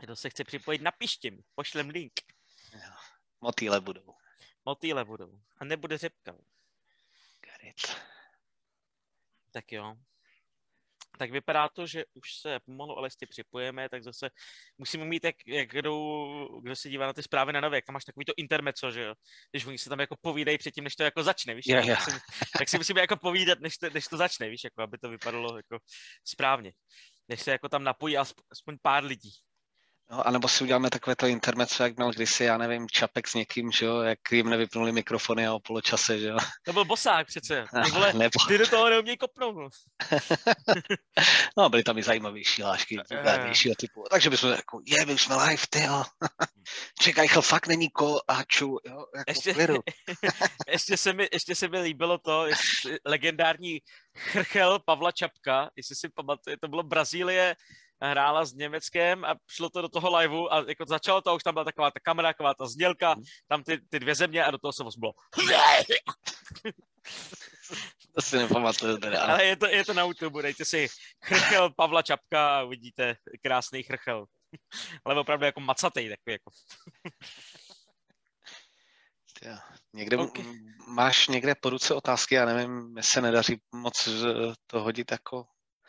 Kdo se chce připojit, napište mi, pošlem link. Motýle budou. Motýle budou. A nebude řepka. Garit. Tak jo. Tak vypadá to, že už se pomalu ale jistě připojeme, tak zase musíme mít, jak, jak kdo, kdo se dívá na ty zprávy na nově, tam máš takový to intermeco, že jo, když oni se tam jako povídají předtím, než to jako začne, víš, Yeah, tak, si, tak si musíme jako povídat, než to, než to začne, víš, jako aby to vypadalo jako správně, než se jako tam napojí aspoň pár lidí. No, anebo si uděláme takové to intermezzo, jak měl kdysi, já nevím, Čapek s někým, že jo, jak jim nevypnuli mikrofony a o poločase, že jo. To byl bosák přece, ty vole, Nebo, ty do toho neumějí kopnout. no. no, byly tam i zajímavější hlášky, výbornějšího typu. Takže bychom jako, je, my už jsme live, ty jo. Čekaj, chl, fakt není ko a ču, jo, jako Ještě- ještě, se mi, ještě se mi líbilo to, jestli, legendární chrchel Pavla Čapka, jestli si pamatuje, to bylo Brazílie, hrála s Německem a šlo to do toho liveu a jako začalo to, a už tam byla taková ta kamera, taková ta znělka, Mhm. tam ty, ty dvě země a do toho se moc bylo. To si nepamatuju teda. Ale je to, je to na YouTube, dejte si chrchel Pavla Čapka a uvidíte krásný chrchel. Ale opravdu jako macatej takový jako. Někde Ok. okay. máš někde po ruce otázky, já nevím, mně se nedaří moc eh, to hodit jako...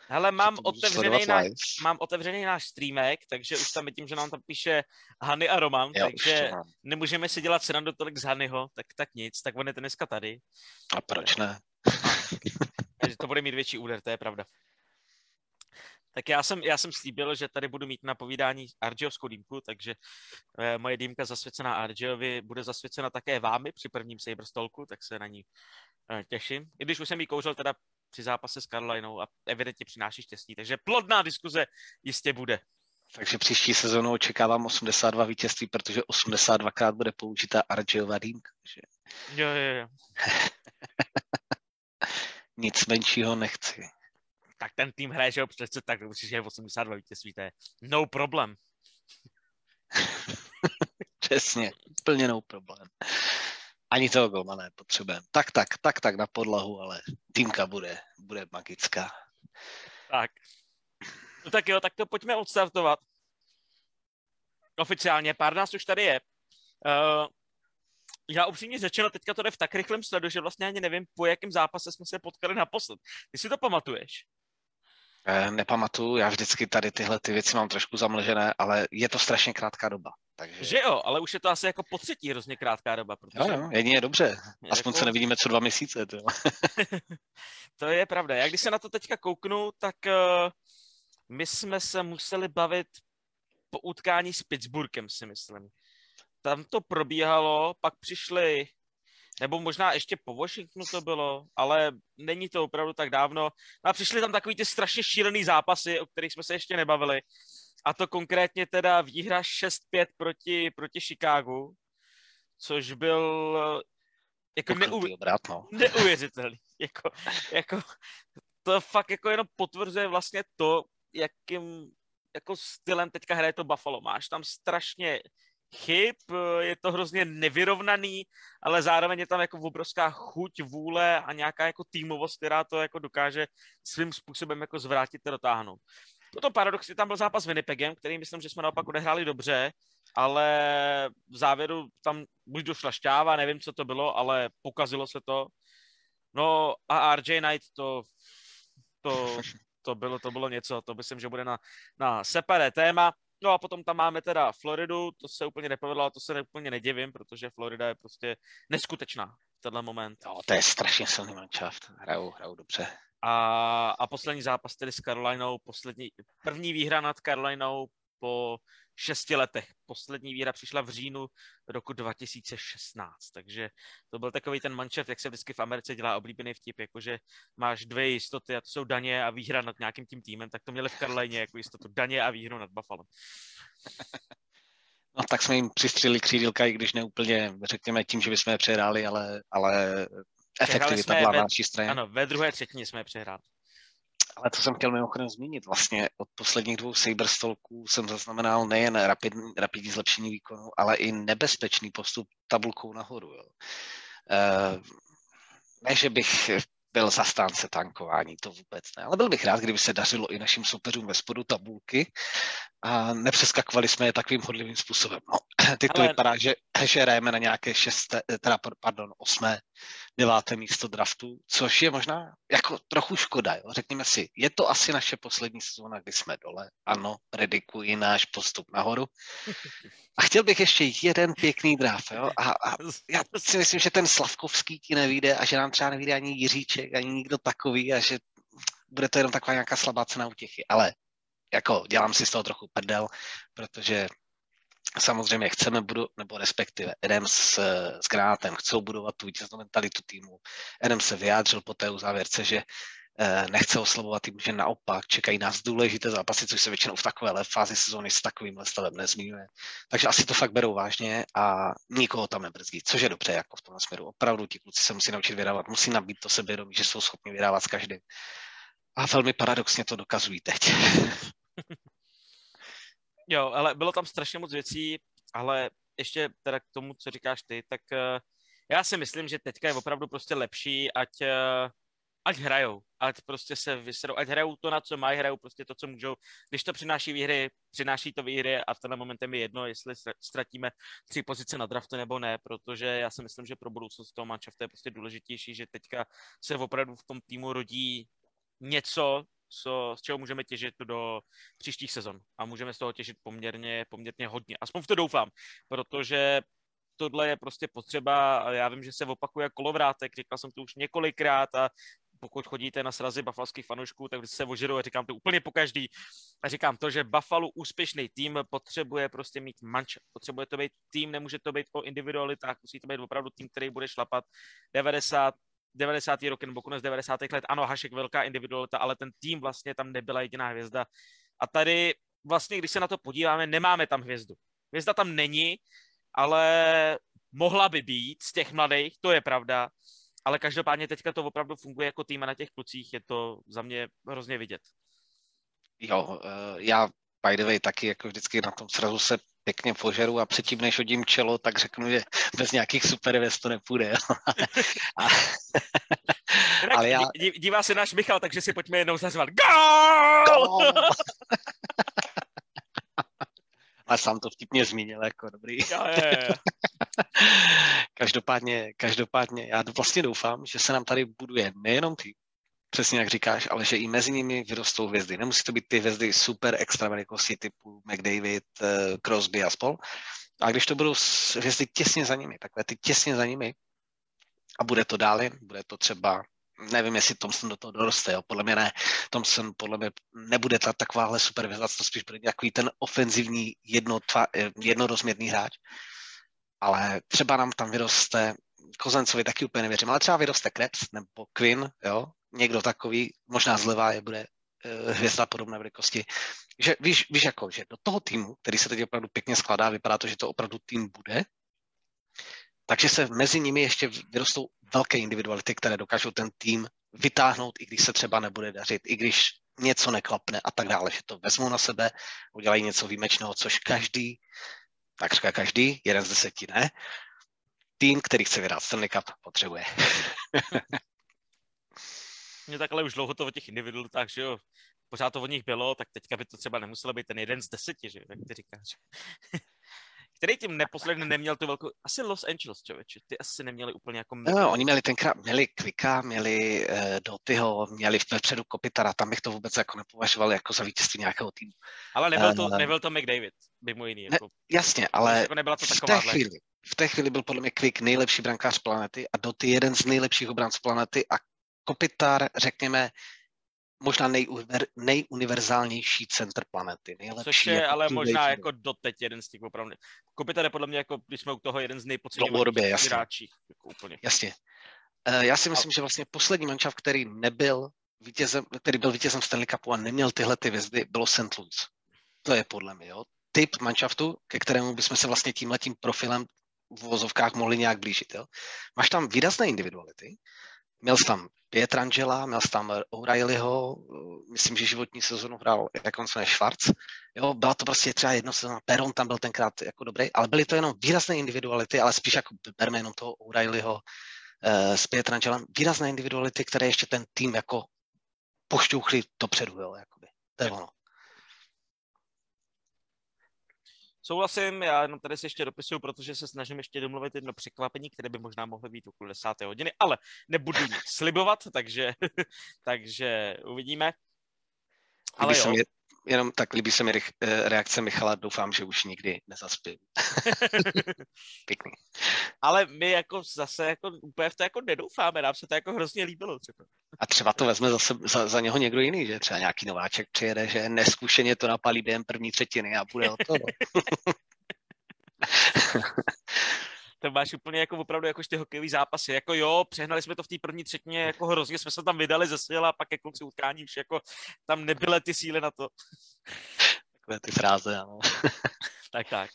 Hele, mám otevřený, náš, mám otevřený náš streamek, takže už tam vidím, že nám tam píše Hany a Roman, Jo, takže nemůžeme si dělat srandu tolik z Hanyho, tak, tak nic, tak on je dneska tady. A proč ne? Takže to bude mít větší úder, to je pravda. Tak já jsem, já jsem slíbil, že tady budu mít na povídání Argeovskou dýmku, takže eh, moje dýmka zasvěcená Argeovi bude zasvěcena také vámi při prvním Saberstolku, tak se na ní eh, těším. I když už jsem jí kouřil teda při zápase s Carolinou a evidentně přináší štěstí, takže plodná diskuze jistě bude. Takže příští sezónu očekávám 82 vítězství, protože 82krát bude použita Argeova dýmka. Takže Jo, jo, jo. nic menšího nechci. Tak ten tým hraje, že jo, přece tak určitě je 82 vítězství, to je no problem. Přesně, plněnou problém. Ani toho golmana nepotřebujeme. Tak, tak, tak, tak na podlahu, ale týmka bude, bude magická. Tak. No tak jo, tak to pojďme odstartovat. Oficiálně, pár nás už tady je. Uh, já upřímně řečeno, teďka to jde v tak rychlém sledu, že vlastně ani nevím, po jakém zápase jsme se potkali naposled. Ty si to pamatuješ? Eh, Nepamatuju, já vždycky tady tyhle ty věci mám trošku zamlžené, ale je to strašně krátká doba. Takže... Že jo, ale už je to asi jako po třetí hrozně krátká doba, protože Jo, jo, jedině dobře. Aspoň jako- se nevidíme co dva měsíce. To. to je pravda. Já když se na to teďka kouknu, tak uh, my jsme se museli bavit po utkání s Pittsburghem, si myslím. Tam to probíhalo, pak přišli, nebo možná ještě po Washingtonu to bylo, ale není to opravdu tak dávno. No a přišli tam takový ty strašně šílený zápasy, o kterých jsme se ještě nebavili. A to konkrétně teda výhra 6-5 proti, proti Chicagu, což byl eh, jako obrat, no. neuvěřitelný. Jako, jako, to fakt jako jenom potvrzuje vlastně to, jakým jako stylem teďka hraje to Buffalo. Máš tam strašně chyb, je to hrozně nevyrovnaný, ale zároveň je tam jako obrovská chuť, vůle a nějaká jako týmovost, která to jako dokáže svým způsobem jako zvrátit a dotáhnout. Potom paradoxně tam byl zápas s Winnipegem, který myslím, že jsme naopak odehráli dobře, ale v závěru tam buď došla šťáva, nevím, co to bylo, ale pokazilo se to. No a RJ Knight to, to, to, bylo, to bylo něco, to myslím, že bude na, na separé téma. No a potom tam máme teda Floridu, to se úplně nepovedlo, ale to se úplně nedivím, protože Florida je prostě neskutečná v tenhle moment. Jo, to je strašně silný manšaft. Hrajou, hrajou dobře. A, a poslední zápas tedy s Carolinou, poslední, první výhra nad Carolinou po šesti letech. Poslední výhra přišla v říjnu roku 2016, takže to byl takový ten manšaft, jak se vždycky v Americe dělá oblíbený vtip, jakože máš dvě jistoty a to jsou daně a výhra nad nějakým tím týmem, tak to měli v Carolině jako jistotu daně a výhru nad Buffalo. No tak jsme jim přistřeli křídilka, i když neúplně, řekněme, tím, že bychom je přehráli, ale, ale efektivita byla na naší straně. Ano, ve druhé třetině jsme přehráli. Ale to jsem chtěl mimochodem zmínit. Vlastně od posledních dvou Saberstolků jsem zaznamenal nejen rapid, rapidní zlepšení výkonu, ale i nebezpečný postup tabulkou nahoru. Jo. Eh, ne, že bych byl zastánce tankování, to vůbec ne. Ale byl bych rád, kdyby se dařilo i našim soupeřům ve spodu tabulky a nepřeskakovali jsme je takovým hodlivým způsobem. No, teď to Ale... vypadá, že, že hrajeme na nějaké šesté, teda, pardon, osmé, deváté místo draftu, což je možná jako trochu škoda. Jo? Řekněme si, je to asi naše poslední sezóna, kdy jsme dole. Ano, predikuji náš postup nahoru. A chtěl bych ještě jeden pěkný draft. Jo? A, a já si myslím, že ten Slavkovský ti nevíde a že nám třeba nevíde ani Jiříček, ani nikdo takový a že bude to jenom taková nějaká slabá cena útěchy. Ale jako dělám si z toho trochu prdel, protože samozřejmě chceme budovat, nebo respektive Adam s, s Granátem chcou budovat tu vítěznou mentalitu týmu. Adam se vyjádřil po té uzávěrce, že eh, nechce oslabovat tým, že naopak čekají nás důležité zápasy, což se většinou v takovéhle fázi sezóny s takovým stavem nezmínuje. Takže asi to fakt berou vážně a nikoho tam nebrzdí, což je dobře jako v tom směru. Opravdu ti kluci se musí naučit vydávat, musí nabít to sebevědomí, že jsou schopni vydávat s každým. A velmi paradoxně to dokazují teď. Jo, ale bylo tam strašně moc věcí, ale ještě teda k tomu, co říkáš ty, tak uh, já si myslím, že teďka je opravdu prostě lepší, ať, uh, ať hrajou, ať prostě se vyserou, ať hrajou to, na co mají, hrajou prostě to, co můžou. Když to přináší výhry, přináší to výhry a v tenhle moment je jedno, jestli ztratíme tři pozice na draftu nebo ne, protože já si myslím, že pro budoucnost toho manšaftu je prostě důležitější, že teďka se opravdu v tom týmu rodí něco, co, z čeho můžeme těžit do příštích sezon. A můžeme z toho těžit poměrně, poměrně hodně. Aspoň v to doufám, protože tohle je prostě potřeba já vím, že se opakuje kolovrátek, říkal jsem to už několikrát a pokud chodíte na srazy bafalských fanoušků, tak se ožeru a říkám to úplně po každý. A říkám to, že Buffalo úspěšný tým potřebuje prostě mít manča. Potřebuje to být tým, nemůže to být o individualitách, musí to být opravdu tým, který bude šlapat 90, 90. roky nebo konec 90. let, ano, Hašek velká individualita, ale ten tým vlastně tam nebyla jediná hvězda. A tady vlastně, když se na to podíváme, nemáme tam hvězdu. Hvězda tam není, ale mohla by být z těch mladých, to je pravda, ale každopádně teďka to opravdu funguje jako tým a na těch klucích je to za mě hrozně vidět. Jo, eh, já by the way taky jako vždycky na tom srazu se pěkně požeru a předtím, než hodím čelo, tak řeknu, že bez nějakých super to nepůjde. a, ale já... Dívá se náš Michal, takže si pojďme jednou zazvat. Gol! a sám to vtipně zmínil, jako dobrý. Ja, je, je. každopádně, každopádně, já vlastně doufám, že se nám tady buduje nejenom tým, přesně jak říkáš, ale že i mezi nimi vyrostou hvězdy. Nemusí to být ty hvězdy super extra velikosti typu McDavid, eh, Crosby a spol. A když to budou hvězdy těsně za nimi, takové ty těsně za nimi, a bude to dále, bude to třeba nevím, jestli Thompson do toho doroste, jo. podle mě ne. Thompson podle mě nebude ta takováhle super hvězda, to spíš bude nějaký ten ofenzivní jednotva, eh, jednorozměrný hráč. Ale třeba nám tam vyroste, Kozencovi taky úplně nevěřím, ale třeba vyroste Krebs nebo Quinn, jo, někdo takový, možná zleva je bude uh, hvězda podobné velikosti. Že víš, víš jako, že do toho týmu, který se teď opravdu pěkně skládá, vypadá to, že to opravdu tým bude, takže se mezi nimi ještě vyrostou velké individuality, které dokážou ten tým vytáhnout, i když se třeba nebude dařit, i když něco neklapne a tak dále, že to vezmou na sebe, udělají něco výjimečného, což každý, takřka každý, jeden z deseti ne, tým, který chce vyhrát Stanley Cup, potřebuje. Mě takhle už dlouho to o těch individualitách, že jo, pořád to o nich bylo, tak teďka by to třeba nemuselo být ten jeden z deseti, že jo, jak ty říkáš. Který tím neposledně neměl tu velkou, asi Los Angeles, člověče, ty asi neměli úplně jako... No, oni měli tenkrát, měli Kvika, měli uh, Dotyho, měli vpředu Kopitara, tam bych to vůbec jako nepovažoval jako za vítězství nějakého týmu. Ale nebyl to, uh, nebyl to McDavid, mimo jiný. Jako, ne, jasně, ale jako nebyla to v té chvíli, v té chvíli byl podle mě Quick nejlepší brankář planety a Doty jeden z nejlepších obránců planety a Kopitar, řekněme, možná nejuver, nejuniverzálnější centr planety. Nejlepší, Což je jako ale možná jako doteď jeden z těch opravdu. Kopitar je podle mě, jako, když jsme u toho, jeden z nejpodceňovanějších hráčů. Jako úplně. Jasně. Uh, já si myslím, a... že vlastně poslední mančav, který nebyl vítězem, který byl vítězem Stanley Cupu a neměl tyhle ty vězdy, bylo St. Louis. To je podle mě, jo. Typ manšaftu, ke kterému bychom se vlastně tímhletím profilem v vozovkách mohli nějak blížit. Jo? Máš tam výrazné individuality, měl jsi tam Pietrangela, měl jsi tam O'Reillyho, myslím, že životní sezonu hrál, jak on se jmenuje, Schwarz. Jo, byla to prostě třeba jedno sezóna, Peron tam byl tenkrát jako dobrý, ale byly to jenom výrazné individuality, ale spíš jako berme jenom toho O'Reillyho, uh, s Pietrangelem, výrazné individuality, které ještě ten tým jako pošťouchli dopředu, jo, jakoby. To je ono. Souhlasím, já jenom tady si ještě dopisuju, protože se snažím ještě domluvit jedno překvapení, které by možná mohlo být okolo desáté hodiny, ale nebudu nic slibovat, takže, takže uvidíme. Ale jo. Mě, jenom tak líbí se mi eh, reakce Michala, doufám, že už nikdy nezaspím. Pěkný. Ale my jako zase jako úplně v to jako nedoufáme, nám se to jako hrozně líbilo třeba. A třeba to vezme zase za, za něho někdo jiný, že třeba nějaký nováček přijede, že neskušeně to napalí během první třetiny a bude o to. to máš úplně jako opravdu jako ty hokejový zápasy. Jako jo, přehnali jsme to v té první třetině, jako hrozně jsme se tam vydali ze svěla a pak jako si utkání už jako tam nebyly ty síly na to. Takové ty fráze, ano. tak, tak.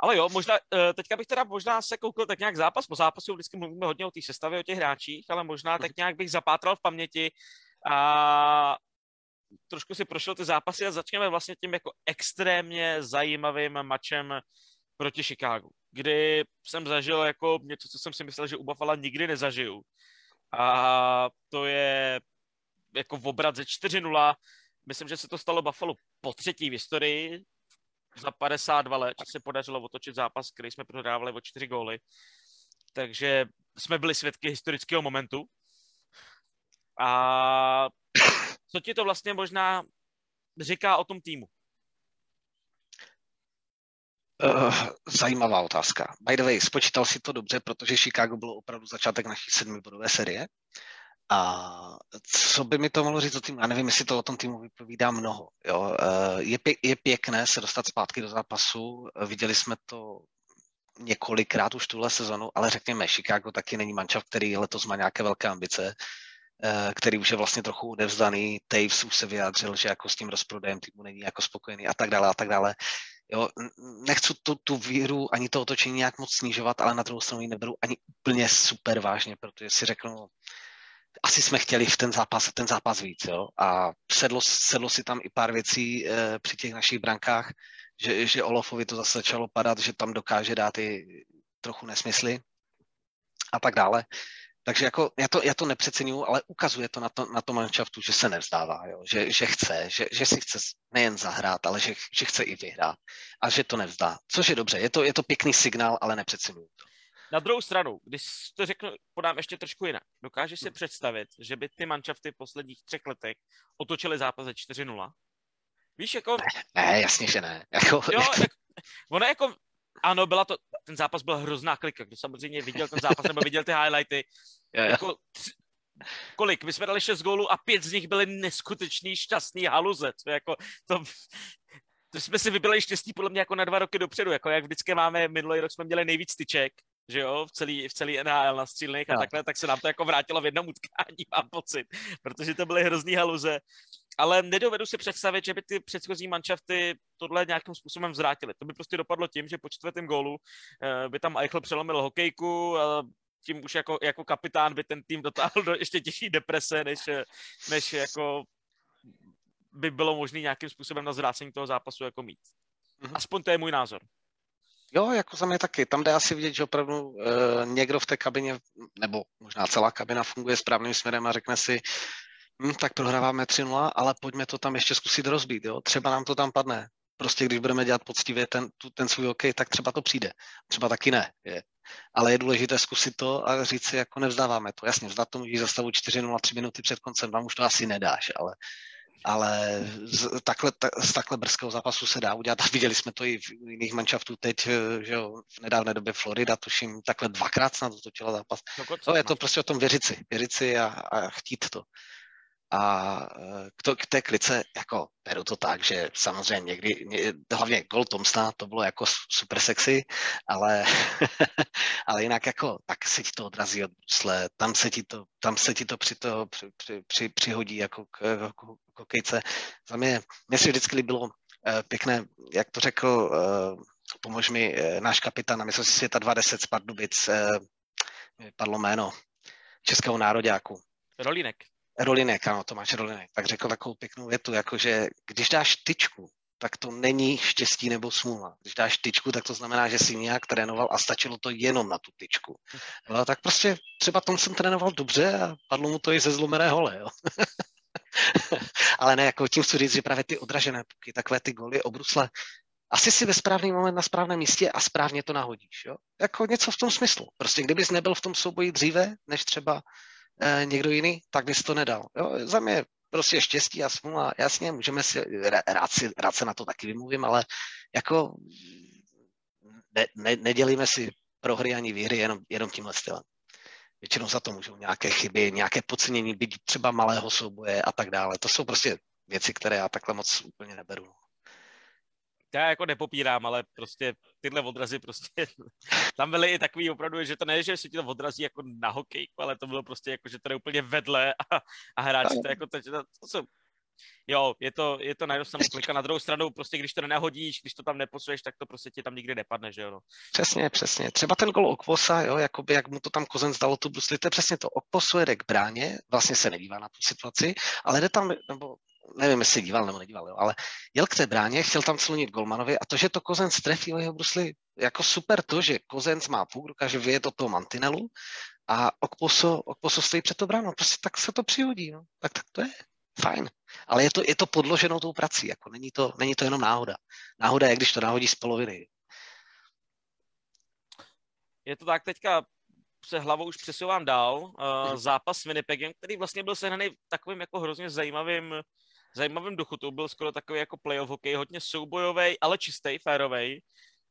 Ale jo, možná, eh, teďka bych teda možná se koukl tak nějak zápas po zápasu, vždycky mluvíme hodně o té sestavě, o těch hráčích, ale možná tak nějak bych zapátral v paměti a trošku si prošel ty zápasy a začneme vlastně tím jako extrémně zajímavým mačem proti Chicagu, kdy jsem zažil jako něco, co jsem si myslel, že u Buffalo nikdy nezažiju. A to je jako v obrat ze 4-0. Myslím, že se to stalo Buffalo po třetí v historii. Za 52 let se podařilo otočit zápas, který jsme prohrávali o 4 góly. Takže jsme byli svědky historického momentu. A co ti to vlastně možná říká o tom týmu? Uh, zajímavá otázka. By the way, spočítal si to dobře, protože Chicago bylo opravdu začátek naší sedmibodové série. A co by mi to mohlo říct o týmu? Já nevím, jestli to o tom týmu vypovídá mnoho. Jo? Uh, je, pě- je pěkné se dostat zpátky do zápasu. Viděli jsme to několikrát už tuhle sezonu, ale řekněme, Chicago taky není mančav, který letos má nějaké velké ambice, uh, který už je vlastně trochu odevzdaný. Taves už se vyjádřil, že jako s tím rozprodejem týmu není jako spokojený a tak dále a tak dále. Jo, nechci tu, tu víru ani to otočení nějak moc snižovat, ale na druhou stranu ji neberu ani úplně super vážně, protože si řeknu, asi jsme chtěli v ten zápas, ten zápas víc, jo, a sedlo, sedlo si tam i pár věcí e, při těch našich brankách, že, že Olofovi to zase začalo padat, že tam dokáže dát i trochu nesmysly a tak dále. Takže jako já to, já to nepřeceňuju, ale ukazuje to na, to, na tom manšaftu, že se nevzdává, jo? Že, že chce, že, že si chce nejen zahrát, ale že, že chce i vyhrát a že to nevzdá. Což je dobře, je to, je to pěkný signál, ale nepřeceňuju to. Na druhou stranu, když to řeknu, podám ještě trošku jinak. Dokážeš si hmm. představit, že by ty manšafty v posledních třech letech otočily zápas ze 4-0? Víš, jako... Ne, ne jasně, že ne. Jako... Jo, jako, ono jako ano, byla to, ten zápas byl hrozná klika. Kdo samozřejmě viděl ten zápas nebo viděl ty highlighty, jo, jo. jako tři, kolik? My jsme dali šest gólů a pět z nich byly neskutečný šťastný haluze. To, jako, to, to jsme si vybili štěstí podle mě jako na dva roky dopředu. Jako jak vždycky máme, minulý rok jsme měli nejvíc tyček, že jo, v celý, v celý NHL na střílných a takhle, tak se nám to jako vrátilo v jednom utkání, mám pocit, protože to byly hrozný haluze ale nedovedu si představit, že by ty předchozí manšafty tohle nějakým způsobem vzrátily. To by prostě dopadlo tím, že po čtvrtém gólu eh, by tam Eichel přelomil hokejku a tím už jako, jako kapitán by ten tým dotáhl do ještě těžší deprese, než, než jako by bylo možné nějakým způsobem na zvrácení toho zápasu jako mít. Mm-hmm. Aspoň to je můj názor. Jo, jako za mě taky. Tam jde asi vidět, že opravdu e, někdo v té kabině, nebo možná celá kabina funguje správným směrem a řekne si, hm, tak prohráváme 3-0, ale pojďme to tam ještě zkusit rozbít, jo? třeba nám to tam padne. Prostě když budeme dělat poctivě ten, tu, ten svůj OK, tak třeba to přijde. Třeba taky ne. Je. Ale je důležité zkusit to a říct si, jako nevzdáváme to. Jasně, vzdat to můžeš za stavu 4-0, 3 minuty před koncem, vám už to asi nedáš, ale, ale z, takhle, ta, z takhle brzkého zápasu se dá udělat. A viděli jsme to i v jiných manšaftů teď, že jo, v nedávné době Florida, tuším, takhle dvakrát snad točila zápas. No, to je to prostě o tom věřit si, věřit si a, a chtít to. A e, k, to, k té klice, jako beru to tak, že samozřejmě někdy, hlavně Gol Tomsna, to bylo jako super sexy, ale, ale jinak jako, tak se ti to odrazí od brusle, tam se ti to, tam se ti to při to při, při, při, přihodí jako k, k, k hokejce. Za mě, mě se vždycky líbilo uh, pěkné, jak to řekl, uh, pomož mi náš kapitán na mistrovství světa 20 z Pardubic, padlo jméno českého nároďáku. Rolínek. Rolinek, ano, Tomáš Rolinek, tak řekl takovou pěknou větu, jakože když dáš tyčku tak to není štěstí nebo smůla. Když dáš tyčku, tak to znamená, že si nějak trénoval a stačilo to jenom na tu tyčku. No, tak prostě třeba tom jsem trénoval dobře a padlo mu to i ze zlomené hole. Jo. Ale ne, jako tím chci říct, že právě ty odražené puky, takové ty goly obrusle, asi si ve správný moment na správném místě a správně to nahodíš. Jo? Jako něco v tom smyslu. Prostě kdybys nebyl v tom souboji dříve, než třeba někdo jiný, tak bys to nedal. Jo? Za mě prostě štěstí a smůla, jasně, můžeme si, rád, si, rád se na to taky vymluvím, ale jako ne, ne, nedělíme si prohry ani výhry jenom, jenom tímhle stylem. Většinou za to můžou nějaké chyby, nějaké podcenění, být třeba malého souboje a tak dále. To jsou prostě věci, které já takhle moc úplně neberu já jako nepopírám, ale prostě tyhle odrazy prostě, tam byly i takový opravdu, že to ne, že si ti to odrazí jako na hokej, ale to bylo prostě jako, že to je úplně vedle a, a hráči to jako, to, to, to jsou, jo, je to, je to na jednu stranu klika, na druhou stranu prostě, když to nenahodíš, když to tam neposuješ, tak to prostě ti tam nikdy nepadne, že jo. No. Přesně, přesně. Třeba ten gol Okvosa, jo, jakoby jak mu to tam Kozen zdalo tu brusli, to je přesně to. Okvosu jede k bráně, vlastně se nedívá na tu situaci, ale jde tam, nebo nevím, jestli díval nebo nedíval, jo, ale jel k té bráně, chtěl tam slunit Golmanovi a to, že to Kozenc trefí o jeho brusli, jako super to, že Kozenc má půl, dokáže vyjet do toho mantinelu a Okposo, Okposo stojí před to bránou, prostě tak se to přihodí, no. tak, tak to je fajn. Ale je to, je to podloženou tou prací, jako není to, není to jenom náhoda. Náhoda je, když to náhodí z poloviny. Je to tak teďka se hlavou už přesouvám dál. Uh, zápas s Winnipegem, který vlastně byl sehnaný takovým jako hrozně zajímavým zajímavým duchu. To byl skoro takový jako playoff hokej, hodně soubojový, ale čistý, férový.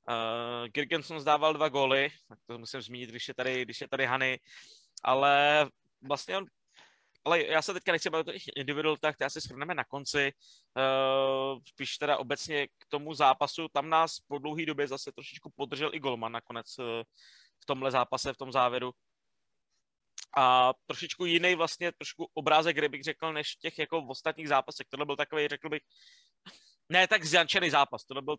Uh, Girgenson zdával dva góly, tak to musím zmínit, když je tady, když je tady Hany, ale vlastně on ale já se teďka nechci bavit o těch individualitách, které si shrneme na konci. Uh, spíš teda obecně k tomu zápasu, tam nás po dlouhé době zase trošičku podržel i Golman nakonec uh, v tomhle zápase, v tom závěru a trošičku jiný vlastně, trošku obrázek, kde bych řekl, než těch jako v ostatních zápasech. Tohle byl takový, řekl bych, ne tak zjančený zápas, to byl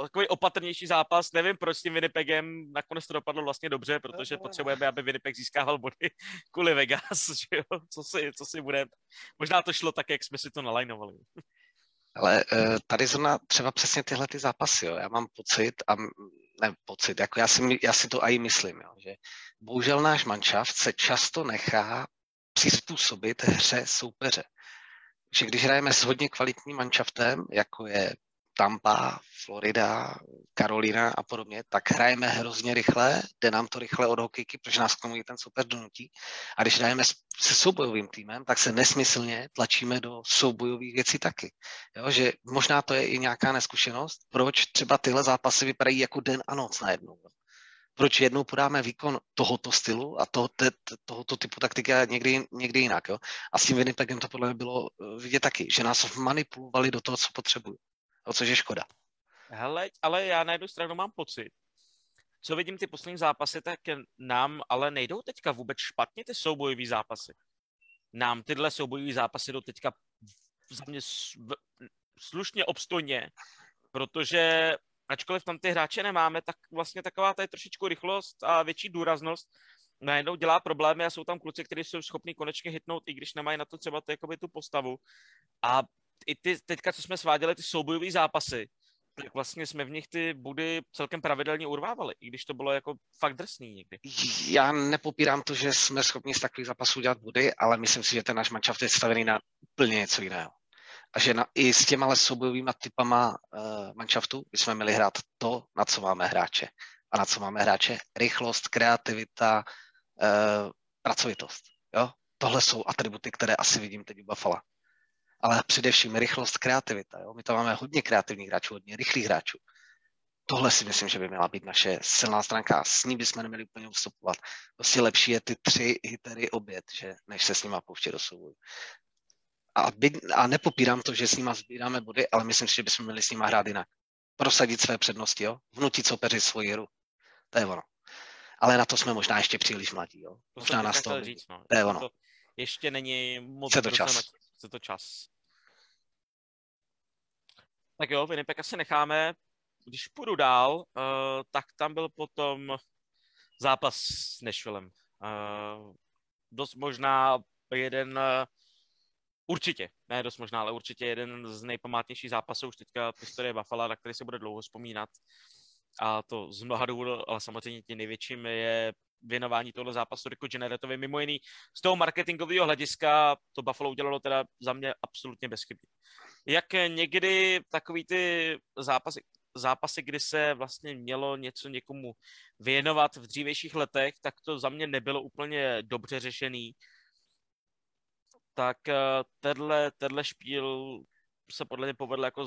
takový opatrnější zápas, nevím proč s tím Winnipegem, nakonec to dopadlo vlastně dobře, protože potřebujeme, aby Winnipeg získával body kvůli Vegas, že jo? Co, si, co si bude, možná to šlo tak, jak jsme si to nalajnovali. Ale eh, tady zrovna třeba přesně tyhle ty zápasy, jo. já mám pocit, a ne pocit, jako já si, já si to i myslím, jo, že bohužel náš manšaft se často nechá přizpůsobit hře soupeře. Že když hrajeme s hodně kvalitním manšaftem, jako je Tampa, Florida, Karolina a podobně, tak hrajeme hrozně rychle, jde nám to rychle od hokejky, protože nás k tomu ten super donutí. A když hrajeme se soubojovým týmem, tak se nesmyslně tlačíme do soubojových věcí taky. Jo, že možná to je i nějaká neskušenost, proč třeba tyhle zápasy vypadají jako den a noc najednou. Proč jednou podáme výkon tohoto stylu a to, te, tohoto typu taktiky a někdy, někdy jinak. Jo? A s tím Winnipegem to podle mě bylo eh, vidět taky, že nás manipulovali do toho, co potřebují o což je škoda. Hele, ale já na jednu stranu mám pocit, co vidím ty poslední zápasy, tak nám ale nejdou teďka vůbec špatně ty soubojové zápasy. Nám tyhle soubojové zápasy jdou teďka za mě slušně obstojně, protože ačkoliv tam ty hráče nemáme, tak vlastně taková tady trošičku rychlost a větší důraznost najednou dělá problémy a jsou tam kluci, kteří jsou schopní konečně hitnout, i když nemají na to třeba ty, jakoby, tu postavu. A i ty, teďka, co jsme sváděli ty soubojové zápasy, tak vlastně jsme v nich ty budy celkem pravidelně urvávali, i když to bylo jako fakt drsný někdy. Já nepopírám to, že jsme schopni z takových zápasů dělat budy, ale myslím si, že ten náš manšaft je stavený na úplně něco jiného. A že na, i s těma soubojovými typama uh, manšaftu bychom měli hrát to, na co máme hráče. A na co máme hráče? Rychlost, kreativita, uh, pracovitost. Jo? Tohle jsou atributy, které asi vidím teď u Buffalo ale především rychlost, kreativita. Jo? My tam máme hodně kreativních hráčů, hodně rychlých hráčů. Tohle si myslím, že by měla být naše silná stránka. S ní bychom neměli úplně ustupovat. Prostě lepší je ty tři hitery obět, že, než se s nima pouštět do souboju. A, by, a nepopírám to, že s nima sbíráme body, ale myslím si, že bychom měli s nima hrát jinak. Prosadit své přednosti, jo? vnutit soupeři svoji hru. To je ono. Ale na to jsme možná ještě příliš mladí. Jo? Možná na to. Říct, no. To je ono. To ještě není moc Chce to čas chce to čas. Tak jo, Winnipeg asi necháme. Když půjdu dál, uh, tak tam byl potom zápas s Nashvillem. Uh, dost možná jeden uh, Určitě, ne dost možná, ale určitě jeden z nejpamátnějších zápasů už teďka v historii Buffalo, na který se bude dlouho vzpomínat. A to z mnoha důvodů, ale samozřejmě tím největším je věnování tohle zápasu Rico Generatovi. Mimo jiný, z toho marketingového hlediska to Buffalo udělalo teda za mě absolutně bezchybně. Jak někdy takový ty zápasy, zápasy, kdy se vlastně mělo něco někomu věnovat v dřívějších letech, tak to za mě nebylo úplně dobře řešený. Tak eh, tenhle, špíl se podle mě povedl jako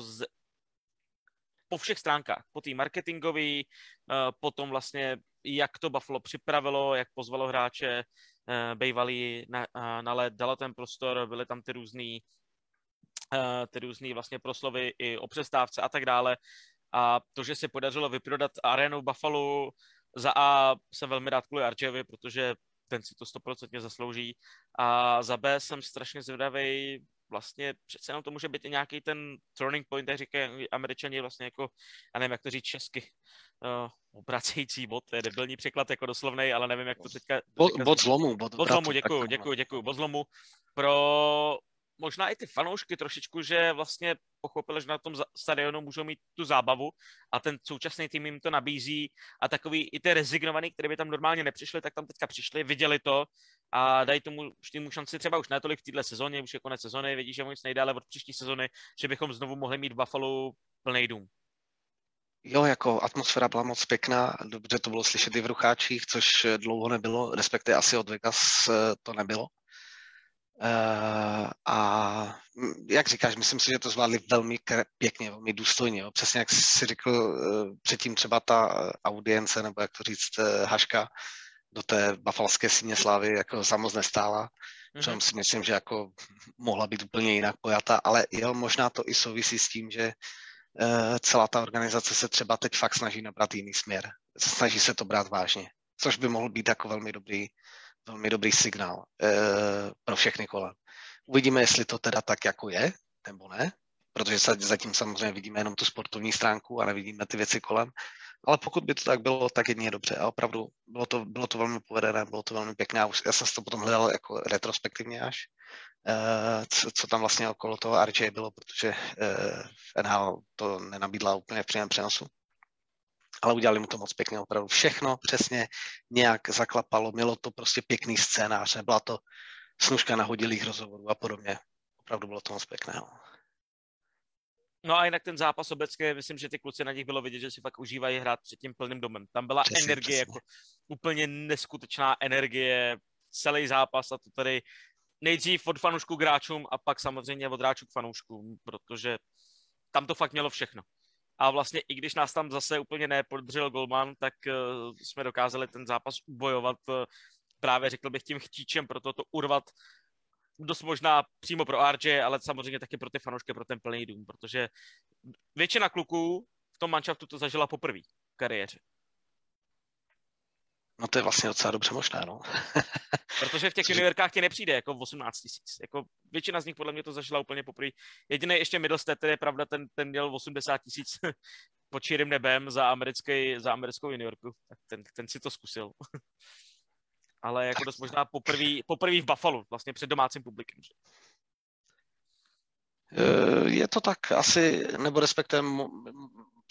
po všech stránkách. Po té marketingové, eh, potom vlastně jak to Buffalo připravilo, jak pozvalo hráče, eh, bejvalí na, na let, dalo ten prostor, byly tam ty různý ty různý vlastně proslovy i o přestávce a tak dále. A to, že se podařilo vyprodat arénu Buffalo, za A jsem velmi rád kvůli Archeovi, protože ten si to stoprocentně zaslouží. A za B jsem strašně zvědavý, vlastně přece jenom to může být i nějaký ten turning point, jak říkají američani vlastně jako, já nevím, jak to říct česky, uh, obracející bod, to je debilní překlad jako doslovnej, ale nevím, jak to teďka... Bod, bod zlomu. Bod, bod zlomu, děkuju, děkuju, děkuju, bod zlomu pro možná i ty fanoušky trošičku, že vlastně pochopili, že na tom stadionu můžou mít tu zábavu a ten současný tým jim to nabízí a takový i ty rezignovaný, které by tam normálně nepřišli, tak tam teďka přišli, viděli to a dají tomu týmu šanci třeba už netolik v této sezóně, už je konec sezóny, vidí, že nic nejde, ale od příští sezóny, že bychom znovu mohli mít Buffalo plný dům. Jo, jako atmosféra byla moc pěkná, dobře to bylo slyšet i v Rucháčích, což dlouho nebylo, respektive asi od Vegas eh, to nebylo. Uh, a jak říkáš, myslím si, že to zvládli velmi pěkně, velmi důstojně. Jo. Přesně jak jsi řekl uh, předtím třeba ta audience, nebo jak to říct, uh, haška do té bafalské síně slávy jako za moc nestála. Mm-hmm. si myslím, že jako mohla být úplně jinak pojata, ale jo, možná to i souvisí s tím, že uh, celá ta organizace se třeba teď fakt snaží nabrat jiný směr. Snaží se to brát vážně, což by mohl být jako velmi dobrý velmi dobrý signál e, pro všechny kolem. Uvidíme, jestli to teda tak jako je, nebo ne, protože zatím samozřejmě vidíme jenom tu sportovní stránku a nevidíme ty věci kolem. Ale pokud by to tak bylo, tak jedině dobře. A opravdu bylo to, bylo to velmi povedené, bylo to velmi pěkné. Já jsem to potom hledal jako retrospektivně až, e, co, co tam vlastně okolo toho RJ bylo, protože v NHL to nenabídla úplně v přímém přenosu ale udělali mu to moc pěkně opravdu. Všechno přesně nějak zaklapalo, mělo to prostě pěkný scénář, byla to snužka nahodilých rozhovorů a podobně. Opravdu bylo to moc pěkné. No. A jinak ten zápas obecně, myslím, že ty kluci na nich bylo vidět, že si fakt užívají hrát před tím plným domem. Tam byla přesně, energie, přesně. jako úplně neskutečná energie, celý zápas a to tady nejdřív od fanoušků k hráčům a pak samozřejmě od hráčů k fanouškům, protože tam to fakt mělo všechno a vlastně i když nás tam zase úplně nepodržel Golman, tak uh, jsme dokázali ten zápas ubojovat uh, právě řekl bych tím chtíčem, proto to urvat dost možná přímo pro RJ, ale samozřejmě taky pro ty fanoušky, pro ten plný dům, protože většina kluků v tom manšaftu to zažila poprvé v kariéře. No to je vlastně docela dobře možné, no. Protože v těch juniorkách ti nepřijde jako 18 tisíc. Jako většina z nich podle mě to zažila úplně poprvé. Jediný ještě Middlestead, je pravda, ten, ten měl 80 tisíc pod čirým nebem za, americký, za americkou juniorku. Tak ten, ten si to zkusil. Ale jako dost možná poprvé, poprvé v Buffalo, vlastně před domácím publikem. Že? Eh, je to tak asi, nebo respektive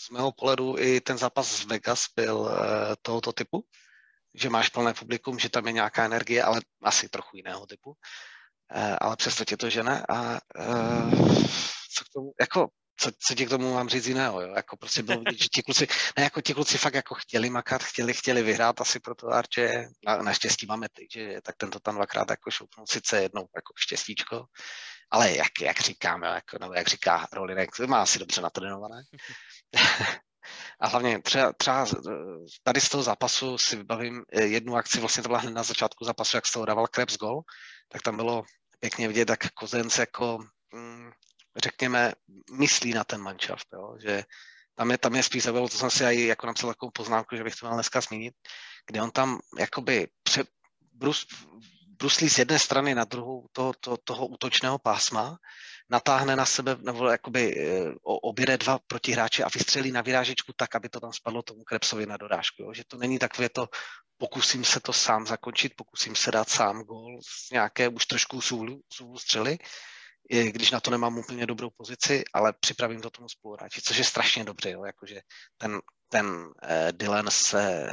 z mého pohledu i ten zápas z Vegas byl eh, tohoto typu že máš plné publikum, že tam je nějaká energie, ale asi trochu jiného typu. Uh, ale přesto tě to žene a co k tomu, jako co, co ti k tomu mám říct jiného, jo? Jako prostě bylo vidět, že ti kluci, ne, jako ti kluci fakt jako chtěli makat, chtěli, chtěli vyhrát asi pro to Arče, na, naštěstí máme ty, že tak tento tam dvakrát jako šoupnul, sice jednou jako štěstíčko, ale jak, jak říkám, jo, jako, nebo jak říká Rolinek, má asi dobře natrénované. A hlavně třeba, třeba tady z toho zápasu si vybavím eh, jednu akci, vlastně to byla hned na začátku zápasu, jak z toho dával Krebs gol, tak tam bylo pěkně vidět, jak Kozenc jako, mm, řekněme, myslí na ten manšaft, jo? že tam je, tam je spíš zaujalo, to jsem si i jako napsal takovou poznámku, že bych to měl dneska zmínit, kde on tam jakoby pře, brus, bruslí z jedné strany na druhou toho, toho, toho útočného pásma natáhne na sebe, nebo jakoby eh, objede dva protihráče a vystřelí na vyrážečku tak, aby to tam spadlo tomu Krebsovi na dorážku. Jo? Že to není takové to, pokusím se to sám zakončit, pokusím se dát sám gól z nějaké už trošku sůlu, sůlu střely. Když na to nemám úplně dobrou pozici, ale připravím to tomu spoluhráči, což je strašně dobře, jo, jakože ten, ten uh, Dylan se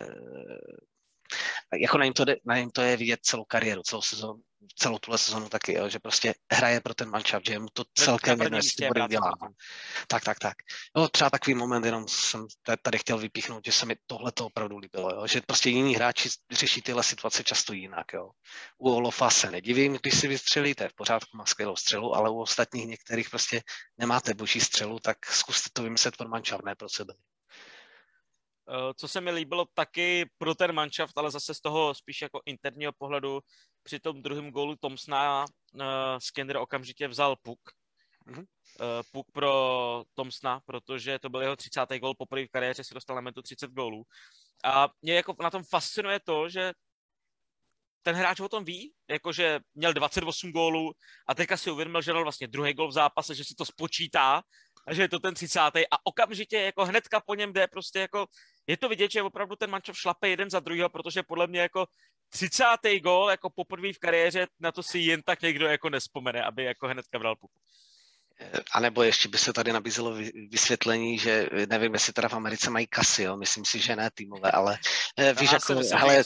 jako na něm, to, na něm to je vidět celou kariéru, celou sezónu, celou tuhle sezonu taky, jo, že prostě hraje pro ten manšaft, že mu to celkem jedno, jestli bude udělá. Tak, tak, tak. No, třeba takový moment, jenom jsem tady chtěl vypíchnout, že se mi tohle to opravdu líbilo, jo, že prostě jiní hráči řeší tyhle situace často jinak. Jo. U Olofa se nedivím, když si vystřelí, to je v pořádku, má skvělou střelu, ale u ostatních některých prostě nemáte boží střelu, tak zkuste to vymyslet pro manšaft, ne pro sebe. Eh, co se mi líbilo taky pro ten manšaft, ale zase z toho spíš jako interního pohledu, při tom druhém gólu Tomsna uh, Skinner okamžitě vzal puk. Mm-hmm. Uh, puk pro Tomsna, protože to byl jeho 30. gól, poprvé v kariéře se dostal na metu 30 gólů. A mě jako na tom fascinuje to, že ten hráč o tom ví, jakože měl 28 gólů a teďka si uvědomil, že dal vlastně druhý gól v zápase, že si to spočítá a že je to ten 30. a okamžitě jako hnedka po něm jde prostě jako je to vidět, že opravdu ten mančov šlape jeden za druhého, protože podle mě jako 30. gól jako poprvé v kariéře, na to si jen tak někdo jako nespomene, aby jako hnedka bral puku. A nebo ještě by se tady nabízelo vysvětlení, že nevím, jestli teda v Americe mají kasy, jo? myslím si, že ne týmové, ale eh, víš, jako, hele,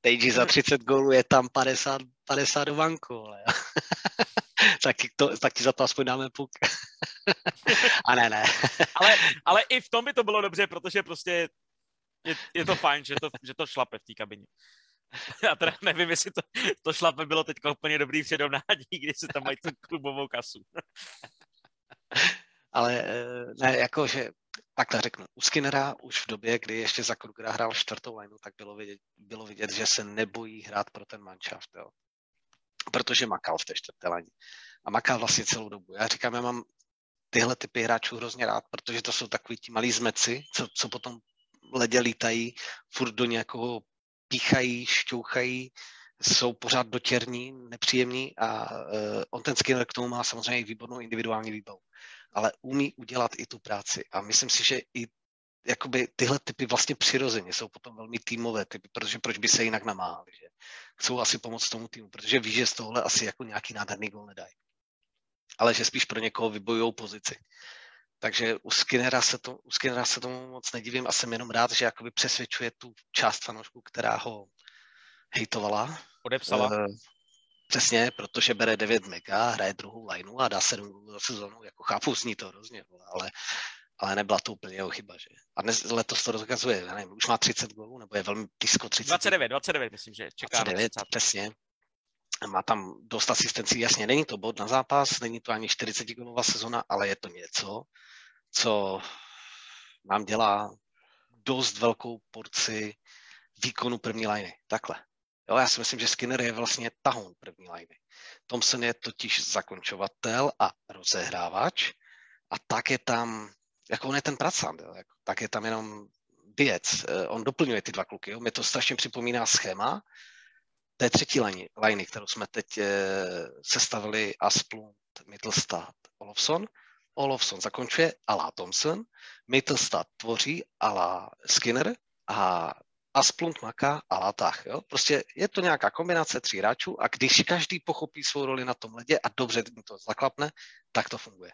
Teji za 30 gólů je tam 50, 50 do banku, ale tak, to, tak ti za to aspoň dáme puk. A ne, ne. ale, ale i v tom by to bylo dobře, protože prostě je, je to fajn, že to, že to šlape v té kabině. Já teda nevím, jestli to, to šlape bylo teď úplně dobrý přirovnání, když se tam mají tu klubovou kasu. Ale eh, ne, jakože takhle řeknu, u Skinnera už v době, kdy ještě za Krugera hrál čtvrtou lineu, tak bylo vidět, bylo vidět, že se nebojí hrát pro ten manšaft, jo. Protože makal v té čtvrté lani. A makal vlastně celou dobu. Já říkám, já mám tyhle typy hráčů hrozně rád, protože to jsou takový ti malí zmeci, co, co potom ledě lítají, furt do nějakého píchají, šťouchají, jsou pořád dotěrní, nepříjemní a uh, on ten Skinner k tomu má samozřejmě výbornou individuální výbavu. Ale umí udělat i tu práci. A myslím si, že i jakoby tyhle typy vlastně přirozeně jsou potom velmi týmové typy, protože proč by se jinak namáhali, že? Chcou asi pomoct tomu týmu, protože ví, že z tohle asi jako nějaký nádherný gol nedají. Ale že spíš pro někoho vybojují pozici. Takže u Skinnera, se to, u Skinnera se tomu moc nedivím a jsem jenom rád, že jakoby přesvědčuje tu část fanoušků, která ho hejtovala. Odepsala. Uh, přesně, protože bere 9 mega, hraje druhou lineu a dá 7 gólů za sezonu. Jako chápu, zní to hrozně, ale, ale nebyla to úplně jeho chyba. Že? A dnes, letos to rozkazuje, nevím, už má 30 gólů, nebo je velmi blízko 30. 29, 29 myslím, že čeká 29, přesně. Má tam dost asistencí, jasně, není to bod na zápas, není to ani 40 gólová sezona, ale je to něco, co nám dělá dost velkou porci výkonu první liney. Takhle. Jo, já si myslím, že Skinner je vlastně tahoun první liney. Thompson je totiž zakončovatel a rozehrávač a tak je tam, jako on je ten pracant, jo, jako, tak je tam jenom věc. Eh, on doplňuje ty dva kluky. Jo. Mě to strašně připomíná schéma té třetí liney, kterou jsme teď e, sestavili Asplund, Mittelstadt, Olofsson. Olofsson zakončuje ala Thompson, Mittelstadt tvoří ala Skinner a Asplund maká ala Tach. Jo? Prostě je to nějaká kombinace tří hráčů a když každý pochopí svou roli na tom ledě a dobře to zaklapne, tak to funguje.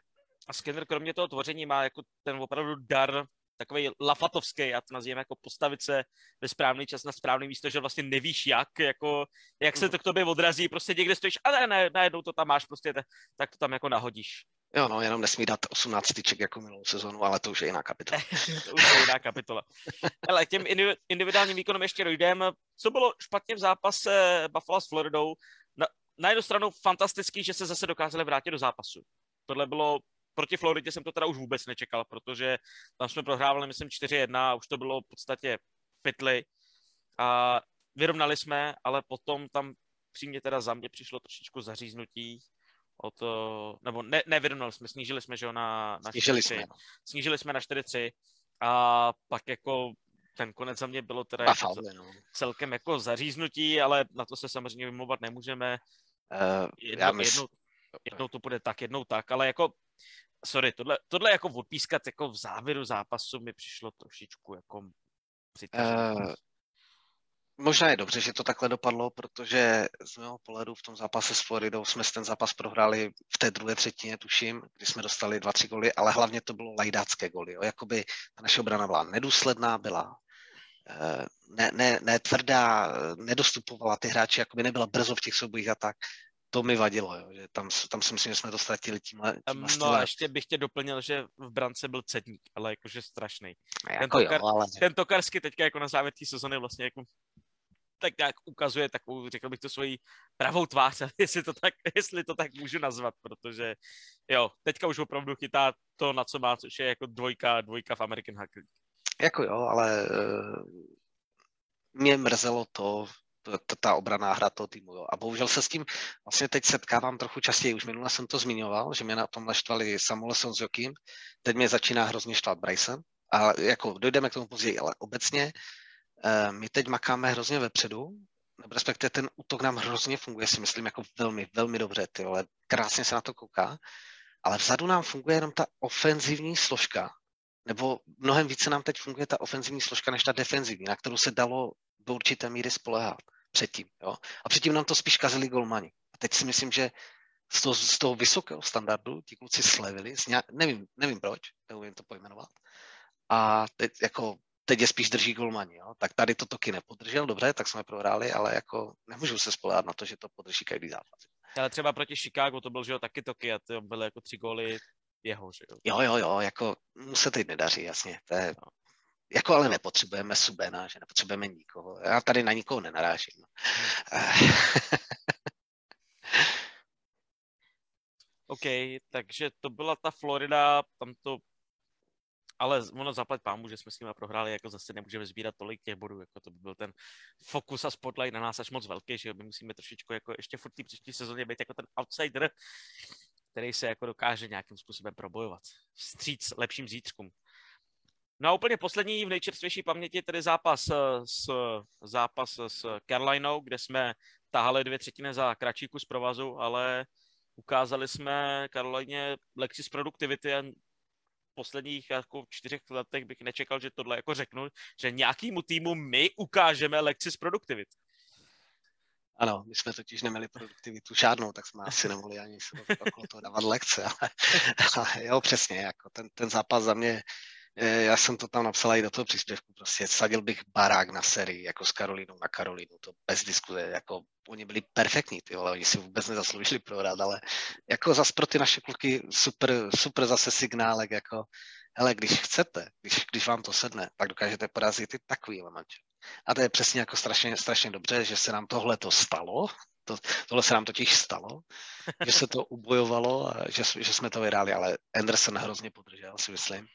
A Skinner kromě toho tvoření má jako ten opravdu dar takový lafatovský, já to nazývám jako postavit se ve správný čas na správný místo, že vlastně nevíš jak, jako, jak se to k tobě odrazí, prostě někde stojíš a ne, ne, najednou to tam máš, prostě tak to tam jako nahodíš. Jo, no, jenom nesmí dát 18 tyček jako minulou sezonu, ale to už je jiná kapitola. to už je jiná kapitola. Ale těm individuálním výkonům ještě dojdeme. Co bylo špatně v zápase Buffalo s Floridou? Na, na jednu stranu fantastický, že se zase dokázali vrátit do zápasu. Tohle bylo proti Floridě jsem to teda už vůbec nečekal, protože tam jsme prohrávali, myslím, 4-1 a už to bylo v podstatě pytli. A vyrovnali jsme, ale potom tam přímě teda za mě přišlo trošičku zaříznutí od, nebo ne, nevyrovnali jsme, snížili jsme, že jo, na, na snížili 4 jsme, no. snížili jsme na 4-3 a pak jako ten konec za mě bylo teda jako no. celkem jako zaříznutí, ale na to se samozřejmě vymlouvat nemůžeme. Uh, jedno, já mysl... jednou, jednou to bude tak, jednou tak, ale jako sorry, tohle, tohle jako odpískat jako v závěru zápasu mi přišlo trošičku jako uh, možná je dobře, že to takhle dopadlo, protože z mého pohledu v tom zápase s Floridou jsme ten zápas prohráli v té druhé třetině, tuším, kdy jsme dostali dva, tři goly, ale hlavně to bylo lajdácké goly. Jo. Jakoby ta naše obrana byla nedůsledná, byla eh, ne, ne, ne tvrdá, nedostupovala ty hráči, jakoby nebyla brzo v těch soubojích a tak to mi vadilo, jo, že tam, tam si myslím, že jsme to ztratili tímhle, tímhle No a ještě bych tě doplnil, že v brance byl cedník, ale jakože strašný. Jako ten, tokar, jo, ale... ten Tokarsky teďka jako na závěr té sezony vlastně jako tak nějak ukazuje takovou, řekl bych to svoji pravou tvář, jestli to tak, jestli to tak můžu nazvat, protože jo, teďka už opravdu chytá to, na co má, což je jako dvojka, dvojka v American Hockey. Jako jo, ale uh, mě mrzelo to, ta obraná hra toho týmu. Jo. A bohužel se s tím vlastně teď setkávám trochu častěji. Už minule jsem to zmiňoval, že mě na tom naštvali Samuelson s Jokim. Teď mě začíná hrozně štvat Bryson. A jako dojdeme k tomu později, ale obecně uh, my teď makáme hrozně vepředu, respektive ten útok nám hrozně funguje, si myslím, jako velmi, velmi dobře, ty ale krásně se na to kouká, ale vzadu nám funguje jenom ta ofenzivní složka, nebo mnohem více nám teď funguje ta ofenzivní složka než ta defenzivní, na kterou se dalo do určité míry spolehat předtím. Jo? A předtím nám to spíš kazili golmani. A teď si myslím, že z toho, z toho vysokého standardu ti kluci slevili, nějak, nevím, nevím proč, neumím to pojmenovat. A teď, jako, teď je spíš drží golmani. Jo? Tak tady to toky nepodržel, dobře, tak jsme prohráli, ale jako nemůžu se spolehat na to, že to podrží každý zápas. Ale třeba proti Chicago to byl, že jo, taky toky a to byly jako tři góly jeho, že jo? Jo, jo, jo, jako mu se teď nedaří, jasně. To je, no. Jako ale nepotřebujeme subena, že nepotřebujeme nikoho. Já tady na nikoho nenarážím. OK, takže to byla ta Florida, tam to ale ono zaplať pámu, že jsme s nimi prohráli, jako zase nemůžeme sbírat tolik těch bodů, jako to by byl ten fokus a spotlight na nás až moc velký, že my musíme trošičku jako ještě furt té příští sezóně být jako ten outsider, který se jako dokáže nějakým způsobem probojovat. Vstříc lepším zítřkům. No a úplně poslední v nejčerstvější paměti tedy zápas eh, s, zápas s Carolinou, kde jsme tahali dvě třetiny za kratší kus provazu, ale ukázali jsme Karolajně lekci z produktivity a v posledních jako čtyřech letech bych nečekal, že tohle jako řeknu, že nějakýmu týmu my ukážeme lekci z produktivity. Ano, my jsme totiž neměli produktivitu žádnou, tak jsme asi nemohli ani se okolo toho dávat lekce, ale, ale jo, přesně, jako ten, ten zápas za mě Eh, já jsem to tam napsal i do toho příspěvku, prostě sadil bych barák na sérii, jako s Karolínou na Karolínu, to bez diskuze, jako oni byli perfektní, ty vole, oni si vůbec nezasloužili prohrát, ale jako zas pro ty naše kluky super, super zase signálek, jako hele, když chcete, když, když vám to sedne, tak dokážete porazit i takový manče. A to je přesně jako strašně, strašně dobře, že se nám tohle to stalo, to, tohle se nám totiž stalo, že se to ubojovalo a že, že jsme to vyhráli, ale Anderson hrozně podržel, si myslím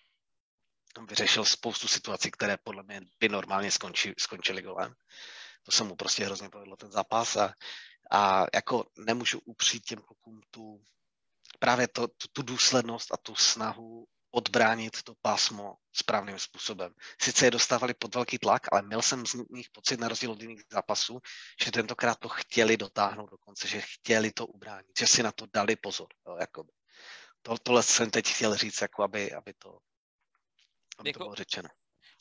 vyřešil spoustu situací, které podle mě by normálně skonči, skončily golem. To se mu prostě hrozně povedlo ten zápas a, a jako nemůžu upřít těm klukům tu právě to, tu, tu důslednost a tu snahu odbránit to pásmo správným způsobem. Sice je dostávali pod velký tlak, ale měl jsem z nich pocit na rozdíl od jiných zápasů, že tentokrát to chtěli dotáhnout dokonce, že chtěli to ubránit, že si na to dali pozor. Jo, jakoby. To, tohle jsem teď chtěl říct, jako aby, aby to aby jako, to bylo řečeno.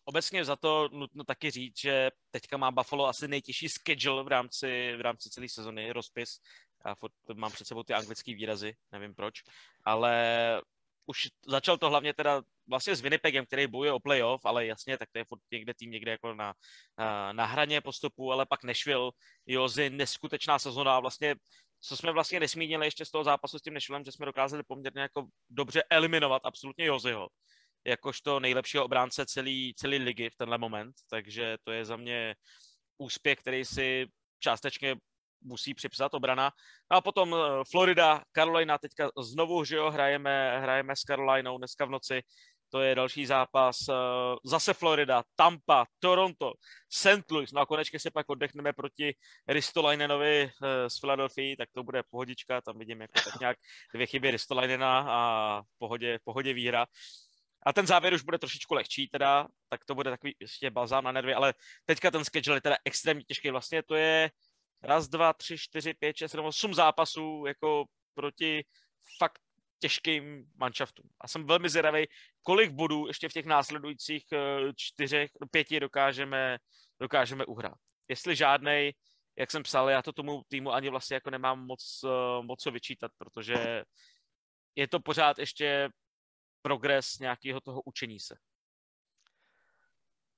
Obecně za to nutno taky říct, že teďka má Buffalo asi nejtěžší schedule v rámci, v rámci celé sezony, rozpis. Já furt mám před sebou ty anglické výrazy, nevím proč, ale už začal to hlavně teda vlastně s Winnipegem, který bojuje o playoff, ale jasně, tak to je furt někde tým někde jako na, na, na hraně postupu, ale pak Nashville, Jozy, neskutečná sezona a vlastně co jsme vlastně nesmínili ještě z toho zápasu s tím Nashvillem, že jsme dokázali poměrně jako dobře eliminovat absolutně Jozyho jakožto nejlepšího obránce celý, celý ligy v tenhle moment, takže to je za mě úspěch, který si částečně musí připsat obrana. A potom eh, Florida, Carolina, teďka znovu, že jo, hrajeme, hrajeme s Carolinou dneska v noci, to je další zápas. Eh, zase Florida, Tampa, Toronto, St. Louis. No a konečně se pak oddechneme proti Ristolainenovi eh, z Philadelphia, tak to bude pohodička. Tam vidím jako tak nějak dvě chyby Ristolainena a pohodě, pohodě výhra. A ten závěr už bude trošičku lehčí, teda, tak to bude takový ještě bazán na nervy, ale teďka ten schedule je teda extrémně těžký. Vlastně to je raz, dva, tři, čtyři, pět, šest, sedm, osm zápasů jako proti fakt těžkým manšaftům. A jsem velmi zvědavý, kolik bodů ještě v těch následujících eh, čtyřech, pěti dokážeme, dokážeme uhrát. jestli žádnej, jak jsem psal, já to tomu týmu ani vlastně jako nemám moc, uh, moc co vyčítat, protože je to pořád ještě progres nějakého toho učení se.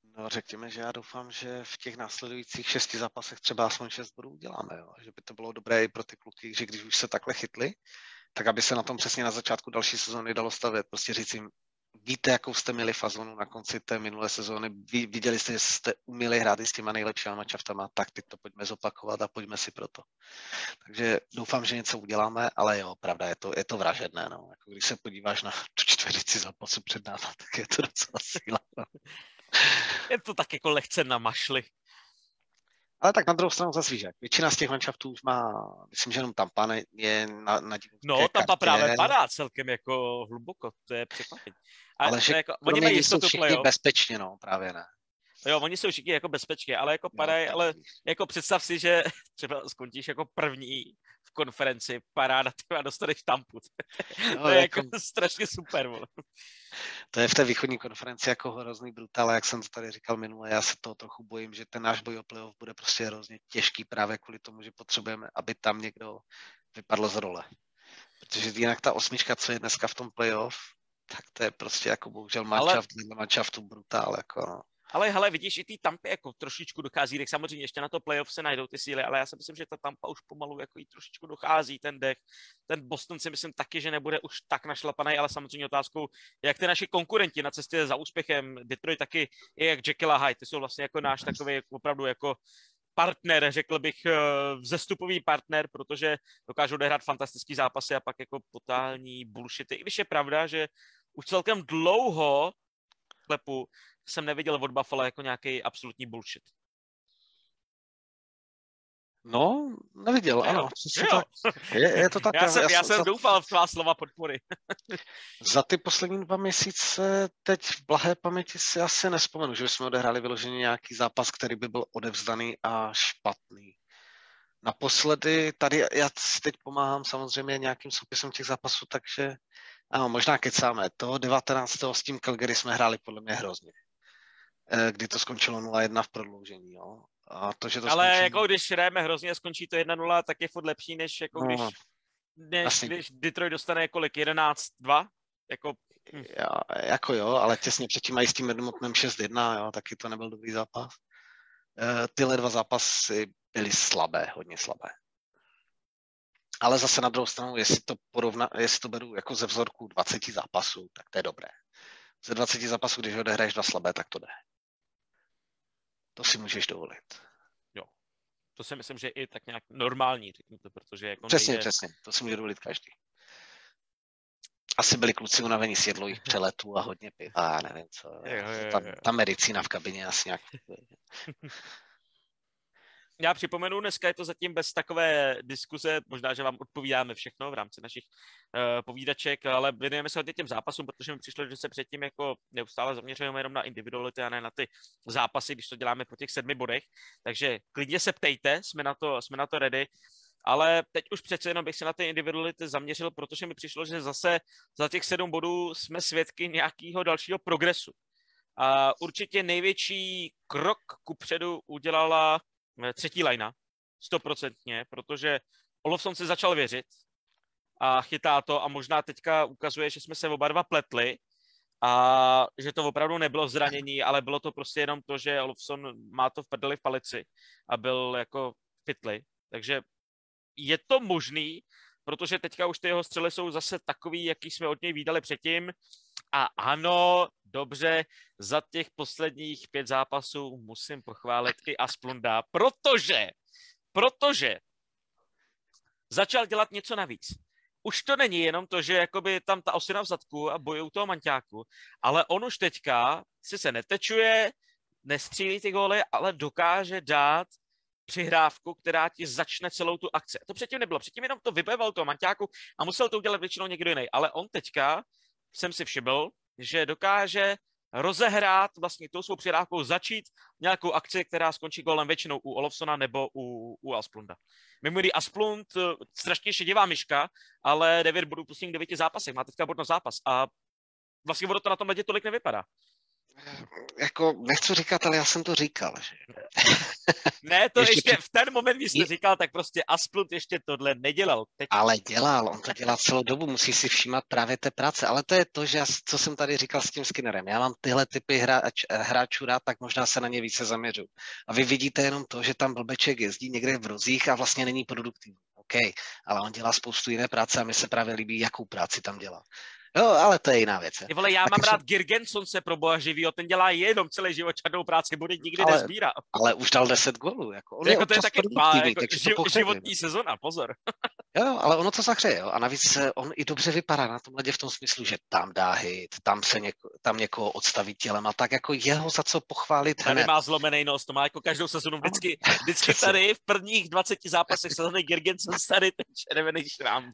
No řekněme, že já doufám, že v těch následujících šesti zápasech třeba aspoň šest bodů uděláme, jo? že by to bylo dobré i pro ty kluky, že když už se takhle chytli, tak aby se na tom přesně na začátku další sezóny dalo stavět. Prostě říct jim, víte, jakou jste měli fazonu na konci té minulé sezóny, viděli jste, že jste uměli hrát i s těma nejlepšíma mačaftama, tak teď to pojďme zopakovat a pojďme si pro to. Takže doufám, že něco uděláme, ale jo, pravda, je to, je to vražedné. No. Jako když se podíváš na tu čtverici zápasu před náma, tak je to docela síla. No. Je to tak jako lehce na mašli. Ale tak na druhou stranu zase víš, většina z těch manšaftů už má, myslím, že jenom Tampa je na, na No, Tampa kartě. právě padá celkem jako hluboko, to je překvapení. Ale že jako, oni mají jistotu všichni bezpečně, no, právě ne. Jo, oni jsou všichni jako bezpečně, ale jako padají, ale jako představ si, že třeba skončíš jako první v konferenci, paráda, ty a dostaneš tampu. No, to je jako, jako strašně super. Bo. To je v té východní konferenci jako hrozný brutál, jak jsem to tady říkal minule, já se toho trochu bojím, že ten náš boj o playoff bude prostě hrozně těžký právě kvůli tomu, že potřebujeme, aby tam někdo vypadl z role. Protože jinak ta osmička, co je dneska v tom playoff, tak to je prostě jako bohužel manšaft, ale... manšaftu brutál. Jako, no. Ale hele, vidíš, i ty Tampy jako trošičku dochází, tak samozřejmě ještě na to playoff se najdou ty síly, ale já si myslím, že ta Tampa už pomalu jako jí trošičku dochází ten dech. Ten Boston si myslím taky, že nebude už tak našlapaný, ale samozřejmě otázkou, jak ty naši konkurenti na cestě za úspěchem, Detroit taky je jak Jekyll a Hyde, ty jsou vlastně jako náš takový jako opravdu jako partner, řekl bych, eh, vzestupový partner, protože dokážou odehrát fantastický zápasy a pak jako totální bullshity. I když je pravda, že už celkem dlouho klepu jsem neviděl od Buffalo jako nějaký absolutní bullshit. No, neviděl, jo, ano. Jo. Tak, je, je to tak. Já jsem, já, já jsem za, doufal v tvá slova podpory. za ty poslední dva měsíce teď v blahé paměti si asi nespomenu, že jsme odehráli vyloženě nějaký zápas, který by byl odevzdaný a špatný. Naposledy, tady já si teď pomáhám samozřejmě nějakým soupisem těch zápasů, takže ano, možná kecáme. To 19. s tím Calgary jsme hráli podle mě hrozně. Eh, kdy to skončilo 0-1 v prodloužení, jo. A to, že to Ale skončí... jako když hrajeme hrozně a skončí to 1-0, tak je furt lepší, než jako no, když, než když Detroit dostane kolik, 11-2? Jako... Já, jako jo, ale těsně předtím mají s tím Edmontnem 6-1, jo, taky to nebyl dobrý zápas. E, tyhle dva zápasy byly slabé, hodně slabé. Ale zase na druhou stranu, jestli to, porovna, jestli to beru jako ze vzorku 20 zápasů, tak to je dobré. Ze 20 zápasů, když odehraješ dva slabé, tak to jde. To si můžeš dovolit. Jo. To si myslím, že je i tak nějak normální, řeknu to, protože jako Přesně, nejde... přesně. To si může dovolit každý. Asi byli kluci unavení z jedlových přeletů a hodně piva, nevím co. Jo, jo, jo. Ta, ta medicína v kabině asi nějak... já připomenu, dneska je to zatím bez takové diskuze, možná, že vám odpovídáme všechno v rámci našich uh, povídaček, ale věnujeme se hodně těm zápasům, protože mi přišlo, že se předtím jako neustále zaměřujeme jenom na individuality a ne na ty zápasy, když to děláme po těch sedmi bodech. Takže klidně se ptejte, jsme na to, jsme na to ready. Ale teď už přece jenom bych se na ty individuality zaměřil, protože mi přišlo, že zase za těch sedm bodů jsme svědky nějakého dalšího progresu. A určitě největší krok kupředu udělala třetí lajna, stoprocentně, protože Olofsson se začal věřit a chytá to a možná teďka ukazuje, že jsme se oba dva pletli a že to opravdu nebylo zranění, ale bylo to prostě jenom to, že Olofsson má to v prdeli v palici a byl jako fitly. Takže je to možný, protože teďka už ty jeho střely jsou zase takový, jaký jsme od něj výdali předtím. A ano, dobře, za těch posledních pět zápasů musím pochválit i Asplunda, protože, protože začal dělat něco navíc. Už to není jenom to, že jakoby tam ta osina v zadku a bojují toho manťáku, ale on už teďka si se netečuje, nestřílí ty góly, ale dokáže dát přihrávku, která ti začne celou tu akci. To předtím nebylo. Předtím jenom to vybeval toho manťáku a musel to udělat většinou někdo jiný. Ale on teďka, jsem si všiml, že dokáže rozehrát vlastně tou svou přihrávkou, začít nějakou akci, která skončí golem většinou u Olofsona nebo u, u Asplunda. Mimo Asplund, eh, strašně šedivá myška, ale 9 bodů plus 9 zápasech, má teďka bod na zápas a vlastně ono to na tom ledě tolik nevypadá. Jako, nechci říkat, ale já jsem to říkal, že? Ne, to ještě, ještě v ten moment, když jste říkal, tak prostě Asplut ještě tohle nedělal. Teď... Ale dělal, on to dělá celou dobu, musí si všímat právě té práce. Ale to je to, že já, co jsem tady říkal s tím Skinnerem. Já mám tyhle typy hráč, hráčů rád, tak možná se na ně více zaměřu. A vy vidíte jenom to, že tam blbeček jezdí někde v rozích a vlastně není produktivní. OK, ale on dělá spoustu jiné práce a mi se právě líbí, jakou práci tam dělá. No, ale to je jiná věc. Ty vole, já tak mám rád jsem... Girgenson se pro boha živý, ten dělá jenom celý život čarnou práci, bude nikdy ale, nezbírá. Ale už dal 10 gólů. Jako, on jako je to je taky má, jako živ, životní sezona, pozor. jo, ale ono to zahřeje, jo. A navíc on i dobře vypadá na tom ledě v tom smyslu, že tam dá hit, tam se něko, tam někoho odstaví tělem a tak jako jeho za co pochválit Tady hned. má zlomený nos, to má jako každou sezonu vždycky, vždycky tady v prvních 20 zápasech sezony Girgenson tady ten červený šrám.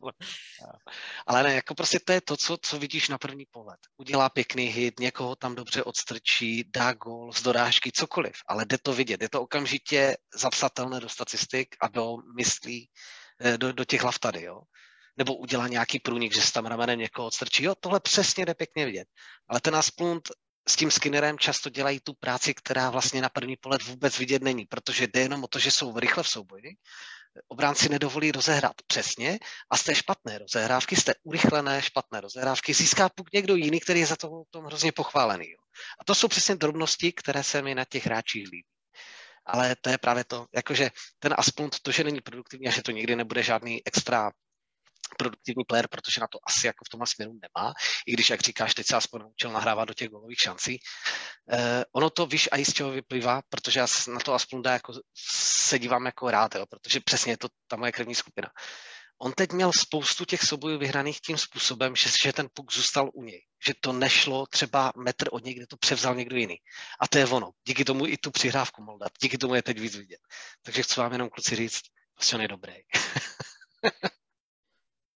Ale ne, jako prostě to je to, co, co vidíš na první pohled. Udělá pěkný hit, někoho tam dobře odstrčí, dá gol z dorážky, cokoliv, ale jde to vidět, je to okamžitě zapsatelné do statistik a do myslí, eh, do, do těch hlav tady, jo. Nebo udělá nějaký průnik, že se tam ramenem někoho odstrčí, jo, tohle přesně jde pěkně vidět. Ale ten Asplund s tím Skinnerem často dělají tu práci, která vlastně na první pohled vůbec vidět není, protože jde jenom o to, že jsou rychle v souboji obránci nedovolí rozehrát přesně a z té špatné rozehrávky, z té urychlené špatné rozehrávky získá puk někdo jiný, který je za to tom hrozně pochválený. Jo. A to jsou přesně drobnosti, které se mi na těch hráčích líbí. Ale to je právě to, jakože ten Aspunt, to, že není produktivní a že to nikdy nebude žádný extra produktivní player, protože na to asi jako v tomhle směru nemá, i když, jak říkáš, teď se aspoň naučil nahrávat do těch golových šancí. Eh, ono to, víš, a z čeho vyplývá, protože já na to aspoň dá jako, se dívám jako rád, jo, protože přesně je to ta moje krevní skupina. On teď měl spoustu těch soubojů vyhraných tím způsobem, že, že ten puk zůstal u něj. Že to nešlo třeba metr od něj, kde to převzal někdo jiný. A to je ono. Díky tomu i tu přihrávku mohl dát. Díky tomu je teď víc vidět. Takže chci vám jenom kluci říct, prostě on je dobrý.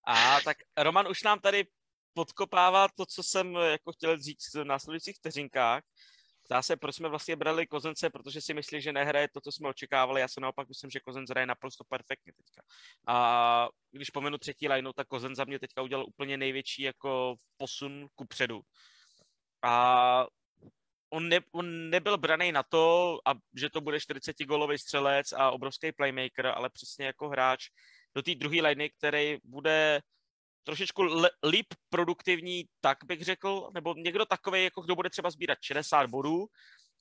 A tak Roman už nám tady podkopává to, co jsem jako chtěl říct v následujících vteřinkách. Zdá se, proč jsme vlastně brali Kozence, protože si myslí, že nehraje to, co jsme očekávali. Já se naopak myslím, že Kozenc hraje naprosto perfektně teďka. A když pomenu třetí lineu, tak Kozenc za mě teďka udělal úplně největší jako posun ku předu. A on, ne, on nebyl braný na to, a, že to bude 40 golový střelec a obrovský playmaker, ale přesně jako hráč, do té druhé liney, který bude trošičku líp produktivní, tak bych řekl, nebo někdo takový, jako kdo bude třeba sbírat 60 bodů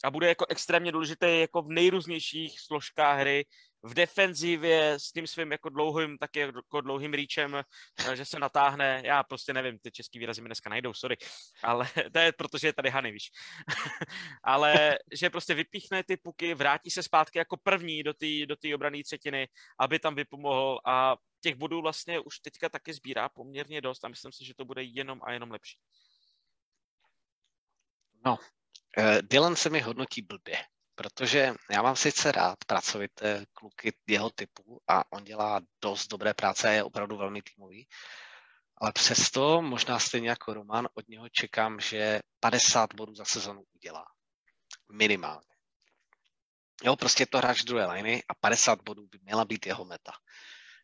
a bude jako extrémně důležitý jako v nejrůznějších složkách hry, v defenzivě s tím svým jako dlouhým, taky jako dlouhým rýčem, eh, že se natáhne, já prostě nevím, ty český výrazy mi dneska najdou, sorry, ale to je protože je tady Hany, víš. ale že prostě vypíchne ty puky, vrátí se zpátky jako první do té do obrané třetiny, aby tam vypomohl. A těch bodů vlastně už teďka taky sbírá poměrně dost a myslím si, že to bude jenom a jenom lepší. No, uh, Dylan se mi hodnotí blbě protože já mám sice rád pracovité kluky jeho typu a on dělá dost dobré práce a je opravdu velmi týmový, ale přesto, možná stejně jako Roman, od něho čekám, že 50 bodů za sezonu udělá. Minimálně. Jo, prostě je to hráč druhé liny a 50 bodů by měla být jeho meta.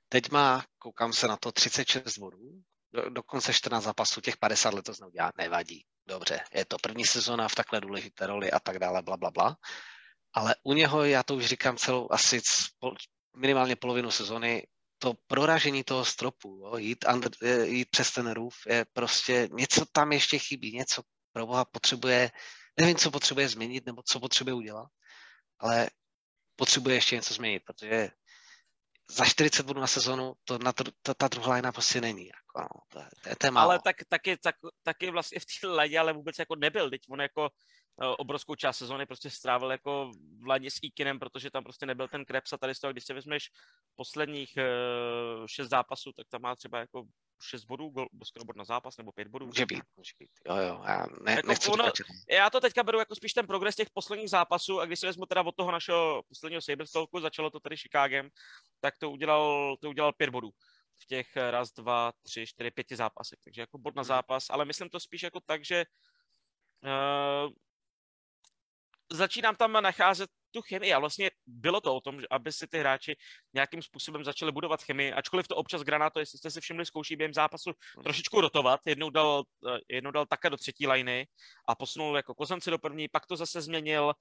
Teď má, koukám se na to, 36 bodů, do, dokonce 14 zápasů, těch 50 letos neudělá, nevadí. Dobře, je to první sezóna v takhle důležité roli a tak dále, bla, bla, bla ale u něho, já to už říkám celou asi minimálně polovinu sezony, to proražení toho stropu, jo, jít, under, eh, jít přes ten rův, je prostě něco tam ještě chybí, něco pro boha potřebuje, nevím, co potřebuje změnit nebo co potřebuje udělat, ale potřebuje ještě něco změnit, protože za 40 bodů na sezonu to na to, to, ta druhá lajna prostě není. Jako, no, to, to, je, to je málo. Ale tak, taky, tak, taky vlastně v té ledě ale vůbec jako nebyl. Teď on jako obrovskou část sezóny prostě strávil jako v ladě s Ikinem, protože tam prostě nebyl ten Krebs a tady z toho, když si vezmeš posledních uh, šest zápasů, tak tam má třeba jako šest bodů, gol, skoro bod na zápas, nebo pět bodů. Může být, může být. Jo, jo, já ne, jako nechci ono, Já to teďka beru jako spíš ten progres těch posledních zápasů a když si vezmu teda od toho našeho posledního Saberstolku, začalo to tady Chicagem, tak to udělal, to udělal pět bodů v těch raz, dva, tři, čtyři, pěti zápasech. Takže jako bod na hmm. zápas, ale myslím to spíš jako tak, že uh, začínám tam nacházet tu chemii a vlastně bylo to o tom, aby si ty hráči nějakým způsobem začali budovat chemii, ačkoliv to občas Granato, jestli jste si všimli, zkouší během zápasu trošičku rotovat, jednou dal, eh, jednou dal také do třetí liny a posunul jako Kozanci do první, pak to zase změnil,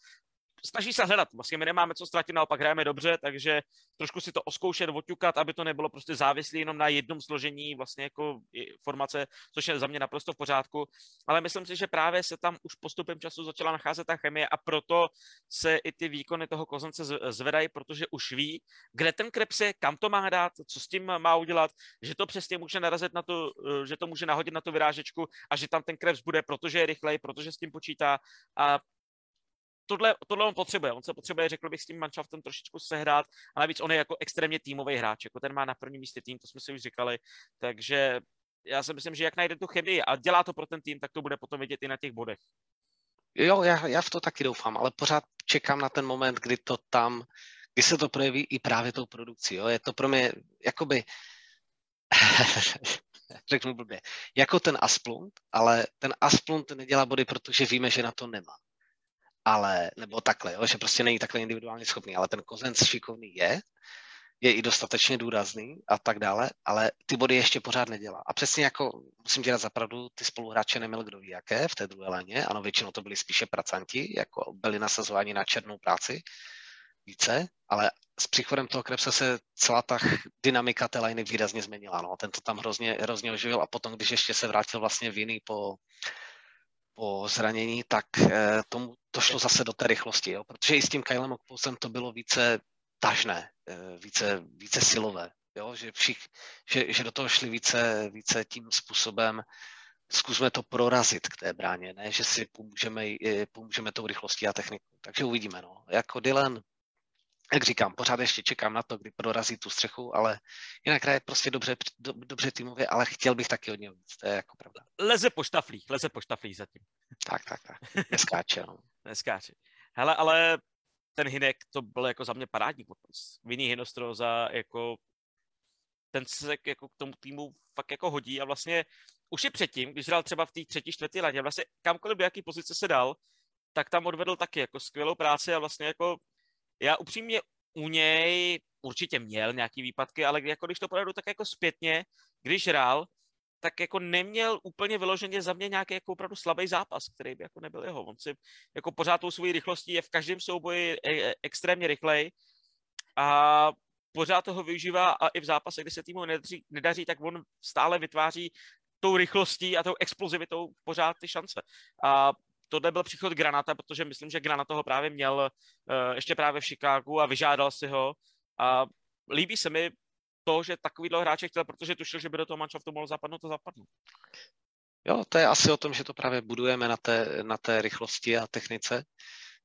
snaží se hledat. Vlastně my nemáme co ztratit, naopak hrajeme dobře, takže trošku si to oskoušet, oťukat, aby to nebylo prostě závislé jenom na jednom složení vlastně jako formace, což je za mě naprosto v pořádku. Ale myslím si, že právě se tam už postupem času začala nacházet ta chemie a proto se i ty výkony toho kozence zvedají, protože už ví, kde ten kreps je, kam to má dát, co s tím má udělat, že to přesně může narazit na to, že to může nahodit na tu vyrážečku a že tam ten kreps bude, protože je rychlej, protože s tím počítá a tohle, tohle on potřebuje. On se potřebuje, řekl bych, s tím manšaftem trošičku sehrát a navíc on je jako extrémně týmový hráč. Jako ten má na prvním místě tým, to jsme si už říkali. Takže já si myslím, že jak najde tu chemii a dělá to pro ten tým, tak to bude potom vidět i na těch bodech. Jo, já, já v to taky doufám, ale pořád čekám na ten moment, kdy to tam, kdy se to projeví i právě tou produkcí. Jo? Je to pro mě jakoby, řeknu blbě, jako ten Asplund, ale ten Asplund nedělá body, protože víme, že na to nemá ale, nebo takhle, jo, že prostě není takhle individuálně schopný, ale ten Kozenc šikovný je, je i dostatečně důrazný a tak dále, ale ty body ještě pořád nedělá. A přesně jako, musím dělat zapravdu, ty spoluhráče neměl kdo ví jaké v té druhé léně, ano, většinou to byli spíše pracanti, jako byli nasazováni na černou práci více, ale s příchodem toho Krebse se celá ta dynamika té výrazně změnila. No. Ten to tam hrozně, hrozně oživil a potom, když ještě se vrátil vlastně viny po, po zranění, tak eh, tomu to šlo zase do té rychlosti, jo? protože i s tím Kylem Okposem to bylo více tažné, eh, více, více silové, jo? Že, všich, že, že do toho šli více, více tím způsobem, zkusme to prorazit k té bráně, ne, že si pomůžeme, pomůžeme tou rychlostí a technikou. Takže uvidíme. No. Jako Dylan jak říkám, pořád ještě čekám na to, kdy prorazí tu střechu, ale jinak je prostě dobře, do, dobře týmově, ale chtěl bych taky od něj víc, to je jako pravda. Leze po štaflích, leze po štaflích zatím. Tak, tak, tak, neskáče, no. neskáče. Hele, ale ten Hinek, to byl jako za mě parádní podpis. Vinný Hinostro za jako ten se jako k tomu týmu fakt jako hodí a vlastně už i předtím, když hrál třeba v té třetí, čtvrtý ladě, vlastně kamkoliv do jaký pozice se dal, tak tam odvedl taky jako skvělou práci a vlastně jako já upřímně u něj určitě měl nějaký výpadky, ale jako když to pojedu tak jako zpětně, když hrál, tak jako neměl úplně vyloženě za mě nějaký jako opravdu slabý zápas, který by jako nebyl jeho. On si jako pořád tou svojí rychlostí je v každém souboji e- e- extrémně rychlej a pořád toho využívá a i v zápase, kdy se týmu nedaří, nedaří, tak on stále vytváří tou rychlostí a tou explozivitou pořád ty šance. A tohle byl příchod Granata, protože myslím, že Granata ho právě měl uh, ještě právě v Chicagu a vyžádal si ho. A líbí se mi to, že takovýhle hráče chtěl, protože tušil, že by do toho manšaftu mohl zapadnout, to zapadnout. Jo, to je asi o tom, že to právě budujeme na té, na té rychlosti a technice,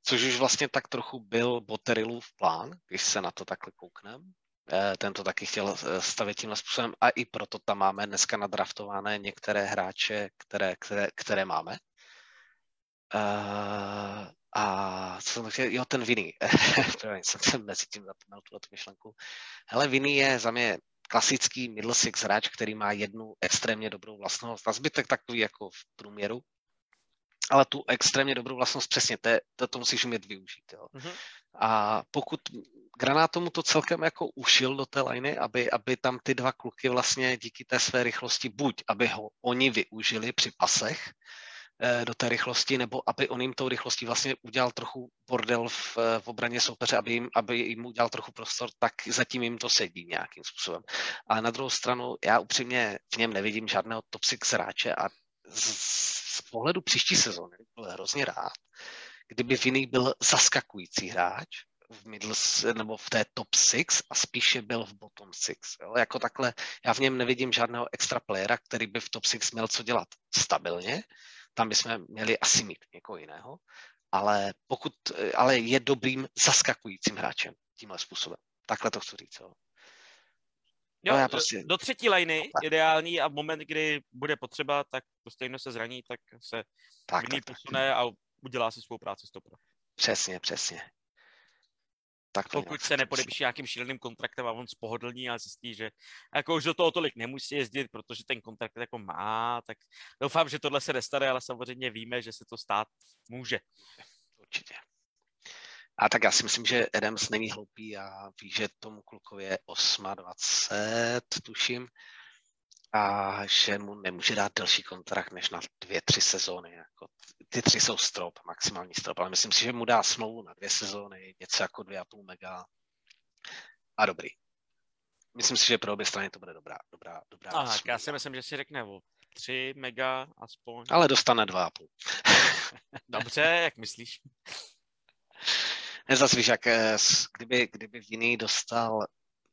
což už vlastně tak trochu byl Boterilův plán, když se na to takhle koukneme. Eh, ten to taky chtěl eh, stavět tímhle způsobem a i proto tam máme dneska nadraftované některé hráče, které, které, které máme. Uh, a co jsem chtěl, jo, ten Vinny. jsem se mezi tím zapomněl tuhle myšlenku. Hele, Vinny je za mě klasický middle six hráč, který má jednu extrémně dobrou vlastnost. A zbytek takový jako v průměru. Ale tu extrémně dobrou vlastnost přesně, to, to, to musíš umět využít. Jo. Mm-hmm. A pokud Granát tomu to celkem jako ušil do té liney, aby, aby tam ty dva kluky vlastně díky té své rychlosti buď, aby ho oni využili při pasech, do té rychlosti, nebo aby on jim tou rychlostí vlastně udělal trochu bordel v, eh, v obraně soupeře, aby jim, aby jim udělal trochu prostor, tak zatím jim to sedí nějakým způsobem. Ale na druhou stranu, já upřímně v něm nevidím žádného top 6 hráče a z, z pohledu příští sezóny byl hrozně rád, kdyby Vinny byl zaskakující hráč, v middle, nebo v té top 6 a spíše byl v bottom 6. Jo? Jako takhle, já v něm nevidím žádného extra playera, který by v top 6 měl co dělat stabilně, tam bychom měli asi mít někoho jiného, ale pokud, ale je dobrým zaskakujícím hráčem tímhle způsobem. Takhle to chci říct. Jo. Jo, no já prostě... do třetí liny ideální a v moment, kdy bude potřeba, tak prostě se zraní, tak se tak, tak, posune tak. a udělá si svou práci stopro. Přesně, přesně. Tak pokud se nepodepíše nějakým šíleným kontraktem a on spohodlní a zjistí, že jako už do toho tolik nemusí jezdit, protože ten kontrakt jako má, tak doufám, že tohle se nestane, ale samozřejmě víme, že se to stát může. Určitě. A tak já si myslím, že Adams není hloupý a ví, že tomu klukovi je 28, tuším. A že mu nemůže dát delší kontrakt než na dvě, tři sezóny. Jako ty tři jsou strop, maximální strop, ale myslím si, že mu dá smlouvu na dvě sezóny, něco jako dvě a půl mega a dobrý. Myslím si, že pro obě strany to bude dobrá, dobrá, dobrá. Aha, já si myslím, že si řekne o 3 mega aspoň. Ale dostane 2,5. Dobře, jak myslíš? Nezas víš, jak eh, kdyby, kdyby jiný dostal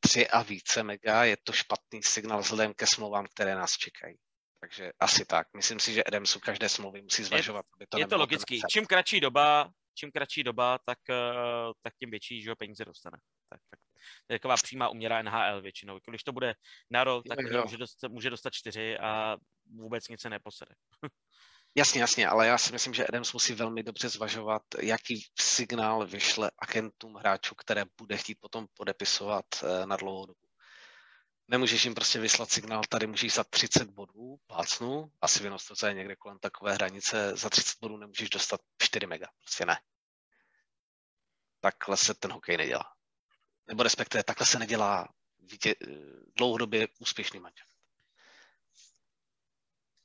3 a více mega, je to špatný signál vzhledem ke smlouvám, které nás čekají. Takže asi tak. Myslím si, že Adamsu každé smlouvy musí zvažovat, aby to Je to logický. Čím kratší doba, čím kratší doba, tak, eh, tak tím větší že peníze dostane. Tak, tak. To je taková přímá uměra NHL většinou. Když to bude na rok, tak může, dostat, může dostat čtyři a vůbec nic se neposede. Jasně, jasně, ale já si myslím, že Adams musí velmi dobře zvažovat, jaký signál vyšle agentům hráčů, které bude chtít potom podepisovat eh, na dlouhou dobu. Nemůžeš jim prostě vyslat signál, tady můžeš za 30 bodů, plácnu, asi to je někde kolem takové hranice, za 30 bodů nemůžeš dostat 4 mega, prostě ne. Takhle se ten hokej nedělá. Nebo respektive takhle se nedělá vítě, dlouhodobě úspěšný manžel.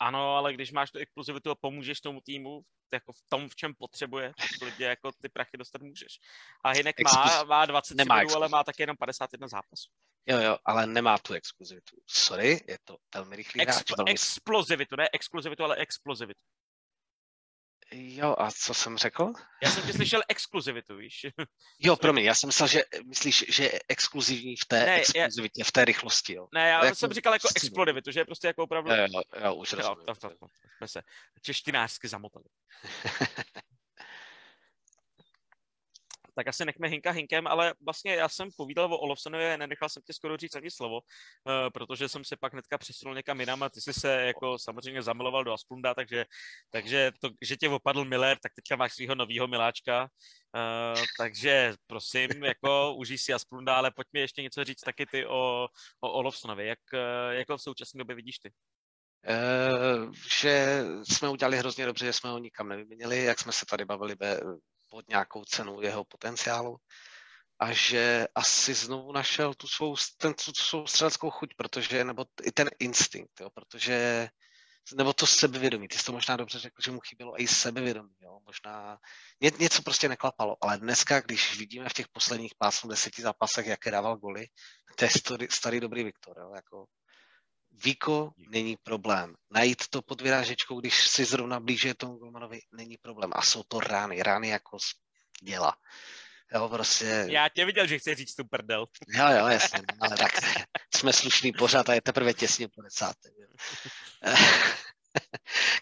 Ano, ale když máš tu exkluzivitu a pomůžeš tomu týmu jako v tom, v čem potřebuje, tak lidi jako ty prachy dostat můžeš. A Hinek má, má 20 nemá bodů, ale má také jenom 51 zápasů. Jo, jo, ale nemá tu exkluzivitu. Sorry, je to velmi rychlý Expl- hráč. Velmi... Explozivitu, ne exkluzivitu, ale explozivitu. Jo, a co jsem řekl? Já jsem ti slyšel exkluzivitu, víš? Jo, promiň, já jsem myslel, že myslíš, že je exkluzivní v té ne, exkluzivitě, je... v té rychlosti, jo. Ne, já jako... jsem říkal jako explodivitu, že je prostě jako opravdu... Jo, jo, jo už rozumím. Jo, to, to, to, jsme se češtinářsky zamotali. tak asi nechme Hinka Hinkem, ale vlastně já jsem povídal o Olofsonovi, nenechal jsem ti skoro říct ani slovo, uh, protože jsem se pak hnedka přesunul někam jinam a ty jsi se jako samozřejmě zamiloval do Asplunda, takže, takže to, že tě opadl Miller, tak teďka máš svého nového miláčka, uh, takže prosím, jako užij si Asplunda, ale pojď mi ještě něco říct taky ty o, o Olofsonovi, jak, jak ho v současné době vidíš ty? Uh, že jsme udělali hrozně dobře, že jsme ho nikam nevyměnili, jak jsme se tady bavili pod nějakou cenu jeho potenciálu a že asi znovu našel tu svou, ten, tu svou střeleckou chuť, protože, nebo i ten instinkt, jo, protože, nebo to sebevědomí, ty jsi to možná dobře řekl, že mu chybělo i sebevědomí, jo, možná ně, něco prostě neklapalo, ale dneska, když vidíme v těch posledních 50 zápasech, jaké dával goly, to je starý, starý dobrý Viktor, jo, jako Viko není problém. Najít to pod vyrážečkou, když si zrovna blíže tomu golmanovi, není problém. A jsou to rány, rány jako z děla. Jo, prostě... Já tě viděl, že chci říct tu prdel. Jo, jo, jasně, ale tak jsme slušný pořád a je teprve těsně po desátém.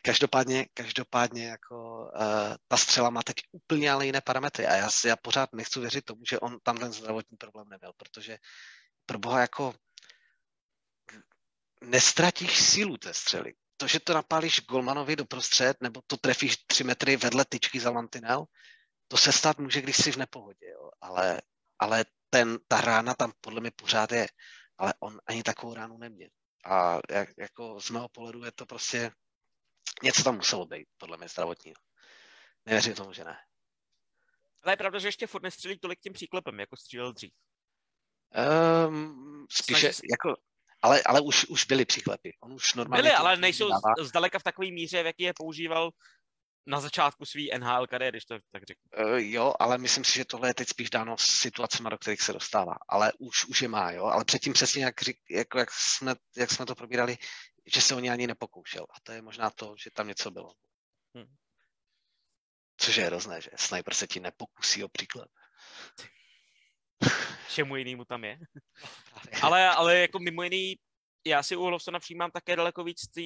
každopádně, každopádně jako uh, ta střela má teď úplně ale jiné parametry a já, si, já pořád nechci věřit tomu, že on tam ten zdravotní problém neměl, protože pro boha jako nestratíš sílu té střely. To, že to napálíš golmanovi do prostřed, nebo to trefíš tři metry vedle tyčky za mantinel, to se stát může, když jsi v nepohodě, jo. Ale, ale ten, ta rána tam podle mě pořád je. Ale on ani takovou ránu neměl. A jak, jako z mého pohledu je to prostě něco tam muselo být, podle mě zdravotního. Nevěřím tomu, že ne. Ale je pravda, že ještě furt nestřelí tolik tím příklepem, jako střílel dřív. Um, spíše, Snaží... jako, ale, ale už, už byly příklepy. On už normálně byly, ale nejsou dává. zdaleka v takové míře, v jaký je používal na začátku svý NHL kariéry, když to tak řeknu. Uh, jo, ale myslím si, že tohle je teď spíš dáno situacemi, do kterých se dostává. Ale už, už je má, jo. Ale předtím přesně, jak, jako, jak, jsme, jak jsme to probírali, že se o ně ani nepokoušel. A to je možná to, že tam něco bylo. Hmm. Což je hrozné, že sniper se ti nepokusí o příklad. Čemu jinému tam je. ale, ale jako mimo jiný, já si u Olofsona přijímám také daleko víc té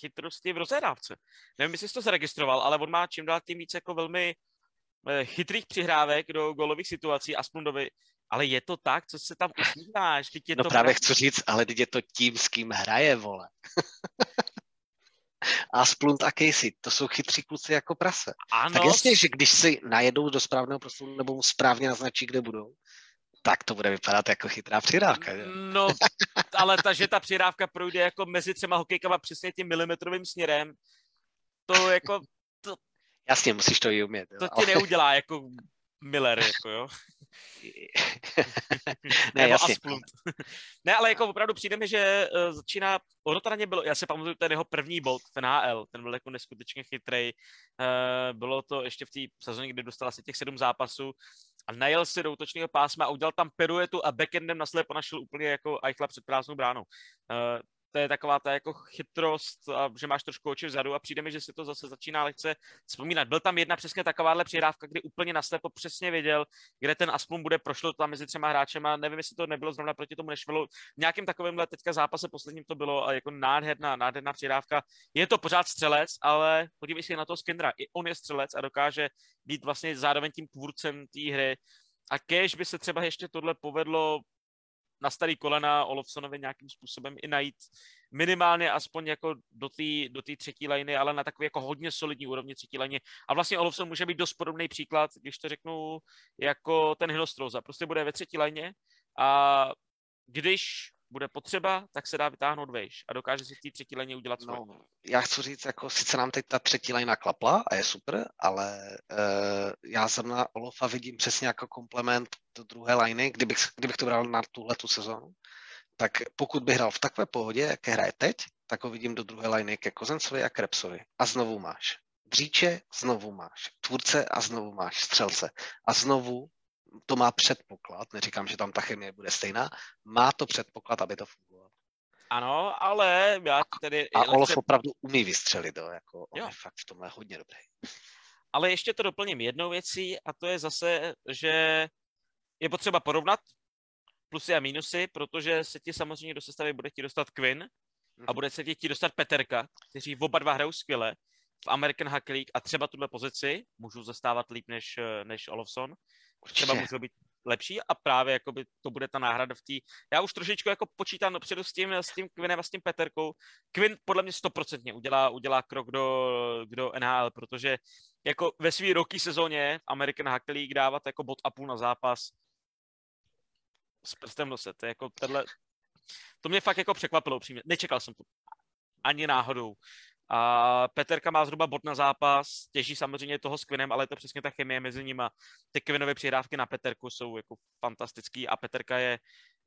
chytrosti v rozehrávce. Nevím, jestli jsi to zaregistroval, ale on má čím dál tím víc jako velmi eh, chytrých přihrávek do golových situací a Splundovi. Ale je to tak, co se tam usmíváš? je no to právě chci říct, ale teď je to tím, s kým hraje, vole. a Splund a Casey, to jsou chytří kluci jako prase. Ano. Tak jasně, že když si najedou do správného prostoru nebo mu správně naznačí, kde budou, tak to bude vypadat jako chytrá přirávka. Že? No, ale ta, že ta přirávka projde jako mezi třema hokejkama přesně tím milimetrovým směrem, to jako... To, Jasně, musíš to i umět. Jo. To ti neudělá jako Miller, jako jo. ne, jasně. ne, ale jako opravdu přijde mi, že uh, začíná, ono to na ně bylo, já si pamatuju ten jeho první bod v NHL, ten byl jako neskutečně chytrý. Uh, bylo to ještě v té sezóně, kdy dostal asi těch sedm zápasů a najel si do útočného pásma a udělal tam peruetu a backendem naslepo našel úplně jako Eichla před prázdnou bránou. Uh, to je taková ta jako chytrost, a že máš trošku oči vzadu a přijde mi, že si to zase začíná lehce vzpomínat. Byl tam jedna přesně takováhle přihrávka, kdy úplně naslepo přesně věděl, kde ten Asplum bude, prošlo tam mezi třema hráčema, nevím, jestli to nebylo zrovna proti tomu Nešvilu. V nějakém takovémhle teďka zápase posledním to bylo a jako nádherná, nádherná přihrávka. Je to pořád střelec, ale podívej se na to Skindra. I on je střelec a dokáže být vlastně zároveň tím tvůrcem té hry. A kež by se třeba ještě tohle povedlo na starý kolena Olofsonovi nějakým způsobem i najít minimálně aspoň jako do té do třetí liny, ale na takový jako hodně solidní úrovni třetí liny. A vlastně Olofson může být dost podobný příklad, když to řeknu, jako ten Hinostroza. Prostě bude ve třetí lině a když bude potřeba, tak se dá vytáhnout vejš a dokáže si v té třetí léně udělat svoje. No, já chci říct, jako sice nám teď ta třetí léna klapla a je super, ale uh, já zrovna Olofa vidím přesně jako komplement do druhé liny, kdybych, kdybych to bral na tuhle tu sezónu, tak pokud by hrál v takové pohodě, jaké hraje teď, tak ho vidím do druhé liny ke Kozencovi a Krepsovi. A znovu máš dříče, znovu máš tvůrce a znovu máš střelce. A znovu to má předpoklad, neříkám, že tam ta chemie bude stejná, má to předpoklad, aby to fungovalo. Ano, ale já tedy... A Olof lehce... opravdu umí vystřelit, to, jako on jo. je fakt v tomhle hodně dobrý. Ale ještě to doplním jednou věcí a to je zase, že je potřeba porovnat plusy a mínusy, protože se ti samozřejmě do sestavy bude ti dostat Quinn a mhm. bude se ti dostat Peterka, kteří oba dva hrajou skvěle v American Hockey League a třeba tuhle pozici můžou zastávat líp než, než Olofsson třeba může být lepší a právě jakoby to bude ta náhrada v té. Já už trošičku jako počítám dopředu s tím, s tím Quinnem a s tím Peterkou. Quinn podle mě stoprocentně udělá, udělá krok do, do NHL, protože jako ve své roky sezóně American Hockey League dávat jako bod a půl na zápas s prstem nose. To, jako tenhle, to mě fakt jako překvapilo upřímně. Nečekal jsem to. Ani náhodou. A Peterka má zhruba bod na zápas, těží samozřejmě toho s Quinem, ale je to přesně ta chemie mezi nimi. Ty Quinovy přihrávky na Peterku jsou jako fantastický a Peterka je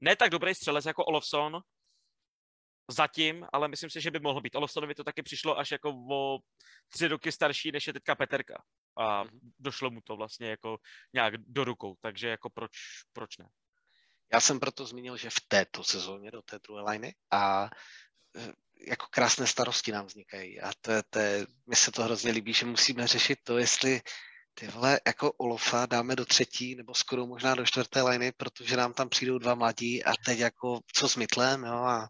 ne tak dobrý střelec jako Olofsson, zatím, ale myslím si, že by mohl být. Olofssonovi to taky přišlo až jako o tři roky starší, než je teďka Peterka. A mm-hmm. došlo mu to vlastně jako nějak do rukou, takže jako proč, proč ne? Já jsem proto zmínil, že v této sezóně do té druhé liny a jako krásné starosti nám vznikají. A to, to je, mně se to hrozně líbí, že musíme řešit to, jestli ty jako Olofa dáme do třetí nebo skoro možná do čtvrté liny, protože nám tam přijdou dva mladí a teď jako co s Mytlem, jo, a,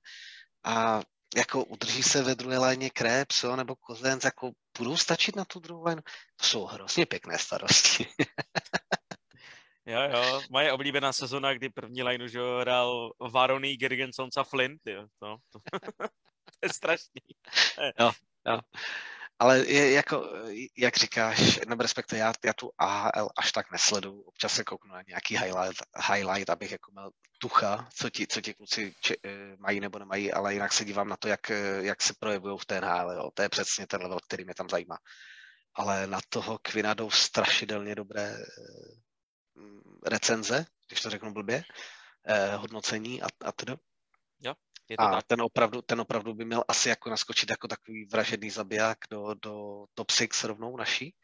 a jako udrží se ve druhé léně Krebs, jo, nebo Kozenc, jako budou stačit na tu druhou lénu? To jsou hrozně pěkné starosti. jo, jo, moje oblíbená sezona, kdy první lineu, že hrál Varony, Gergenson a Flint, jo, to je strašný. jo, jo. Ale je jako, jak říkáš, nebo respektive já, já tu AHL až tak nesledu. Občas se kouknu na nějaký highlight, highlight abych jako měl tucha, co ti, co ti kluci či, eh, mají nebo nemají, ale jinak se dívám na to, jak, jak se projevují v té NHL. Jo. To je přesně ten level, který mě tam zajímá. Ale na toho Kvina jdou strašidelně dobré eh, recenze, když to řeknu blbě, eh, hodnocení a, a tedy. Jo. Je to a tak? ten opravdu, ten opravdu by měl asi jako naskočit jako takový vražedný zabiják do, do top 6 rovnou naší,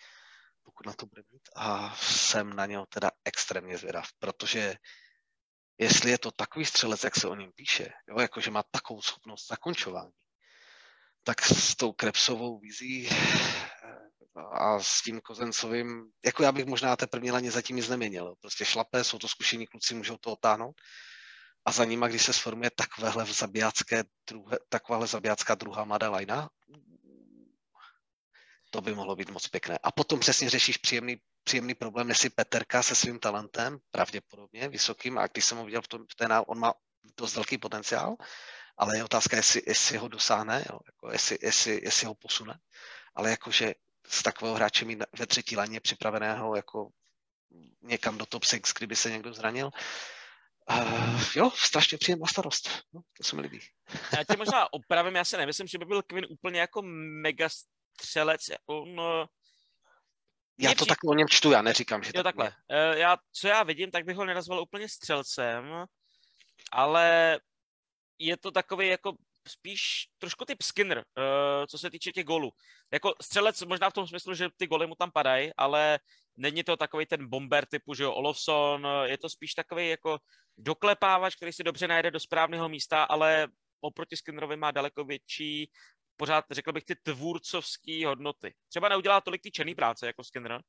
pokud na to bude mít. A jsem na něho teda extrémně zvědav, protože jestli je to takový střelec, jak se o něm píše, jo, jako že má takovou schopnost zakončování, tak s tou Krebsovou vizí eh, a s tím Kozencovým, jako já bych možná té první laně zatím nic neměnil. Prostě šlapé, jsou to zkušení kluci, můžou to otáhnout a za nima, když se sformuje takovéhle zabijácké druhé, takováhle zabijácká druhá mladá lajna, to by mohlo být moc pěkné. A potom přesně řešíš příjemný, příjemný problém, jestli Peterka se svým talentem, pravděpodobně vysokým, a když jsem ho viděl v, tom, v té, on má dost velký potenciál, ale je otázka, jestli, jestli ho dosáhne, jo, jako jestli, jestli, jestli ho posune. Ale jakože s takového hráče mít ve třetí laně připraveného jako někam do top 6, kdyby se někdo zranil, Uh, jo, strašně příjemná starost. No, to se mi líbí. Já tě možná opravím, já si nemyslím, že by byl Quinn úplně jako mega střelec. On, Já to přijde... tak o něm čtu, já neříkám, že jo, takhle. Mě... Já, co já vidím, tak bych ho nenazval úplně střelcem, ale je to takový jako spíš trošku typ Skinner, uh, co se týče těch golů. Jako střelec možná v tom smyslu, že ty goly mu tam padají, ale není to takový ten bomber typu, že jo, Olofsson, je to spíš takový jako doklepávač, který si dobře najde do správného místa, ale oproti Skinnerovi má daleko větší pořád, řekl bych, ty tvůrcovské hodnoty. Třeba neudělá tolik ty černý práce jako Skinner,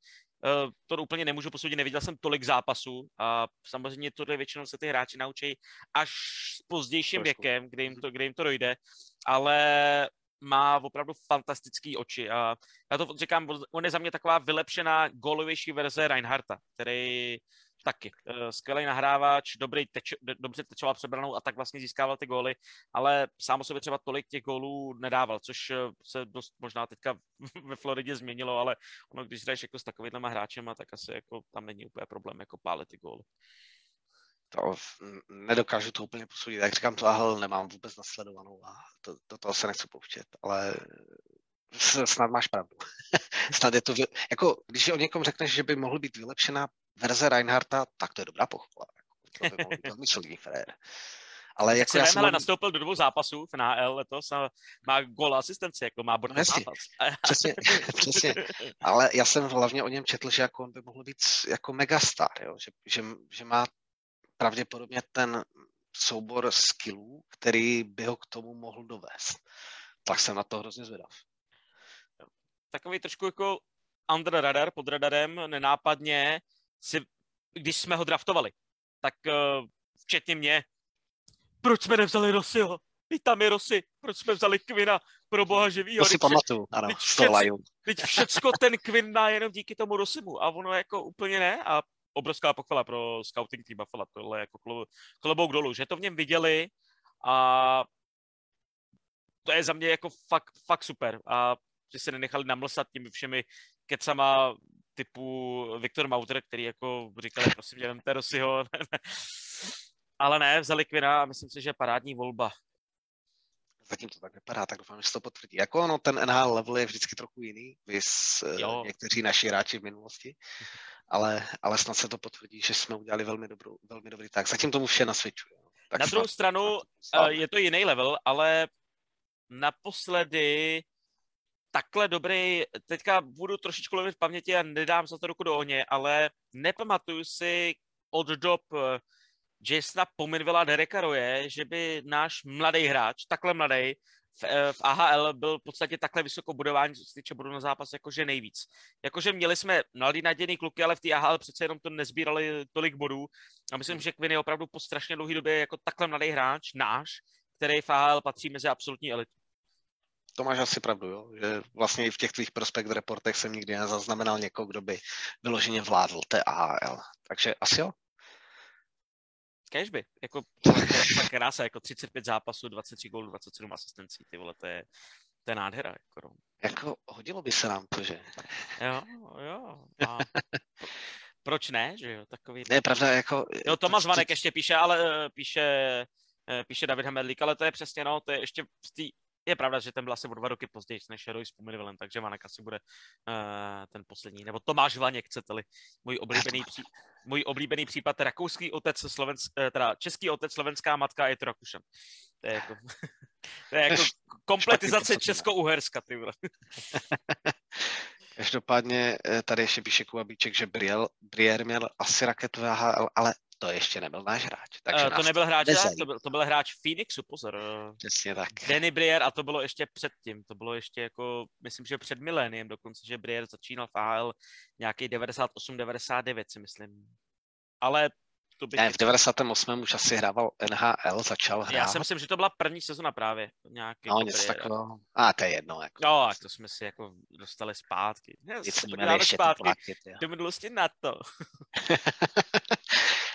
to úplně nemůžu posoudit, neviděl jsem tolik zápasů a samozřejmě tohle většinou se ty hráči naučí až s pozdějším Trošku. věkem, kdy jim, to, kdy jim to dojde, ale má opravdu fantastický oči a já to říkám, on je za mě taková vylepšená golovější verze Reinharta, který taky. Uh, skvělý nahrávač, dobrý teč, dobře tečoval přebranou a tak vlastně získával ty góly, ale sám o sobě třeba tolik těch gólů nedával, což eh, se dost možná teďka ve Floridě změnilo, ale ono, když hraješ jako s takovýma hráčema, tak asi jako tam není úplně problém jako pálit ty góly. To nedokážu to úplně posoudit. Jak říkám, to AHL nemám vůbec nasledovanou a to, to toho se nechci pouštět, ale snad máš pravdu. snad je to, jako když o někom řekneš, že by mohl být vylepšená verze Reinharta, tak to je dobrá pochvala. To by mohl být velmi solidní frér. Ale jako já jsem... ale nastoupil do dvou zápasů v NHL letos a má gol asistenci, jako má bodný no, zápas. Přesně, přesně. Ale já jsem hlavně o něm četl, že jako on by mohl být jako megastar, jo? Že, že, že má pravděpodobně ten soubor skillů, který by ho k tomu mohl dovést. Tak jsem na to hrozně zvědav. Takový trošku jako under radar, pod radarem, nenápadně, si, když jsme ho draftovali, tak uh, včetně mě, proč jsme nevzali Rosyho? I tam je Rosy, proč jsme vzali Kvina pro boha živýho? To si pamatuju, ano, teď, všecko, teď všecko ten Kvin dá jenom díky tomu Rosimu a ono jako úplně ne. A obrovská pochvala pro scouting tým Buffalo, tohle jako klobouk dolů, že to v něm viděli a to je za mě jako fakt, fakt super. A že se nenechali namlsat těmi všemi kecama typu Viktor Mauter, který jako říkali, prosím, že vemte Rossiho. Ale ne, vzali Kvina a myslím si, že parádní volba. Zatím to tak vypadá, tak doufám, že se to potvrdí. Jako ono, ten NHL level je vždycky trochu jiný, vys jo. někteří naši hráči v minulosti, ale, ale snad se to potvrdí, že jsme udělali velmi, dobrou, velmi dobrý tak. Zatím tomu vše nasvědčuje. Tak Na druhou stranu snad, je to jiný level, ale naposledy takhle dobrý, teďka budu trošičku lovit v paměti a nedám za to ruku do ohně, ale nepamatuju si od dob eh, Jasona Pominvilla Dereka Roje, že by náš mladý hráč, takhle mladý, v, eh, v AHL byl v podstatě takhle vysoko budování, co se týče bodu na zápas, jakože nejvíc. Jakože měli jsme mladý nadějný kluky, ale v té AHL přece jenom to nezbírali tolik bodů. A myslím, že Quinn je opravdu po strašně dlouhé době jako takhle mladý hráč, náš, který v AHL patří mezi absolutní elitu to máš asi pravdu, jo? že vlastně i v těch tvých prospekt reportech jsem nikdy nezaznamenal někoho, kdo by vyloženě vládl té AHL. Takže asi jo. Kež by, jako je krása, jako 35 zápasů, 23 gólů, 27 asistencí, ty vole, to je, to je nádhera. Jako, no. jako hodilo by se nám to, že? Jo, jo. A proč ne, že jo, takový... Ne, pravda, jako... Jo, Tomas Vanek ještě píše, ale píše, eh, píše David Hamerlík, ale to je přesně, no, to je ještě v té je pravda, že ten byl asi o dva roky později než Roy s Pominvilem, takže Vanek asi bude uh, ten poslední. Nebo Tomáš Vaněk, chcete-li. Můj oblíbený, pří, můj oblíbený případ, rakouský otec, slovensk, uh, teda český otec, slovenská matka, je to Rakušan. To je jako, to je jako kompletizace Česko-Uherska, ty vole. Každopádně eh, tady ještě píše Kubabíček, že Briel, Brier měl asi raketu HL, ale to ještě nebyl náš hráč. Takže uh, to nebyl hráč, to byl, to byl hráč Phoenixu, pozor. Přesně tak. Danny Brier a to bylo ještě předtím, to bylo ještě jako, myslím, že před miléniem dokonce, že Brier začínal v AHL nějaký 98-99 si myslím. Ale to by... Ne, v 98. už asi hrával NHL, začal hrát. Já si myslím, že to byla první sezona právě. Nějaký no, něco takového. A to je jedno. Jako. No, to jsme si jako dostali zpátky. Nic jsme zpátky platit, do minulosti na to.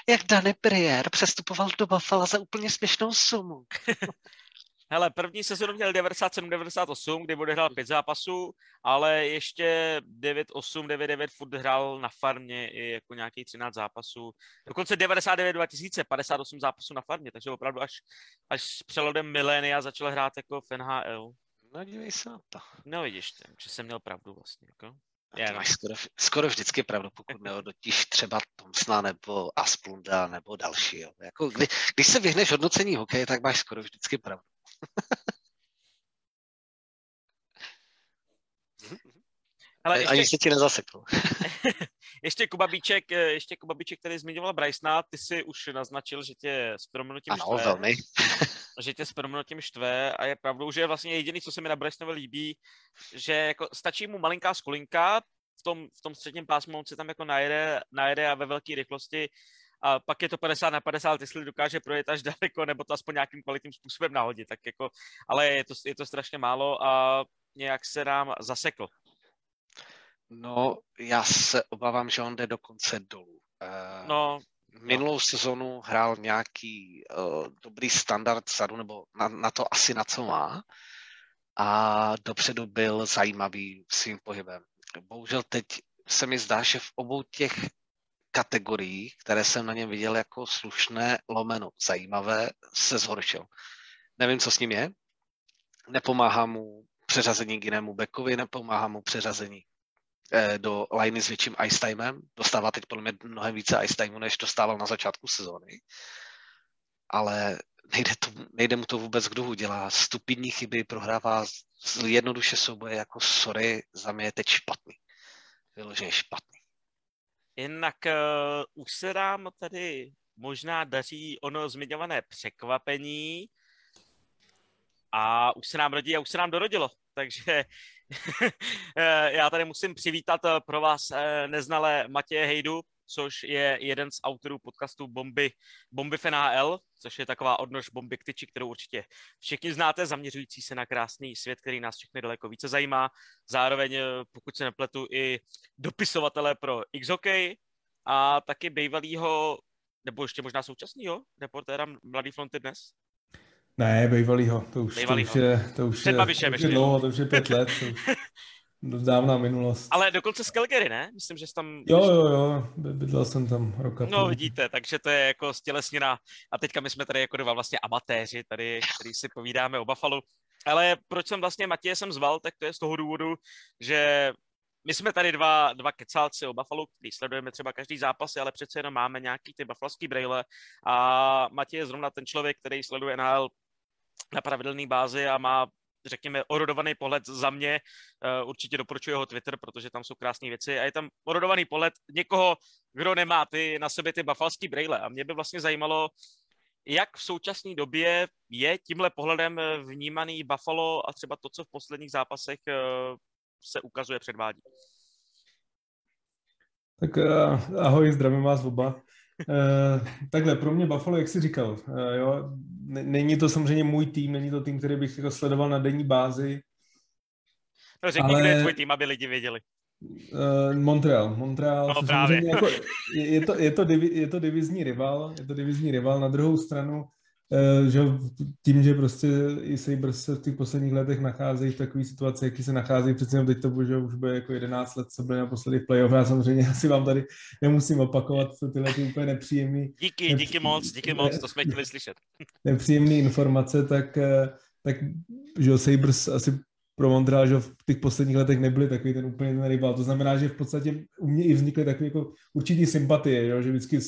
Jak Danny Brier přestupoval do Buffalo za úplně směšnou sumu. Hele, první sezonu měl 97-98, kdy odehrál pět zápasů, ale ještě 9-8, 9-9 furt hrál na farmě i jako nějaký 13 zápasů. Dokonce 99-2000, 58 zápasů na farmě, takže opravdu až, až s přelodem milénia začal hrát jako v NHL. No dívej se na to. No vidíš, že jsem měl pravdu vlastně. Jako. Yeah, máš skoro, skoro vždycky pravdu, pokud nehodnotíš třeba Tomsna nebo Asplunda nebo další. Jo. Jako, kdy, když se vyhneš hodnocení hokeje, tak máš skoro vždycky pravdu. Ale ještě... Ani se ti nezasekl. ještě Kubabíček, eh, ještě Kubabíček, který zmiňoval Brysona, ty si už naznačil, že tě s proměnutím ano, štve. velmi. že tě s proměnutím štve a je pravdou, že je vlastně jediný, co se mi na Brysonovi líbí, že jako stačí mu malinká skulinka, v tom, v tom středním pásmu on se tam jako najede, najede a ve velké rychlosti a pak je to 50 na 50, jestli dokáže projet až daleko, nebo to aspoň nějakým kvalitním způsobem nahodit, tak jako, ale je to, je to strašně málo a nějak se nám zasekl. No, já se obávám, že on jde dokonce dolů. Uh, no, minulou no. sezonu hrál nějaký uh, dobrý standard vzadu, nebo na, na to asi na co má. A dopředu byl zajímavý svým pohybem. Bohužel teď se mi zdá, že v obou těch kategoriích, které jsem na něm viděl jako slušné, lomeno, zajímavé, se zhoršil. Nevím, co s ním je. Nepomáhá mu přeřazení k jinému bekovi, nepomáhá mu přeřazení Eh, do liney s větším ice timem. Dostává teď podle mě mnohem více ice timeu, než dostával na začátku sezóny. Ale nejde, to, nejde mu to vůbec k duhu. Dělá stupidní chyby, prohrává jednoduše souboje jako sorry, za mě je teď špatný. Vyloženě špatný. Jinak uh, už se nám tady možná daří ono zmiňované překvapení a už se nám rodí a už se nám dorodilo. Takže Eh, já tady musím přivítat eh, pro vás eh, neznalé Matěje Hejdu, což je jeden z autorů podcastu Bomby, Bomby FNHL, což je taková odnož bomby k tyči, kterou určitě všichni znáte, zaměřující se na krásný svět, který nás všechny daleko více zajímá. Zároveň, pokud se nepletu, i dopisovatele pro X-Hockey a taky bývalýho, nebo ještě možná současného reportéra Mladý fronty dnes. Ne, bývalýho, to už, bývalýho. to už je, to už je, to už je dlouho, to už je pět let, to už dávná minulost. Ale dokonce z Calgary, ne? Myslím, že jsi tam... Jo, jo, jo, bydlel jsem tam roka No půl. vidíte, takže to je jako stělesněná. A teďka my jsme tady jako dva vlastně amatéři, tady, který si povídáme o Buffalo. Ale proč jsem vlastně Matěje jsem zval, tak to je z toho důvodu, že my jsme tady dva, dva kecálci o Buffalo, který sledujeme třeba každý zápas, ale přece jenom máme nějaký ty buffalský braille a Matěj je zrovna ten člověk, který sleduje NHL na pravidelné bázi a má řekněme, orodovaný pohled za mě. Uh, určitě doporučuji jeho Twitter, protože tam jsou krásné věci. A je tam orodovaný pohled někoho, kdo nemá ty na sobě ty bafalský brejle. A mě by vlastně zajímalo, jak v současné době je tímhle pohledem vnímaný Buffalo a třeba to, co v posledních zápasech uh, se ukazuje, předvádí. Tak ahoj, zdravím vás oba. Uh, takhle, pro mě Buffalo, jak jsi říkal, uh, jo, není to samozřejmě můj tým, není to tým, který bych jako sledoval na denní bázi. No řekni, ale... kde je tvůj tým, aby lidi věděli. Uh, Montreal. Montreal no, právě. Jako, je, je, to, je, to divi, je to divizní rival, je to divizní rival. Na druhou stranu Eh, že tím, že prostě i Sabres se v těch posledních letech nacházejí v takové situaci, jaký se nacházejí, přece jenom teď to bude, že už bude jako 11 let, co byly naposledy v playoff, já samozřejmě asi vám tady nemusím opakovat tyhle ty úplně nepříjemný. Díky, nepří... díky moc, díky moc, to jsme chtěli slyšet. Nepříjemné informace, tak, eh, tak že Sabres asi pro Montreal, že v těch posledních letech nebyli takový ten úplně ten rival. To znamená, že v podstatě u mě i vznikly takové jako určitý sympatie, že vždycky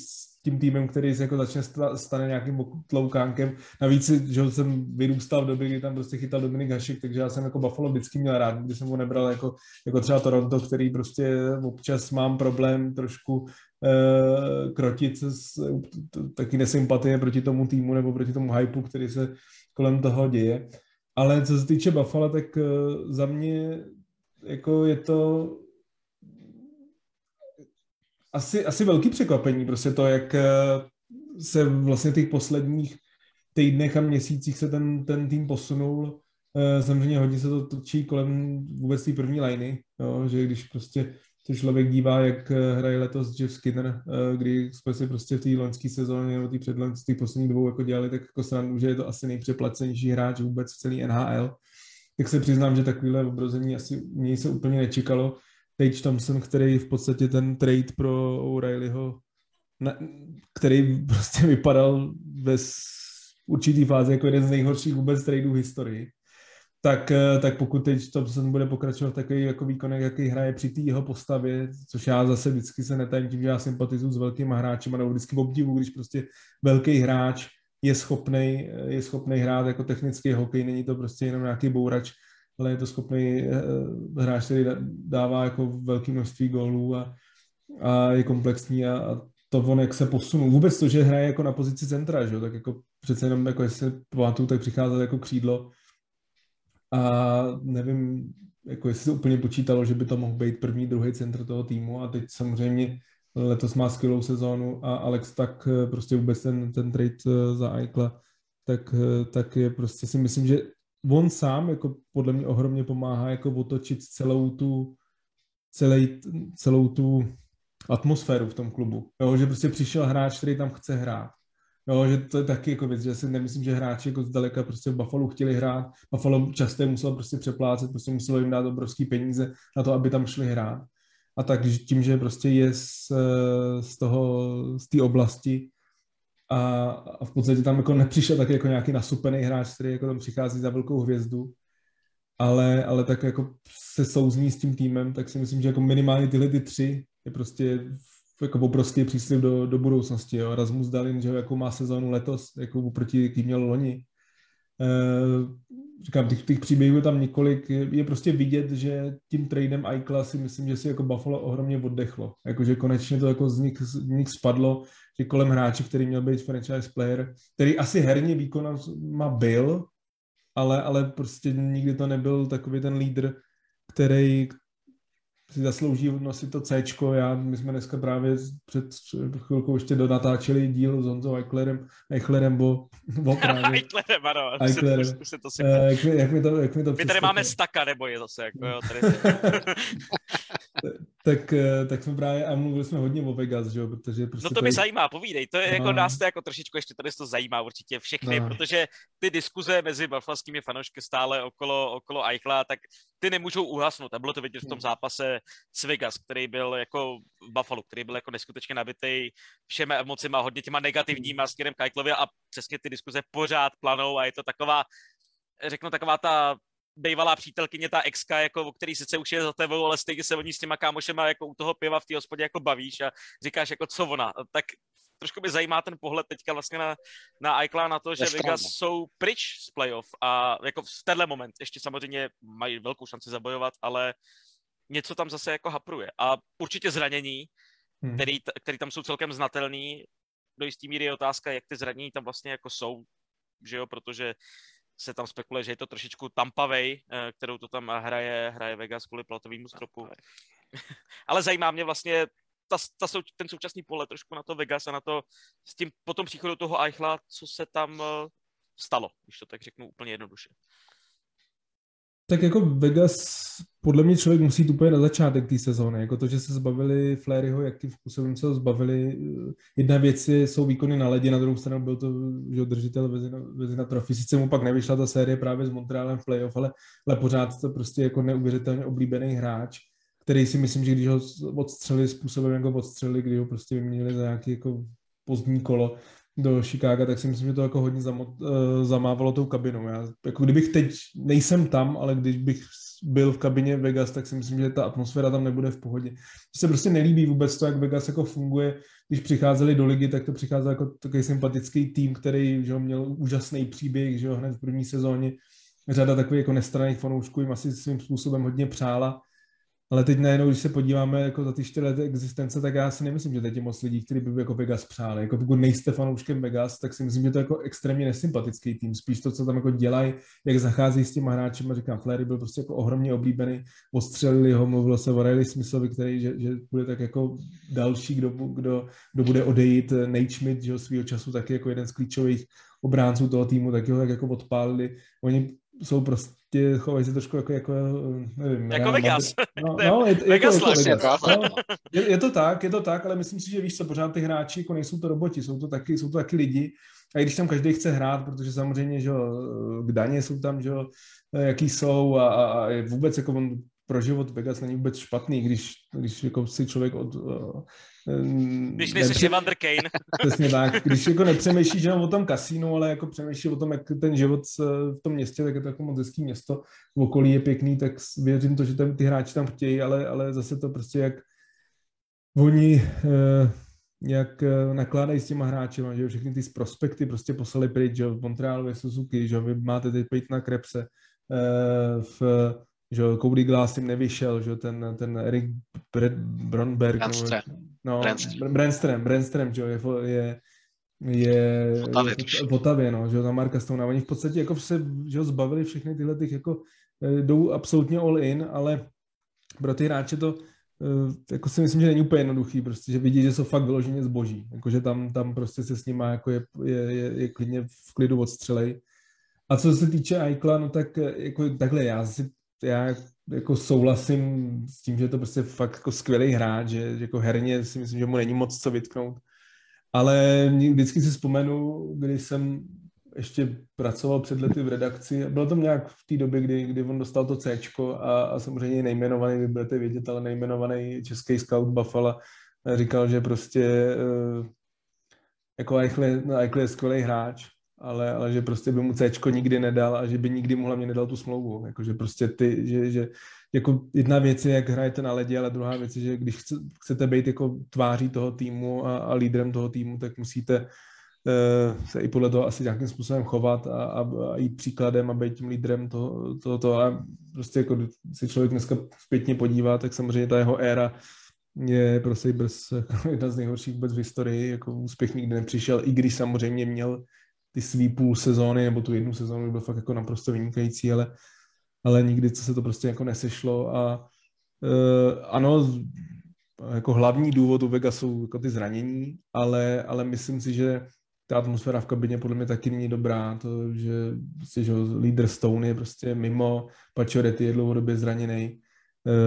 tím týmem, který se jako začne stane nějakým tloukánkem. Navíc, že jsem vyrůstal v době, kdy tam prostě chytal Dominik Hašek, takže já jsem jako Buffalo vždycky měl rád, když jsem ho nebral jako, jako třeba Toronto, který prostě občas mám problém trošku eh, krotit s, taky nesympatie proti tomu týmu nebo proti tomu hypu, který se kolem toho děje. Ale co se týče Buffalo, tak eh, za mě jako je to asi, asi velký překvapení, prostě to, jak eh, se vlastně těch posledních týdnech a měsících se ten, ten tým posunul. Eh, samozřejmě hodně se to točí kolem vůbec té první liny, jo, že když prostě se člověk dívá, jak eh, hraje letos Jeff Skinner, kdy jsme si prostě v té loňské sezóně nebo té předloňské poslední dvou jako dělali, tak jako srandu, že je to asi nejpřeplacenější hráč vůbec v celý NHL. Tak se přiznám, že takovýhle obrození asi mě se úplně nečekalo. Tage Thompson, který v podstatě ten trade pro O'Reillyho, který prostě vypadal ve určitý fázi jako jeden z nejhorších vůbec tradeů v historii. tak, eh, tak pokud teď Thompson bude pokračovat takový jako výkonek, jaký hraje při té jeho postavě, což já zase vždycky se netajím tím, že já sympatizuju s velkými hráči, nebo vždycky obdivu, když prostě velký hráč je schopný je schopný hrát jako technický hokej, není to prostě jenom nějaký bourač, ale je to schopný eh, hráč, který dává jako velké množství gólů a, a je komplexní a, a to on, jak se posunul. Vůbec to, že hraje jako na pozici centra, že? tak jako přece jenom, jako jestli pamatuju, tak přicházel jako křídlo a nevím, jako jestli se úplně počítalo, že by to mohl být první, druhý centr toho týmu a teď samozřejmě letos má skvělou sezónu a Alex tak eh, prostě vůbec ten, ten trade eh, za Aikla, tak, eh, tak je prostě si myslím, že on sám jako podle mě ohromně pomáhá jako otočit celou tu celý, celou tu atmosféru v tom klubu. Jo, že prostě přišel hráč, který tam chce hrát. Jo, že to je taky jako věc, že si nemyslím, že hráči jako zdaleka prostě v Buffalo chtěli hrát. Buffalo často muselo prostě přeplácet, prostě muselo jim dát obrovský peníze na to, aby tam šli hrát. A tak tím, že prostě je z, z toho, z té oblasti a, a, v podstatě tam jako nepřišel taky jako nějaký nasupený hráč, který jako tam přichází za velkou hvězdu, ale, ale tak jako se souzní s tím týmem, tak si myslím, že jako minimálně tyhle ty tři je prostě jako obrovský příslip do, do budoucnosti. Jo. Rasmus Dalin, že jako má sezónu letos, jako oproti kým měl loni. E, říkám, těch, těch příběhů je tam několik. Je, je prostě vidět, že tím tradem si myslím, že si jako Buffalo ohromně oddechlo. Jakože konečně to jako z nich, z nich spadlo, že kolem hráče, který měl být franchise player, který asi herně výkon má byl, ale, ale prostě nikdy to nebyl takový ten lídr, který, si zaslouží nosit to C. Já, my jsme dneska právě před chvilkou ještě donatáčeli díl s Honzou Eichlerem, Eichlerem bo, bo právě. Eichlerem, ano. Eichlerem. Se to, se to si... uh, jak, jak, mi to, jak mi to My tady máme staka, nebo je zase, jako jo, tady. tak, eh, tak jsme právě, a mluvili jsme hodně o Vegas, že jo, protože prostě No to mě zajímá, povídej, to je no. jako nás to jako trošičku ještě tady to zajímá určitě všechny, no. protože ty diskuze mezi buffalskými fanoušky stále okolo, okolo Eichla, tak ty nemůžou uhasnout a bylo to vidět v tom hmm. zápase s Vegas, který byl jako v Buffalo, který byl jako neskutečně nabitý všemi emocima, hodně těma negativníma směrem k Eichlovi a přesně ty diskuze pořád planou a je to taková, řeknu taková ta bývalá přítelkyně, ta exka, jako, o který sice už je za tebou, ale stejně se o ní s těma kámošema jako u toho piva v té hospodě jako bavíš a říkáš jako co ona. Tak trošku by zajímá ten pohled teďka vlastně na, na iCloud, na to, že Vegas jsou pryč z playoff a jako v tenhle moment ještě samozřejmě mají velkou šanci zabojovat, ale něco tam zase jako hapruje. A určitě zranění, hmm. který, který tam jsou celkem znatelný, do jistý míry je otázka, jak ty zranění tam vlastně jako jsou, že jo, protože se tam spekuluje, že je to trošičku tampavej, eh, kterou to tam hraje, hraje Vegas kvůli platovému stropu. Ale zajímá mě vlastně ta, ta sou, ten současný pohled trošku na to Vegas a na to s tím potom příchodu toho Eichla, co se tam eh, stalo, když to tak řeknu úplně jednoduše. Tak jako Vegas, podle mě člověk musí jít úplně na začátek té sezóny. Jako to, že se zbavili Flaryho, jakým způsobem se ho zbavili. Jedna věc je, jsou výkony na ledě, na druhou stranu byl to že držitel vezina, vezina trofy. Sice mu pak nevyšla ta série právě s Montrealem v playoff, ale, ale pořád to prostě jako neuvěřitelně oblíbený hráč, který si myslím, že když ho odstřeli způsobem, jako odstřeli, kdy ho prostě vyměnili za nějaký jako pozdní kolo, do Chicaga, tak si myslím, že to jako hodně zamot, uh, zamávalo tou kabinou. Já, jako kdybych teď, nejsem tam, ale když bych byl v kabině Vegas, tak si myslím, že ta atmosféra tam nebude v pohodě. Mně se prostě nelíbí vůbec to, jak Vegas jako funguje. Když přicházeli do ligy, tak to přicházel jako takový sympatický tým, který že měl úžasný příběh, že ho hned v první sezóně. Řada takových jako nestraných fanoušků jim asi svým způsobem hodně přála ale teď najednou, když se podíváme jako za ty čtyři lety existence, tak já si nemyslím, že teď je moc lidí, kteří by jako Vegas přáli. Jako pokud nejste fanouškem Vegas, tak si myslím, že to je jako extrémně nesympatický tým. Spíš to, co tam jako dělají, jak zachází s těma hráči. Říkám, Flery byl prostě jako ohromně oblíbený, ostřelili ho, mluvilo se o Riley Smithovi, který, že, že, bude tak jako další, kdo, kdo, kdo bude odejít. Nate Schmidt, že svýho času taky jako jeden z klíčových obránců toho týmu, tak ho tak jako odpálili. Oni jsou prostě, chovají se trošku jako, jako nevím. Jako Vegas. No, no, je, Vegas, je, to, jako Vegas. No, je, je, to tak, je to tak, ale myslím si, že víš co, pořád ty hráči jako nejsou to roboti, jsou to taky, jsou to taky lidi. A i když tam každý chce hrát, protože samozřejmě, že k daně jsou tam, že jaký jsou a, a, a vůbec jako on pro život Vegas není vůbec špatný, když, když jako si člověk od... Uh, když nejsi nepře... Evander Kane. Přesně tak. Když jako nepřemýšlíš jenom o tom kasínu, ale jako přemýšlíš o tom, jak ten život v tom městě, tak je to jako moc hezký město, v okolí je pěkný, tak věřím to, že tam ty hráči tam chtějí, ale, ale zase to prostě jak oni uh, jak eh, nakládají s těma hráči, že všechny ty prospekty prostě poslali pryč, že v Montrealu je Suzuki, že vy máte teď pejt na Krepse, eh, v, že Cody Glass tím nevyšel, že ten, ten Erik Bronberg, Brandström. no, Brandström, Brandström, že je, je je v Otavě, no, že ta Marka Stone. Oni v podstatě jako se že zbavili všechny tyhle těch jako eh, jdou absolutně all in, ale pro ty hráče to Eh, jako si myslím, že není úplně jednoduchý, prostě, že vidí, že jsou fakt vyloženě zboží, jakože tam, tam prostě se s nima jako je, je, je, je klidně v klidu odstřelej. A co se týče Aikla, no tak eh, jako takhle já si, já jako souhlasím s tím, že je to prostě fakt jako skvělý hráč, že, jako herně si myslím, že mu není moc co vytknout. Ale vždycky si vzpomenu, když jsem ještě pracoval před lety v redakci. Bylo to nějak v té době, kdy, kdy on dostal to C a, a samozřejmě nejmenovaný, vy budete vědět, ale nejmenovaný český scout Buffalo říkal, že prostě uh, jako Eichle, no Eichle je skvělý hráč, ale, ale že prostě by mu C nikdy nedal a že by nikdy mu hlavně nedal tu smlouvu. Jako, že prostě ty, že, že jako jedna věc je, jak hrajete na ledě, ale druhá věc je, že když chcete být jako tváří toho týmu a, a lídrem toho týmu, tak musíte Eh, se i podle toho asi nějakým způsobem chovat a, a, a jít příkladem a být tím lídrem toho, toho, toho. A prostě jako si člověk dneska zpětně podívá, tak samozřejmě ta jeho éra je pro Sabres jedna z nejhorších vůbec v historii, jako úspěch nikdy nepřišel, i když samozřejmě měl ty svý půl sezóny, nebo tu jednu sezónu byl fakt jako naprosto vynikající, ale, ale nikdy co se to prostě jako nesešlo. A uh, ano, jako hlavní důvod u Vega jsou jako ty zranění, ale, ale myslím si, že ta atmosféra v kabině podle mě taky není dobrá, to, že, prostě, že lídr Stone je prostě mimo, Pacioretty je dlouhodobě zraněný,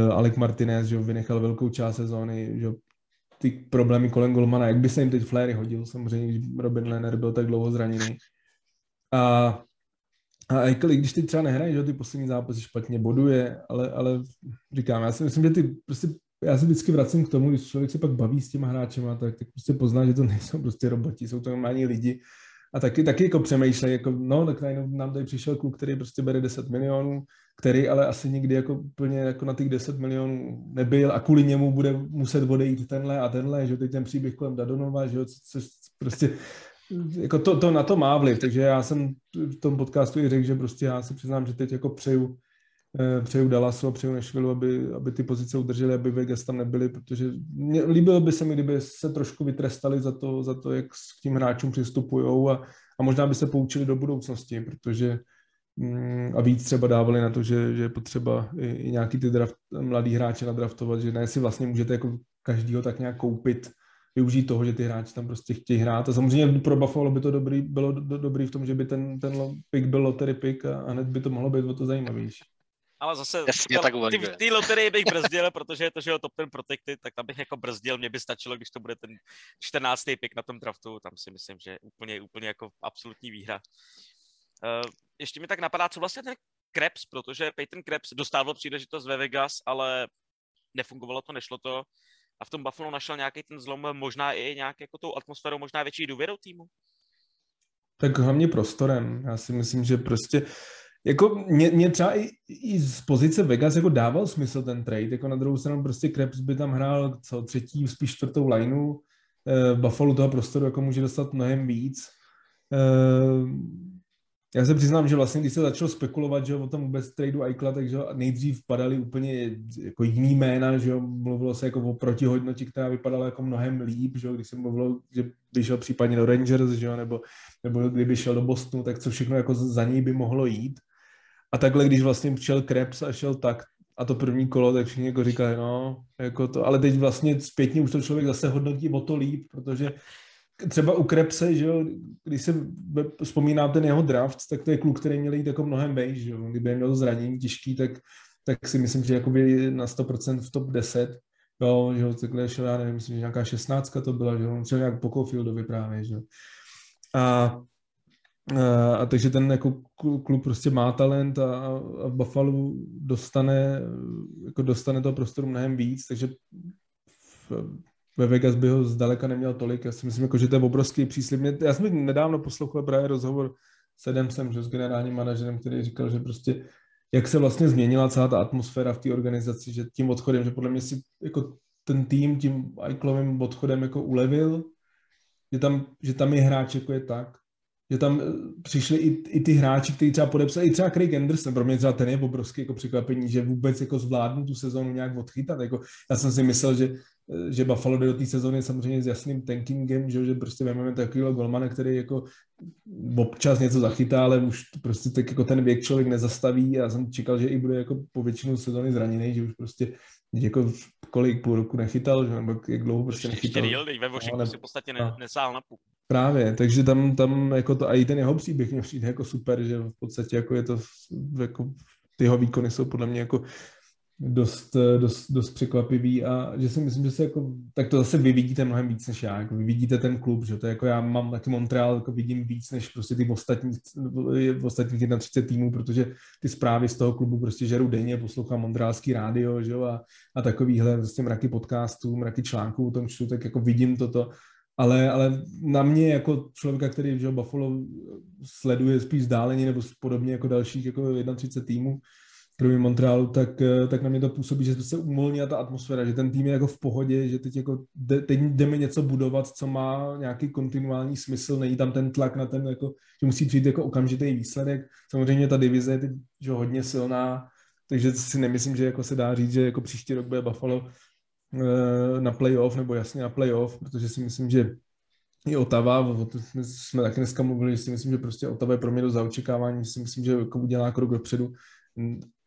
uh, Alec Martinez, že vynechal velkou část sezóny, že ty problémy kolem Golmana, jak by se jim teď Flair hodil, samozřejmě, když Robin Lehner byl tak dlouho zraněný. A, a Eichel, když ty třeba nehraje, že ty poslední zápasy špatně boduje, ale, ale říkám, já si myslím, že ty prostě já se vždycky vracím k tomu, když člověk se pak baví s těma hráčema, tak, tak prostě pozná, že to nejsou prostě roboti, jsou to normální lidi. A taky, taky jako přemýšlej, jako no, tak najednou nám tady přišel kluk, který prostě bere 10 milionů, který ale asi nikdy jako úplně jako na těch 10 milionů nebyl a kvůli němu bude muset odejít tenhle a tenhle, že teď ten příběh kolem Dadonova, že jo, co, co, prostě jako to, to na to má vliv, takže já jsem v tom podcastu i řekl, že prostě já si přiznám, že teď jako přeju Eh, přeju Dallasu a přeju Nashville, aby, aby ty pozice udržely, aby Vegas tam nebyly, protože mě, líbilo by se mi, kdyby se trošku vytrestali za to, za to jak k tím hráčům přistupují a, a možná by se poučili do budoucnosti, protože a víc třeba dávali na to, že, že je potřeba i, i nějaký ty draft, mladý hráče nadraftovat, že ne si vlastně můžete jako každýho tak nějak koupit, využít toho, že ty hráči tam prostě chtějí hrát. A samozřejmě pro Buffalo by to dobrý, bylo do, dobrý v tom, že by ten, ten pick byl lottery pick a, a hned by to mohlo být o to zajímavější ale zase Jasně, tak ty, v té loterii bych brzdil, protože je to, že jo, top ten protected, tak tam bych jako brzdil, mě by stačilo, když to bude ten 14. pick na tom draftu, tam si myslím, že úplně, úplně jako absolutní výhra. Uh, ještě mi tak napadá, co vlastně ten Krebs, protože Peyton Krebs dostával příležitost ve Vegas, ale nefungovalo to, nešlo to a v tom Buffalo našel nějaký ten zlom, možná i nějak jako tou atmosférou, možná větší důvěrou týmu? Tak hlavně prostorem. Já si myslím, že prostě jako mě, mě třeba i, i, z pozice Vegas jako dával smysl ten trade, jako na druhou stranu prostě Krebs by tam hrál co třetí, spíš čtvrtou lineu, uh, Buffalo toho prostoru jako může dostat mnohem víc. Uh, já se přiznám, že vlastně, když se začalo spekulovat, že o tom vůbec tradu Aikla, takže nejdřív padaly úplně jako jiný jména, že jo, mluvilo se jako o protihodnotě, která vypadala jako mnohem líp, že jo, když se mluvilo, že by šel případně do Rangers, že jo, nebo, nebo kdyby šel do Bostonu, tak co všechno jako za něj by mohlo jít. A takhle, když vlastně šel Krebs a šel tak, a to první kolo, tak všichni jako říkali, no, jako to, ale teď vlastně zpětně už to člověk zase hodnotí o to líp, protože třeba u Krebse, že jo, když se vzpomínám ten jeho draft, tak to je kluk, který měl jít jako mnohem vejš, že jo, kdyby měl zranění těžký, tak, tak si myslím, že jakoby na 100% v top 10, jo, že jo, takhle šel, já nevím, myslím, že nějaká 16 to byla, že jo, šel nějak po Cofieldovi právě, že jo. A A, a takže ten jako klub prostě má talent a, a v Buffalo dostane, jako dostane toho prostoru mnohem víc, takže v, ve Vegas by ho zdaleka neměl tolik. Já si myslím, jako, že to je obrovský příslib. Já jsem nedávno poslouchal právě rozhovor s Edemsem, že s generálním manažerem, který říkal, že prostě jak se vlastně změnila celá ta atmosféra v té organizaci, že tím odchodem, že podle mě si jako ten tým tím Eiklovým odchodem jako ulevil, že tam, že tam je hráč jako je tak, že tam eh, přišli i, i ty hráči, kteří třeba podepsali, i třeba Craig Anderson, pro mě třeba ten je obrovský jako překvapení, že vůbec jako zvládnu tu sezónu nějak odchytat. Jako, já jsem si myslel, že, že Buffalo jde do té sezóny samozřejmě s jasným tankingem, že, že prostě máme takovýhle golmana, který jako občas něco zachytá, ale už prostě tak jako ten věk člověk nezastaví a já jsem čekal, že i bude jako po většinu sezóny zraněný, že už prostě jako kolik půl roku nechytal, že, nebo jak dlouho prostě nechytal. Ještě ve Washingtonu si v podstatě ne, nesál na půl. Právě, takže tam, tam jako to, a i ten jeho příběh mě přijde jako super, že v podstatě jako je to, jako ty jeho výkony jsou podle mě jako dost, dost, dost překvapivý a že si myslím, že se jako, tak to zase vy vidíte mnohem víc než já, jako vy vidíte ten klub, že to je jako já mám taky Montreal, jako vidím víc než prostě ty ostatní, ostatních 31 týmů, protože ty zprávy z toho klubu prostě žeru denně, poslouchám montrealský rádio, že jo, a, a takovýhle prostě mraky podcastů, mraky článků o tom čtu, tak jako vidím toto. Ale, ale na mě jako člověka, který že Buffalo sleduje spíš vzdáleně nebo podobně jako dalších jako 31 týmů, kromě Montrealu, tak, tak na mě to působí, že se uvolnila ta atmosféra, že ten tým je jako v pohodě, že teď, jako de, teď jdeme něco budovat, co má nějaký kontinuální smysl, není tam ten tlak na ten, jako, že musí přijít jako okamžitý výsledek. Samozřejmě ta divize je teď že hodně silná, takže si nemyslím, že jako se dá říct, že jako příští rok bude Buffalo Eh, na playoff, nebo jasně na playoff, protože si myslím, že i Otava, o tom jsme, jsme taky dneska mluvili, že si myslím, že prostě Otava je pro mě do zaočekávání, si myslím, že jako udělá krok dopředu.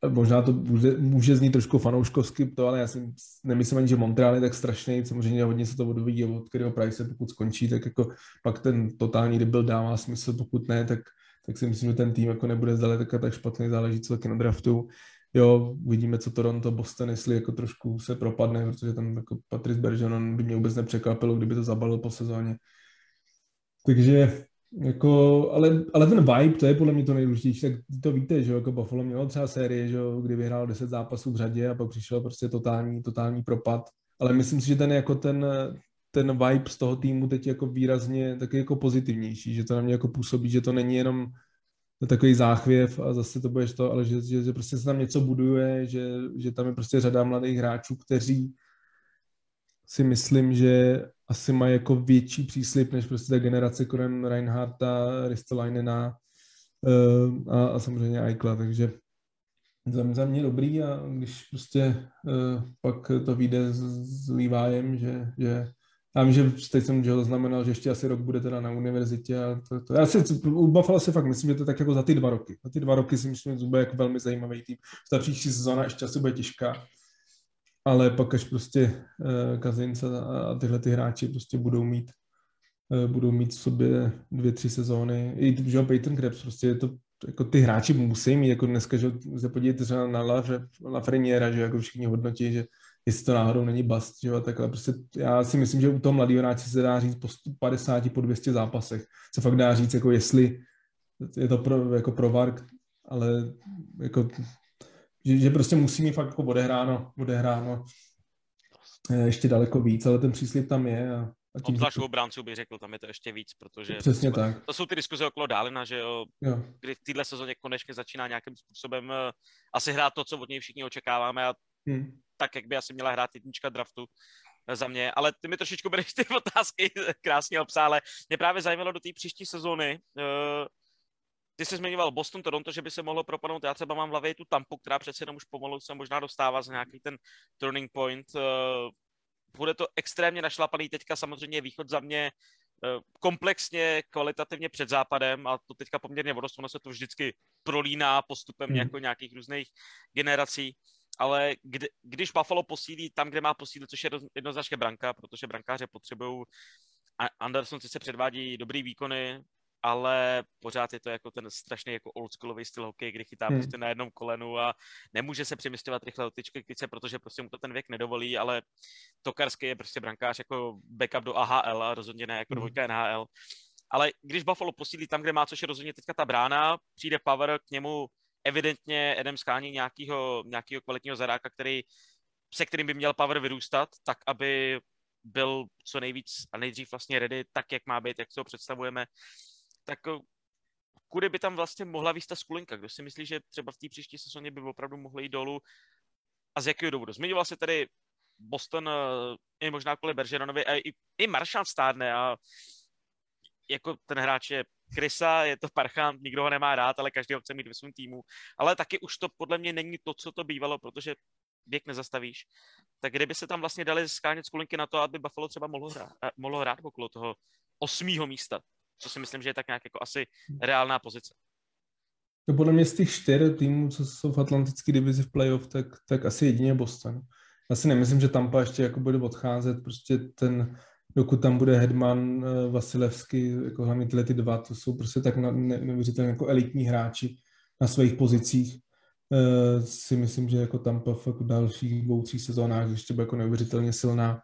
Možná to může, může znít trošku fanouškovsky, to, ale já si nemyslím ani, že Montreal je tak strašný, samozřejmě hodně se to odvíjí od kterého Price, pokud skončí, tak jako pak ten totální debil dává smysl, pokud ne, tak, tak si myslím, že ten tým jako nebude zdaleka tak špatný, záleží co taky na draftu jo, uvidíme, co Toronto, Boston, jestli jako trošku se propadne, protože tam jako Patrice Bergeron by mě vůbec nepřekvapilo, kdyby to zabalil po sezóně. Takže jako, ale, ale ten vibe, to je podle mě to nejdůležitější, tak to víte, že jako Buffalo mělo třeba série, že kdy vyhrál 10 zápasů v řadě a pak přišel prostě totální, totální propad. Ale myslím si, že ten jako ten, ten vibe z toho týmu teď jako výrazně taky jako pozitivnější, že to na mě jako působí, že to není jenom takový záchvěv a zase to budeš to, ale že, že, že prostě se tam něco buduje, že, že tam je prostě řada mladých hráčů, kteří si myslím, že asi mají jako větší příslip než prostě ta generace kolem Reinharta, Ristolainena uh, a, a samozřejmě Aikla, takže za, za mě dobrý a když prostě uh, pak to vyjde s, s Levyem, že, že já vím, že teď jsem že znamenal, že ještě asi rok bude teda na univerzitě a to, to. Já si, u Buffalo si fakt myslím, že to je tak jako za ty dva roky. Za ty dva roky si myslím, že to bude jako velmi zajímavý tým. Ta příští sezóna ještě asi bude těžká, ale pak až prostě uh, Kazinc a, tyhle ty hráči prostě budou mít uh, budou mít v sobě dvě, tři sezóny. I že Peyton Krebs, prostě je to jako ty hráči musí mít, jako dneska, že se podívejte třeba na Lafreniera, že jako všichni hodnotí, že jestli to náhodou není bast, že jo, takhle prostě já si myslím, že u toho mladého hráče se dá říct po 50, po 200 zápasech, se fakt dá říct, jako jestli je to pro, jako pro VAR, ale jako, že, že prostě musí mít fakt jako odehráno, odehráno eh, ještě daleko víc, ale ten příslip tam je a, a tím, Obzvlášť u obránců bych řekl, tam je to ještě víc, protože Přesně to, tak. to jsou ty diskuze okolo Dálina, že jo, jo. kdy v téhle sezóně konečně začíná nějakým způsobem uh, asi hrát to, co od něj všichni očekáváme a hmm tak, jak by asi měla hrát jednička draftu za mě, ale ty mi trošičku bereš ty otázky krásně obsále. Mě právě zajímalo do té příští sezóny, uh, ty jsi zmiňoval Boston, Toronto, že by se mohlo propadnout. Já třeba mám v hlavě tu Tampu, která přece jenom už pomalu se možná dostává za nějaký ten turning point. Uh, bude to extrémně našlapaný teďka samozřejmě východ za mě uh, komplexně, kvalitativně před západem a to teďka poměrně vodost, ono se to vždycky prolíná postupem hmm. jako nějakých různých generací ale kdy, když Buffalo posílí tam, kde má posílit, což je jednoznačně branka, protože brankáře potřebují, Anderson se předvádí dobrý výkony, ale pořád je to jako ten strašný jako oldschoolový styl hokej, kdy chytá hmm. prostě na jednom kolenu a nemůže se přemysťovat rychle od tyčky k tyce, protože prostě mu to ten věk nedovolí, ale Tokarský je prostě brankář jako backup do AHL a rozhodně ne jako hmm. dvojka NHL. ale když Buffalo posílí tam, kde má, což je rozhodně teďka ta brána, přijde Power k němu evidentně Adam skání nějakého, nějakého kvalitního zadáka, který, se kterým by měl Power vyrůstat, tak aby byl co nejvíc a nejdřív vlastně ready, tak jak má být, jak si ho představujeme, tak eh, kudy by tam vlastně mohla výst ta skulinka? Kdo si myslí, že třeba v té příští sezóně by opravdu mohli jít dolů a z jakého důvodu? Zmiňoval se tady Boston eh, i možná kvůli Bergeronovi a i, i Maršan stárne a jako ten hráč je Krysa, je to parchant, nikdo ho nemá rád, ale každý ho chce mít ve svém týmu. Ale taky už to podle mě není to, co to bývalo, protože věk nezastavíš. Tak kdyby se tam vlastně dali skánět skulinky na to, aby Buffalo třeba mohlo hrát, eh, mohlo hrát okolo toho osmého místa, co si myslím, že je tak nějak jako asi reálná pozice. No podle mě z těch čtyř týmů, co jsou v Atlantické divizi v playoff, tak, tak asi jedině Boston. Já si nemyslím, že Tampa ještě jako bude odcházet, prostě ten, dokud tam bude Hedman, eh, Vasilevsky, jako hlavně tyhle ty dva, to jsou prostě tak neuvěřitelně jako elitní hráči na svých pozicích. Uh, si myslím, že jako Tampa v dalších dvou, tří sezónách ještě bude jako neuvěřitelně silná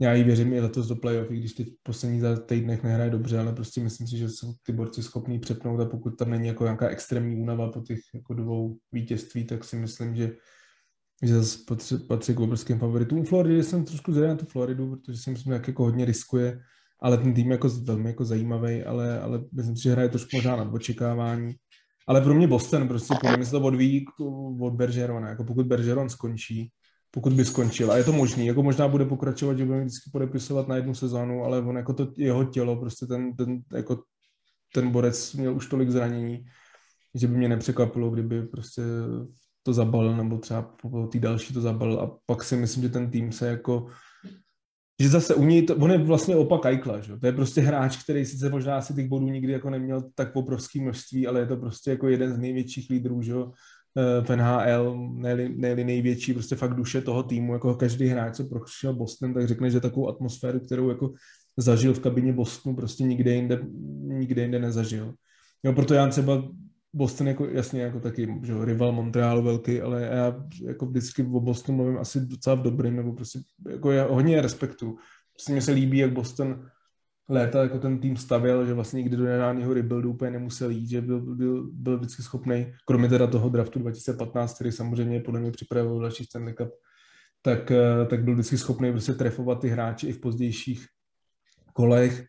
já jí věřím i letos do playoff, i když teď v posledních týdnech nehraje dobře, ale prostě myslím si, že jsou ty borci schopní přepnout a pokud tam není jako nějaká extrémní únava po těch jako dvou vítězství, tak si myslím, že že zase patří, patří k obrovským favoritům. Floridy jsem trošku zvědavý na tu Floridu, protože si myslím, že jako hodně riskuje, ale ten tým jako velmi jako zajímavý, ale, ale myslím si, že hraje trošku možná nad očekávání. Ale pro mě Boston prostě podle mě se to odvíjí od Bergerona. Jako pokud Bergeron skončí, pokud by skončil. A je to možný, jako možná bude pokračovat, že bude vždycky podepisovat na jednu sezónu, ale on jako to jeho tělo, prostě ten, ten, jako ten borec měl už tolik zranění, že by mě nepřekvapilo, kdyby prostě to zabalil, nebo třeba po té další to zabalil a pak si myslím, že ten tým se jako že zase u něj, to, on je vlastně opak Aikla, že? to je prostě hráč, který sice možná asi těch bodů nikdy jako neměl tak obrovský množství, ale je to prostě jako jeden z největších lídrů, že? V NHL, ne největší prostě fakt duše toho týmu, jako každý hráč, co prošel Boston, tak řekne, že takovou atmosféru, kterou jako zažil v kabině Bostonu, prostě nikde jinde, nikde jinde nezažil. Jo, proto já třeba Boston jako jasně jako taky že, rival Montrealu velký, ale já jako vždycky o Bostonu mluvím asi docela v dobrým, nebo prostě jako já hodně respektu. Prostě mně se líbí, jak Boston léta jako ten tým stavěl, že vlastně nikdy do nedávného rebuildu úplně nemusel jít, že byl, byl, byl vždycky schopný, kromě teda toho draftu 2015, který samozřejmě podle mě připravil další Stanley Cup, tak, eh, tak byl vždycky schopný prostě trefovat ty hráči i v pozdějších kolech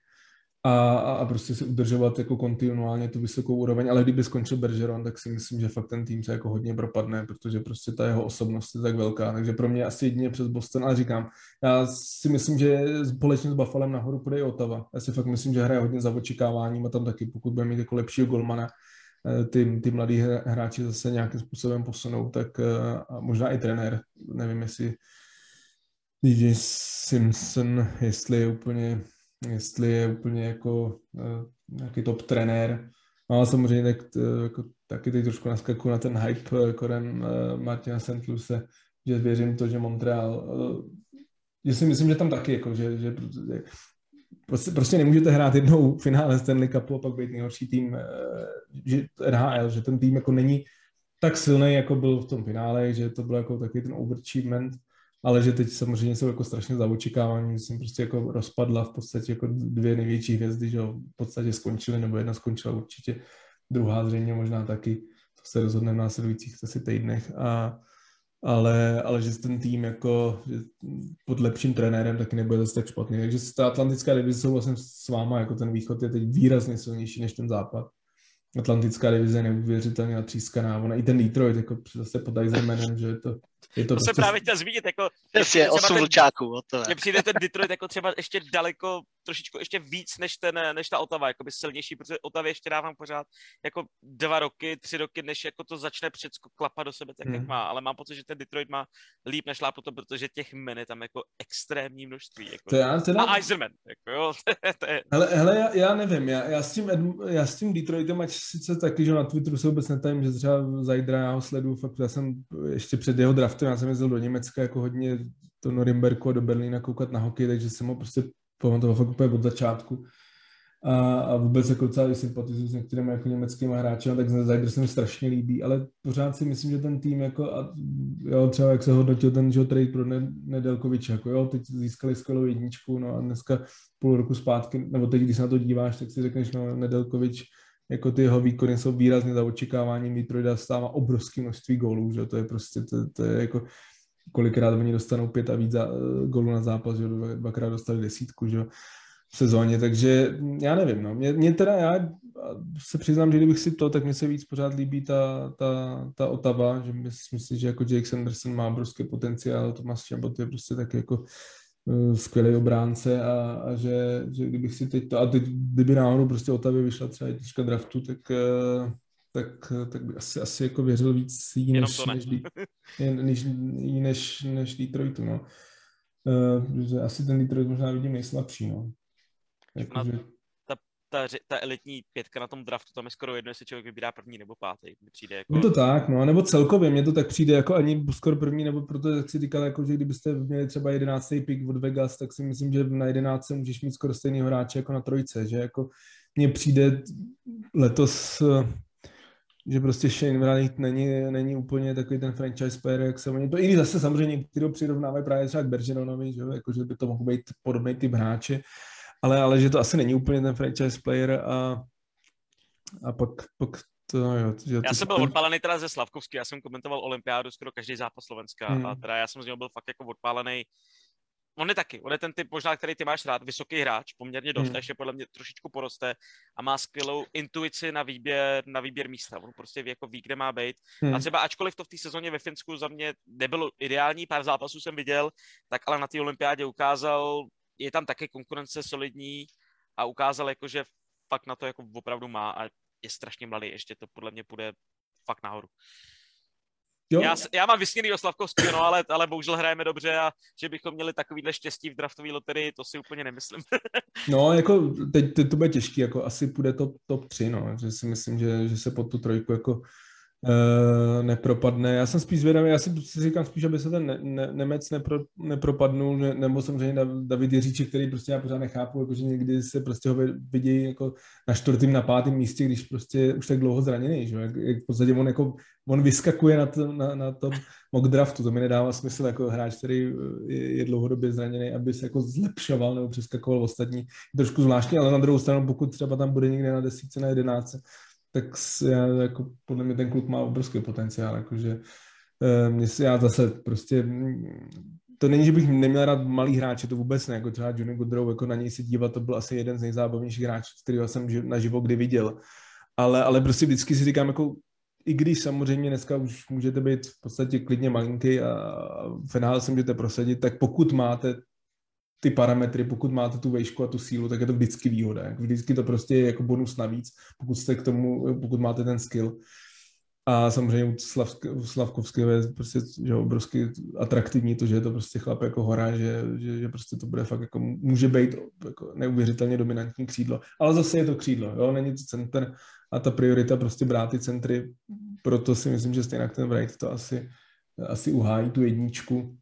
a, a, prostě si udržovat jako kontinuálně tu vysokou úroveň, ale kdyby skončil Bergeron, tak si myslím, že fakt ten tým se jako hodně propadne, protože prostě ta jeho osobnost je tak velká, takže pro mě asi jedině přes Boston, ale říkám, já si myslím, že společně s Buffalem nahoru půjde i Otava. Já si fakt myslím, že hraje hodně za očekáváním a tam taky, pokud bude mít jako lepšího golmana, eh, ty, ty mladí hráči zase nějakým způsobem posunou, tak eh, a možná i trenér, nevím, jestli DJ Simpson, jestli je úplně jestli je úplně jako uh, nějaký top trenér. No ale samozřejmě tak, uh, jako, taky teď trošku naskakuju na ten hype kolem uh, Martina St. Luce, že věřím to, že Montreal, že si myslím, že tam taky, jako, že, že, že prostě, prostě nemůžete hrát jednou finále Stanley Cupu a pak být nejhorší tým že NHL, že ten tým jako není tak silný, jako byl v tom finále, že to byl jako takový ten overachievement ale že teď samozřejmě jsou jako strašně za očekávání, že jsem prostě jako rozpadla v podstatě jako dvě největší hvězdy, že v podstatě skončily, nebo jedna skončila určitě, druhá zřejmě možná taky, to se rozhodne v následujících asi týdnech, a, ale, ale že ten tým jako pod lepším trenérem taky nebude zase tak špatný. Takže ta Atlantická divize jsou vlastně s váma, jako ten východ je teď výrazně silnější než ten západ. Atlantická divize je neuvěřitelně natřískaná. Ona i ten Detroit, jako zase pod Eisenmanem, že je to je to, to jsem právě chtěl zmínit, jako... Přesně, osm vlčáků, Mně přijde ten Detroit jako třeba ještě daleko, trošičku ještě víc než, ten, než ta Otava, jako by silnější, protože Otavě ještě dávám pořád jako dva roky, tři roky, než jako to začne předsko klapat do sebe tak, hmm. jak má, ale mám pocit, že ten Detroit má líp než to, protože těch men je tam jako extrémní množství. Jako. To já teda... A Eiserman, jako jo. to je... Hele, hele já, já, nevím, já, já, s tím, já s tím Detroitem, ať sice taky, že na Twitteru se vůbec netajím, že třeba Zajdra já ho sleduju, fakt já jsem ještě před jeho draftem, já jsem jezdil do Německa jako hodně do Norimberku a do Berlína koukat na hokej, takže jsem ho prostě pamatoval fakt úplně od začátku. a, a vůbec jako docela sympatizuji s některými jako německými hráči, tak Zajder se mi strašně líbí, ale pořád si myslím, že ten tým jako, a, jo, třeba jak se hodnotil ten že trade pro Nedelkovič, jako jo, teď získali skvělou jedničku, no a dneska půl roku zpátky, nebo teď, když se na to díváš, tak si řekneš, no Nedelkovič, jako ty jeho výkony jsou výrazně za očekávání, Mitroida stává obrovské množství gólů, že to je prostě, to, to je jako, kolikrát oni dostanou pět a víc za, gólů na zápas, že dvakrát dostali desítku, že v sezóně, takže já nevím, no. Mě, mě teda, já se přiznám, že kdybych si to, tak mně se víc pořád líbí ta, ta, ta Otava, že myslím si, že jako Jake Sanderson má obrovský potenciál, Tomas Chabot je prostě tak jako skvělý obránce a, a že, že, kdybych si teď to, a teď, kdyby náhodou prostě Otavě vyšla třeba jednička draftu, tak uh, tak, tak by asi, asi jako věřil víc jí než, než, než, než, než, než Detroitu, no. Uh, asi ten Detroit možná vidím nejslabší, no. Jako, že... ta, ta, elitní pětka na tom draftu, tam je skoro jedno, jestli člověk vybírá první nebo pátý. Přijde jako... Je to tak, no, nebo celkově, mně to tak přijde jako ani skoro první, nebo proto, jak si říkal, jako, že kdybyste měli třeba jedenáctý pick od Vegas, tak si myslím, že na jedenáctce můžeš mít skoro stejný hráče jako na trojce, že jako mně přijde letos že prostě Shane Wright není, není úplně takový ten franchise player, jak se oni to, i když zase samozřejmě některý přirovnávají právě třeba k Bergeronovi, že, jako, že by to mohl být podobný typ hráče, ale, ale že to asi není úplně ten franchise player a, a pak, pak to, jo, že já jsem byl ten... odpálený teda ze Slavkovsky, já jsem komentoval olympiádu skoro každý zápas Slovenska hmm. a teda já jsem z něho byl fakt jako odpálený on je taky, on je ten typ možná, který ty máš rád, vysoký hráč, poměrně dost, hmm. ještě podle mě trošičku poroste a má skvělou intuici na výběr, na výběr místa. On prostě ví, jako ví, kde má být. Hmm. A třeba ačkoliv to v té sezóně ve Finsku za mě nebylo ideální, pár zápasů jsem viděl, tak ale na té olympiádě ukázal, je tam také konkurence solidní a ukázal, jako, že fakt na to jako opravdu má a je strašně mladý, ještě to podle mě půjde fakt nahoru. Jo. Já, já mám vysněný Oslavkovský, no, ale, ale bohužel hrajeme dobře a že bychom měli takovýhle štěstí v draftové loterii, to si úplně nemyslím. no, jako teď, teď to bude těžký, jako asi půjde top, top 3, no, že si myslím, že, že se pod tu trojku jako uh, nepropadne. Já jsem spíš zvědavý, já si, říkám spíš, aby se ten ne, ne, Nemec nepro, nepropadnul, ne, nebo samozřejmě David Jiříček, který prostě já pořád nechápu, jako, že někdy se prostě ho vidějí jako na čtvrtém, na pátém místě, když prostě už tak dlouho zraněný, že? Jak, jak v podstatě on, jako, on vyskakuje na, to, na, na tom mock draftu, to mi nedává smysl jako hráč, který je, je dlouhodobě zraněný, aby se jako zlepšoval nebo přeskakoval ostatní. Trošku zvláštní, ale na druhou stranu, pokud třeba tam bude někde na desíce, na jedenáctce, tak já, jako, podle mě ten kluk má obrovský potenciál, jakože eh, mě já zase prostě to není, že bych neměl rád malý hráče, to vůbec ne, jako třeba Johnny Goodrow, jako na něj se dívat, to byl asi jeden z nejzábavnějších hráčů, kterého jsem naživo kdy viděl. Ale, ale prostě vždycky si říkám, jako i když samozřejmě dneska už můžete být v podstatě klidně malinký a finále se můžete prosadit, tak pokud máte ty parametry, pokud máte tu vejšku a tu sílu, tak je to vždycky výhoda. Vždycky to prostě je jako bonus navíc, pokud jste k tomu, pokud máte ten skill. A samozřejmě u Slavkovského je prostě že obrovsky atraktivní to, že je to prostě chlap jako hora, že, že, že prostě to bude fakt jako, může být jako neuvěřitelně dominantní křídlo. Ale zase je to křídlo, jo, není to center a ta priorita prostě brát ty centry, proto si myslím, že stejně ten Wright to asi, asi uhájí tu jedničku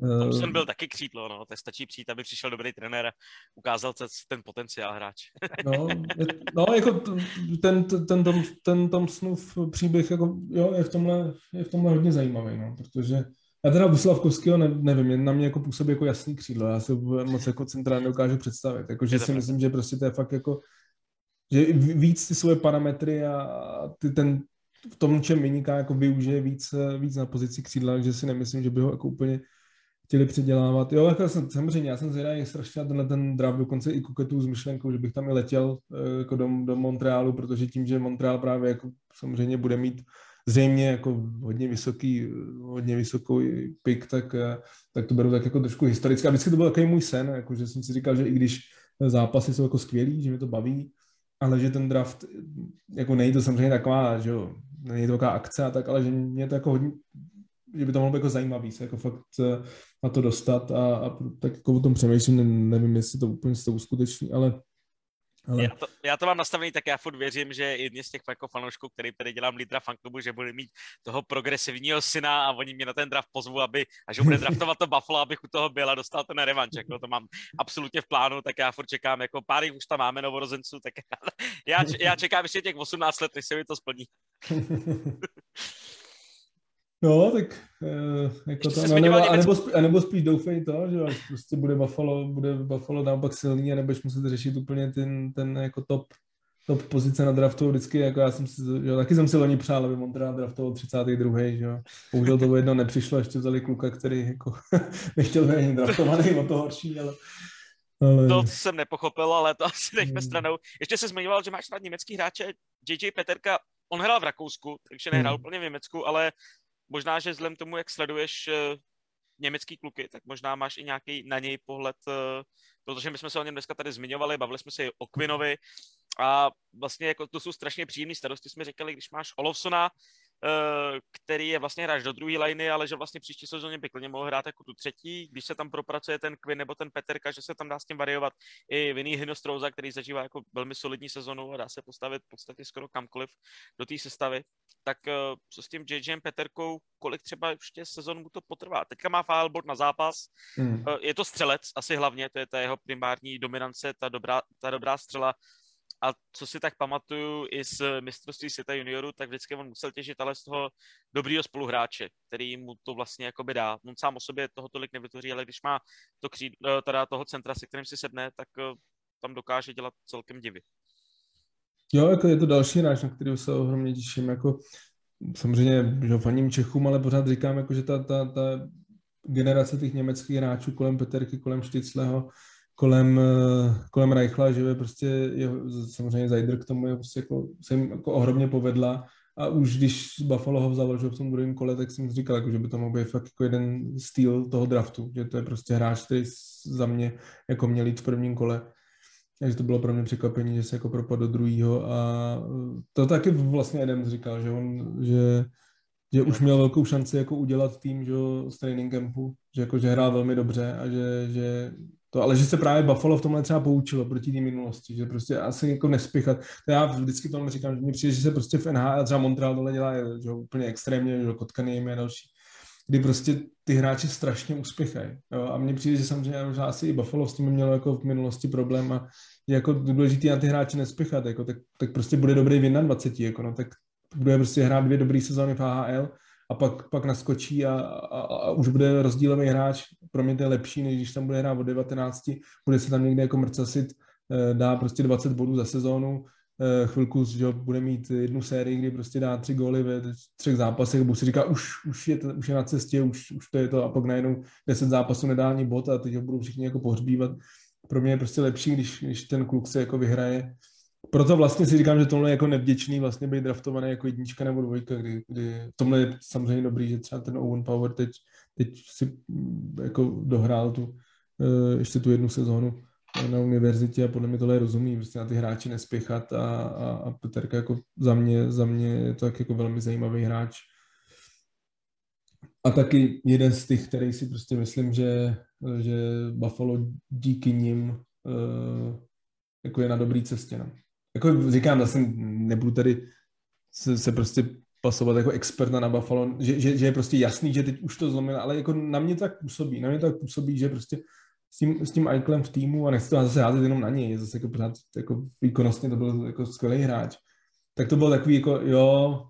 Thompson byl taky křídlo, no, to stačí přijít, aby přišel dobrý trenér a ukázal ten potenciál hráč. no, je, no, jako ten, ten, ten, Tom, ten Thompsonův příběh jako, jo, je, v tomhle, je v tomhle hodně zajímavý, no, protože já teda Buslavkovského ne, nevím, na mě jako působí jako jasný křídlo, já se moc jako centrálně dokážu představit, jako, že si myslím, že prostě to je fakt jako, že víc ty svoje parametry a ty, ten, v tom, čem vyniká, jako využije víc, víc na pozici křídla, že si nemyslím, že by ho jako úplně chtěli předělávat. Jo, jako jsem, samozřejmě, já jsem zvědavý strašně tenhle ten draft, dokonce i kuketu s myšlenkou, že bych tam i letěl eh, jako do, do Montrealu, protože tím, že Montreal právě jako samozřejmě bude mít zřejmě jako hodně vysoký, hodně vysokou pick, tak, eh, tak to beru tak jako trošku historicky. A vždycky to byl takový můj sen, jako že jsem si říkal, že i když zápasy jsou jako skvělý, že mě to baví, ale že ten draft, jako není to samozřejmě taková, že jo, není to taková akce a tak, ale že mě to jako hodně, že by to mohlo být jako zajímavý se jako fakt eh, na to dostat a, a tak jako o tom přemýšlím, ne, nevím, jestli to úplně se to uskuteční, ale Ale... Já, to, já to mám nastavený, tak já furt věřím, že jedni z těch jako fanoušků, který tady dělám lídra fanklubu, že bude mít toho progresivního syna a oni mě na ten draft pozvu, aby, a že bude draftovat to Buffalo, abych u toho byl a dostal to na revanč. Jako to mám absolutně v plánu, tak já furt čekám, jako pár už tam máme novorozenců, tak já, já čekám ještě těch 18 let, než se mi to splní. No, tak uh, jako to, no, nebo, a, nebo, spíš, a nebo spíš doufej to, že prostě bude Buffalo, bude Buffalo naopak silný a nebudeš muset řešit úplně ten, ten jako top, top pozice na draftu vždycky, jako já jsem si, že, taky jsem si loni přál, aby Montreal draftoval 32. Že jo. Bohužel to jedno nepřišlo, ještě vzali kluka, který jako nechtěl být ani draftovaný, o to horší, ale ale... To jsem nepochopil, ale to asi nechme hmm. stranou. Ještě se zmiňoval, že máš snad německý hráče, JJ Peterka, on hrál v Rakousku, takže nehrál hmm. úplně v Německu, ale možná, že vzhledem tomu, jak sleduješ uh, německý kluky, tak možná máš i nějaký na něj pohled, uh, protože my jsme se o něm dneska tady zmiňovali, bavili jsme se o Quinovi. A vlastně jako to jsou strašně příjemné starosti, jsme říkali, když máš Olofsona, Eh, který je vlastně hráč do druhé liny, ale že vlastně příští sezóně by klidně mohl hrát jako tu třetí, když se tam propracuje ten Quinn nebo ten Peterka, že se tam dá s tím variovat i Vinny Hinostrouza, který zažívá jako velmi solidní sezonu a dá se postavit v podstatě skoro kamkoliv do té sestavy. Tak eh, co s tím JJem Peterkou, kolik třeba ještě sezon mu to potrvá? Teďka má Fileboard na zápas, hmm. Eh, je to střelec asi hlavně, to je ta jeho primární dominance, ta dobrá, ta dobrá střela, a co si tak pamatuju i z mistrovství světa juniorů, tak vždycky on musel těžit ale z toho dobrýho spoluhráče, který mu to vlastně jakoby dá. On sám o sobě toho tolik nevytvoří, ale když má to kříd, eh, teda toho centra, se kterým si sedne, tak eh, tam dokáže dělat celkem divy. Jo, jako je to další hráč, na který se ohromně těším. Jako, samozřejmě, že faním Čechům, ale pořád říkám, jako, že ta, ta, ta generace těch německých hráčů kolem Peterky, kolem Štycleho, kolem, eh, kolem Reichla, že je prostě je, samozřejmě Zajdr k tomu je prostě jako, se jim jako ohromně povedla a už když Buffalo ho vzal že v tom druhém kole, tak jsem říkal, jako, že by to mohl být fakt jako jeden styl toho draftu, že to je prostě hráč, který za mě jako měl jít v prvním kole. Takže to bylo pro mě překvapení, že se jako propadl do druhého a to taky vlastně jeden říkal, že on, že, že už měl velkou šanci jako udělat tým že, z training campu, že, jako, že hrál velmi dobře a že, že to, ale že se právě Buffalo v tomhle třeba poučilo proti té minulosti, že prostě asi jako nespěchat. To já vždycky tomu říkám, že mi přijde, že se prostě v NHL, třeba Montreal tohle dělá že úplně extrémně, že Kotkany a další, kdy prostě ty hráči strašně uspěchají. A mně přijde, že samozřejmě že asi i Buffalo s tím mělo jako v minulosti problém a je jako důležité na ty hráči nespěchat, jako, tak, tak prostě bude dobrý v 21, jako, no, tak bude prostě hrát dvě dobré sezóny v AHL a pak, pak naskočí a, a, a už bude rozdílový hráč. Pro mě to je lepší, než když tam bude hrát od 19, bude se tam někde jako mrcasit, eh, dá prostě 20 bodů za sezónu, eh, chvilku že bude mít jednu sérii, kdy prostě dá tři góly ve třech zápasech, bude si říká, už, už, je, to, už je na cestě, už, už to je to. A pak najednou 10 zápasů nedá ani bod a teď ho budou všichni jako pohřbívat. Pro mě je prostě lepší, když, když ten kluk se jako vyhraje proto vlastně si říkám, že tohle je jako nevděčný vlastně být draftovaný jako jednička nebo dvojka, kdy, kdy tomhle je samozřejmě dobrý, že třeba ten Owen Power teď, teď si mm, jako dohrál tu, uh, ještě tu jednu sezónu na univerzitě a podle mě tohle je rozumný, prostě na ty hráči nespěchat a, a, a Peterka jako za mě, za mě je to tak jako velmi zajímavý hráč. A taky jeden z těch, který si prostě myslím, že, že Buffalo díky nim uh, jako je na dobré cestě. No jako říkám, zase nebudu tady se, se prostě pasovat jako experta na Buffalo, že, že, že, je prostě jasný, že teď už to zlomil, ale jako na mě tak působí, na mě tak působí, že prostě s tím, s tím Eichlem v týmu, a nechci to zase házet jenom na něj, zase jako pořád jako výkonnostně to byl jako skvělý hráč, tak to bylo takový jako jo,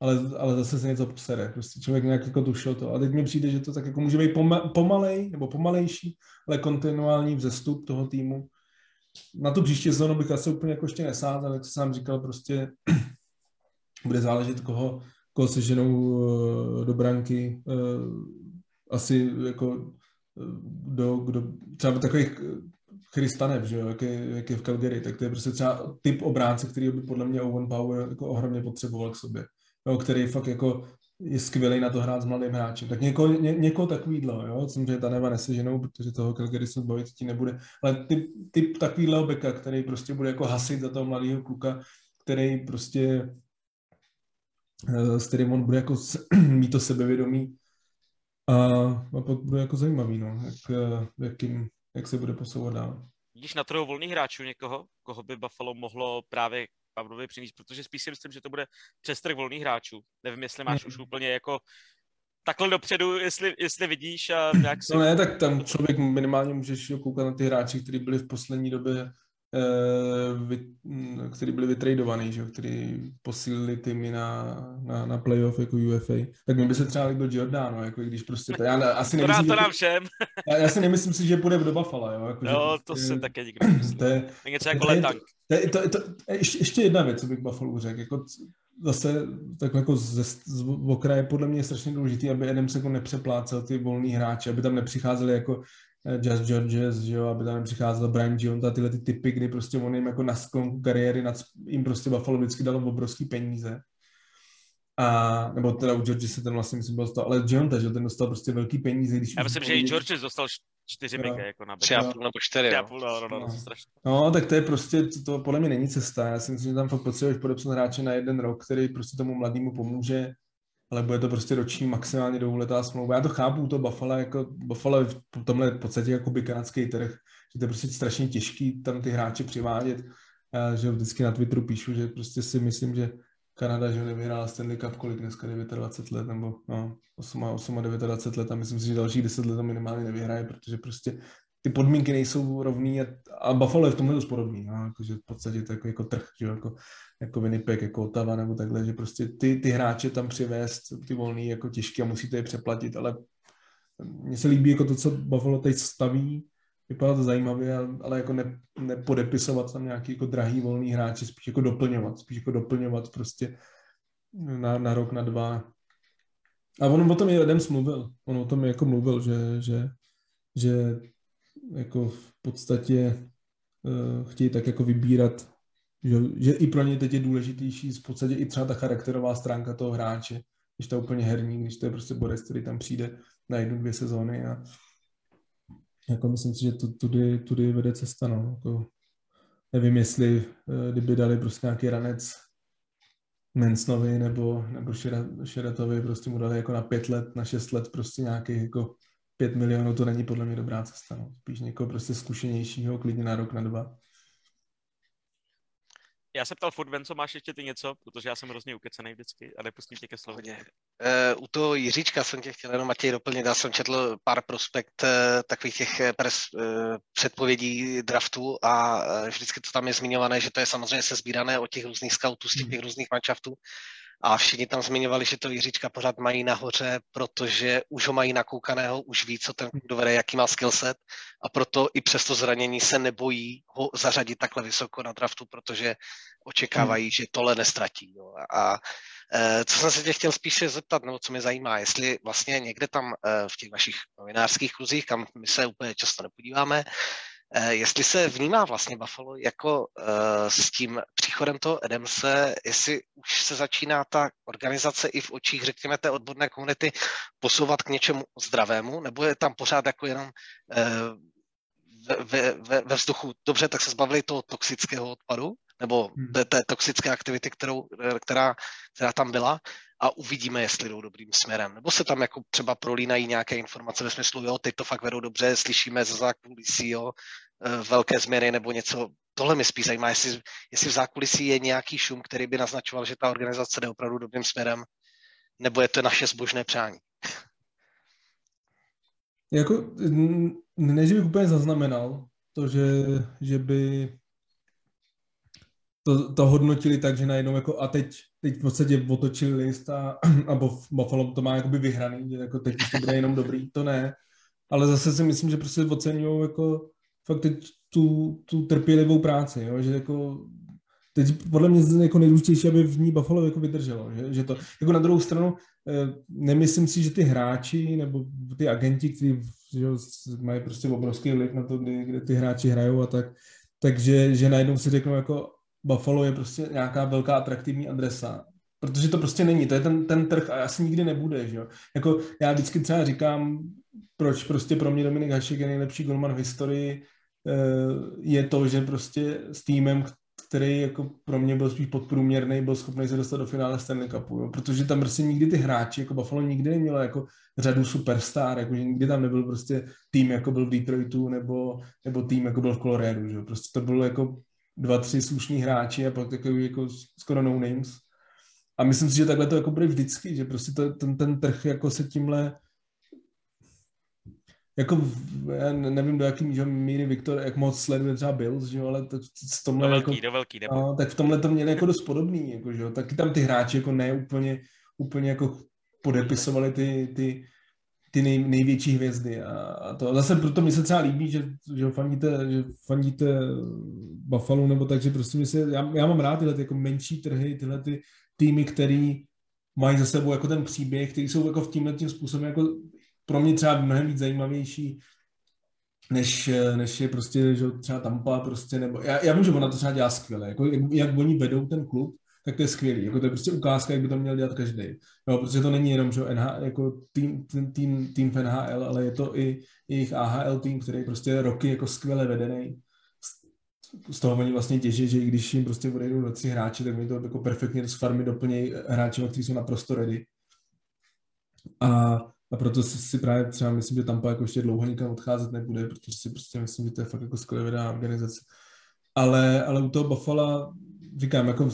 ale, ale zase se něco posere, prostě člověk nějak jako tušil to. A teď mi přijde, že to tak jako může být poma, pomalej nebo pomalejší, ale kontinuální vzestup toho týmu na tu příští sezónu bych asi úplně jako ještě nesázal, jak jsem říkal, prostě bude záležet, koho, koho ženou eh, do branky. Eh, asi jako eh, do, kdo, třeba takový Christanev, že jo, jak je, jak je v Calgary, tak to je prostě třeba typ obránce, který by podle mě Owen Power jako ohromně potřeboval k sobě. Jo, který fakt jako je skvělý na to hrát s mladým hráčem. Tak někoho, ně, někoho takovýhle, jo, samozřejmě ta neva neseženou, protože toho Calgary se bavit ti nebude, ale typ, typ takovýhle beka, který prostě bude jako hasit za toho mladého kluka, který prostě eh, s kterým on bude jako mít to sebevědomí a, a pak bude jako zajímavý, no, jak, eh, jak, jim, jak se bude posouvat dál. Vidíš na trhu volných hráčů někoho, koho by Buffalo mohlo právě Pavlovi přinést, protože spíš si myslím, že to bude přes trh volných hráčů. Nevím, jestli máš mm. už úplně jako takhle dopředu, jestli, jestli vidíš a jak si... No ne, tak tam člověk minimálně můžeš koukat na ty hráči, kteří byli v poslední době který byli vytradovaný, že který posílili týmy na, na, na playoff jako UFA. Tak mi by se třeba líbil Giordano, jako když prostě to, já asi to nemyslím, to nám všem. já, já, si nemyslím si, že půjde do Buffalo, jo. Jako, jo, že, to prostě, se také nikdo nemyslí. To je, něco jako letank. To, to, to, to, ještě, ještě jedna věc, co bych Buffalo řekl, jako zase tak jako z, z, okraje podle mě je strašně důležité, aby Adams jako nepřeplácel ty volný hráče, aby tam nepřicházeli jako Eh, Jazz Georges, že jo, aby tam přicházel Brian Gion, a tyhle ty typy, kdy prostě on jim jako na sklonku kariéry nad, jim prostě Buffalo vždycky dalo obrovský peníze. A, nebo teda u George se ten vlastně myslím byl to, ale John, že ten dostal prostě velký peníze. Když Já myslím, že i George dostal čtyři no, jako na Tři a půl nebo čtyři. Tři a půl, no, no, no, no, no, tak to je prostě, to, to podle mě není cesta. Já si myslím, že tam fakt potřebuješ podepsat hráče na jeden rok, který prostě tomu mladému pomůže ale bude to prostě roční maximálně dvouletá smlouva. Já to chápu, to Buffalo, jako Buffalo je v tomhle v podstatě jako by kanadský trh, že to je prostě strašně těžký tam ty hráče přivádět, a že vždycky na Twitteru píšu, že prostě si myslím, že Kanada, že nevyhrála Stanley Cup kolik dneska, 29 let, nebo no, 8, 8 29 let a myslím si, že dalších 10 let to minimálně nevyhraje, protože prostě ty podmínky nejsou rovný a, a Buffalo je v tomhle dost podobný, no, jakože v podstatě to jako, jako trh, že jako, jako Winnipeg, jako Ottawa nebo takhle, že prostě ty, ty hráče tam přivést, ty volný jako těžké a musíte je přeplatit, ale mně se líbí jako to, co Buffalo teď staví, vypadá to zajímavě, ale jako ne, nepodepisovat tam nějaký jako drahý volný hráče, spíš jako doplňovat, spíš jako doplňovat prostě na, na rok, na dva. A on o tom i Adams mluvil, on o tom jako mluvil, že, že, že jako v podstatě uh, chtějí tak jako vybírat, že, že i pro ně teď je důležitější v podstatě i třeba ta charakterová stránka toho hráče, když to je úplně herní, když to je prostě Boris, který tam přijde na jednu, dvě sezóny a jako myslím si, že tu, tudy, tudy vede cesta, no. Jako, nevím, jestli uh, kdyby dali prostě nějaký ranec Mensnovi nebo, nebo Šeratovi, prostě mu dali jako na pět let, na šest let prostě nějaký jako 5 milionů to není podle mě dobrá cesta. No. Spíš někoho prostě zkušenějšího, klidně na rok, na dva. Já se ptal furt, co máš ještě ty něco, protože já jsem hrozně ukecený vždycky a nepustím tě ke slovu. Uh, u toho Jiříčka jsem tě chtěl jenom Matěj doplnit, já jsem četl pár prospekt uh, takových těch eh, pres, uh, předpovědí draftu a uh, vždycky to tam je zmiňované, že to je samozřejmě se sbírané od těch různých scoutů z těch, těch hmm. různých manšaftů a všichni tam zmiňovali, že to Jiříčka pořád mají nahoře, protože už ho mají nakoukaného, už ví, co ten dovede, jaký má skillset a proto i přes to zranění se nebojí ho zařadit takhle vysoko na draftu, protože očekávají, že tohle nestratí. Jo. A e, co jsem se tě chtěl spíše zeptat, nebo co mě zajímá, jestli vlastně někde tam e, v těch vašich novinářských kruzích, kam my se úplně často nepodíváme, jestli se vnímá vlastně Buffalo jako uh, s tím příchodem toho Adamse, jestli už se začíná ta organizace i v očích, řekněme, té odborné komunity posouvat k něčemu zdravému, nebo je tam pořád jako jenom uh, ve, ve, ve vzduchu, dobře, tak se zbavili toho toxického odpadu, nebo hmm. té, té toxické aktivity, kterou, která, která tam byla a uvidíme, jestli jdou dobrým směrem. Nebo se tam jako třeba prolínají nějaké informace ve smyslu, jo, teď to fakt vedou dobře, slyšíme ze zákulisí, jo, e, velké změny nebo něco. Tohle mi spíš zajímá, jestli, jestli v zákulisí je nějaký šum, který by naznačoval, že ta organizace jde opravdu dobrým směrem, nebo je to naše zbožné přání. Jako, ne, že bych úplně zaznamenal to, že, že by to, to hodnotili tak, že najednou jako a teď, teď v podstatě otočili list a, a Buffalo to má jakoby vyhraný, že jako teď to bude jenom dobrý, to ne. Ale zase si myslím, že prostě oceňují jako fakt teď tu, tu trpělivou práci, jo? že jako teď podle mě je jako nejdůležitější, aby v ní Buffalo jako vydrželo, že, že to, jako na druhou stranu, eh, nemyslím si, že ty hráči nebo ty agenti, kteří mají prostě obrovský vliv na to, kde, kde ty hráči hrajou a tak, takže že najednou si řeknou jako Buffalo je prostě nějaká velká atraktivní adresa. Protože to prostě není, to je ten, ten trh a asi nikdy nebude, že jo. Jako já vždycky třeba říkám, proč prostě pro mě Dominik Hašek je nejlepší golman v historii, eh, je to, že prostě s týmem, který jako pro mě byl spíš podprůměrný, byl schopný se dostat do finále Stanley Cupu, jo? protože tam prostě nikdy ty hráči, jako Buffalo nikdy nemělo jako řadu superstar, jako že nikdy tam nebyl prostě tým, jako byl v Detroitu, nebo, nebo tým, jako byl v Coloradu, že? prostě to bylo jako dva, tři slušní hráči a pak takový jako skoro no names. A myslím si, že takhle to jako bude vždycky, že prostě to, ten, ten trh jako se tímhle jako já nevím, do jaký míry Viktor, jak moc sleduje třeba Bills, že jo, ale to, v tomhle do velký, jako, do velký, nebo... no, tak v tomhle to měli jako dost podobný, jako, že jo, taky tam ty hráči jako ne úplně, úplně jako podepisovali ty, ty, ty nej, největší hvězdy a, a to. Zase proto mi se třeba líbí, že, že fandíte, že fandíte Buffalo nebo tak, že prostě mi se, já, já mám rád tyhle ty jako menší trhy, tyhle ty týmy, který mají za sebou jako ten příběh, který jsou jako v tímhle tím způsobem jako pro mě třeba mnohem víc zajímavější, než, než je prostě že třeba Tampa prostě, nebo já, já vím, že ona to třeba dělá skvěle, jako jak, jak oni vedou ten klub, tak to je skvělý. Jako to je prostě ukázka, jak by to měl dělat každý. No, protože to není jenom že NH, jako tým, tým, tým, tým v NHL, ale je to i jejich AHL tým, který je prostě roky jako skvěle vedený. Z toho oni vlastně těží, že i když jim prostě odejdou do tři hráči, tak oni to jako perfektně z farmy doplnějí hráči, kteří jsou naprosto ready. A a proto si, právě třeba myslím, že Tampa jako ještě dlouho nikam odcházet nebude, protože si prostě myslím, že to je fakt jako skvělá organizace. Ale, ale u toho Buffalo, říkám, jako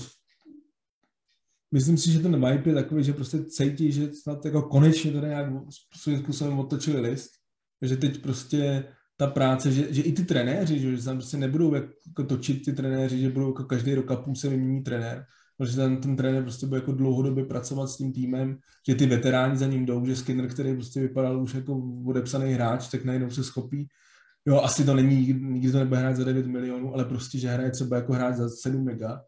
myslím si, že ten vibe je takový, že prostě cítí, že snad jako konečně to nějak svým způsobem otočili list, že teď prostě ta práce, že, že i ty trenéři, že, že tam prostě nebudou jako točit ty trenéři, že budou jako každý rok a půl se vymění trenér, protože ten, ten trenér prostě bude jako dlouhodobě pracovat s tím týmem, že ty veteráni za ním jdou, že Skinner, který prostě vypadal už jako odepsaný hráč, tak najednou se schopí. Jo, asi to není, nikdy to nebude hrát za 9 milionů, ale prostě, že hraje třeba jako hráč za 7 mega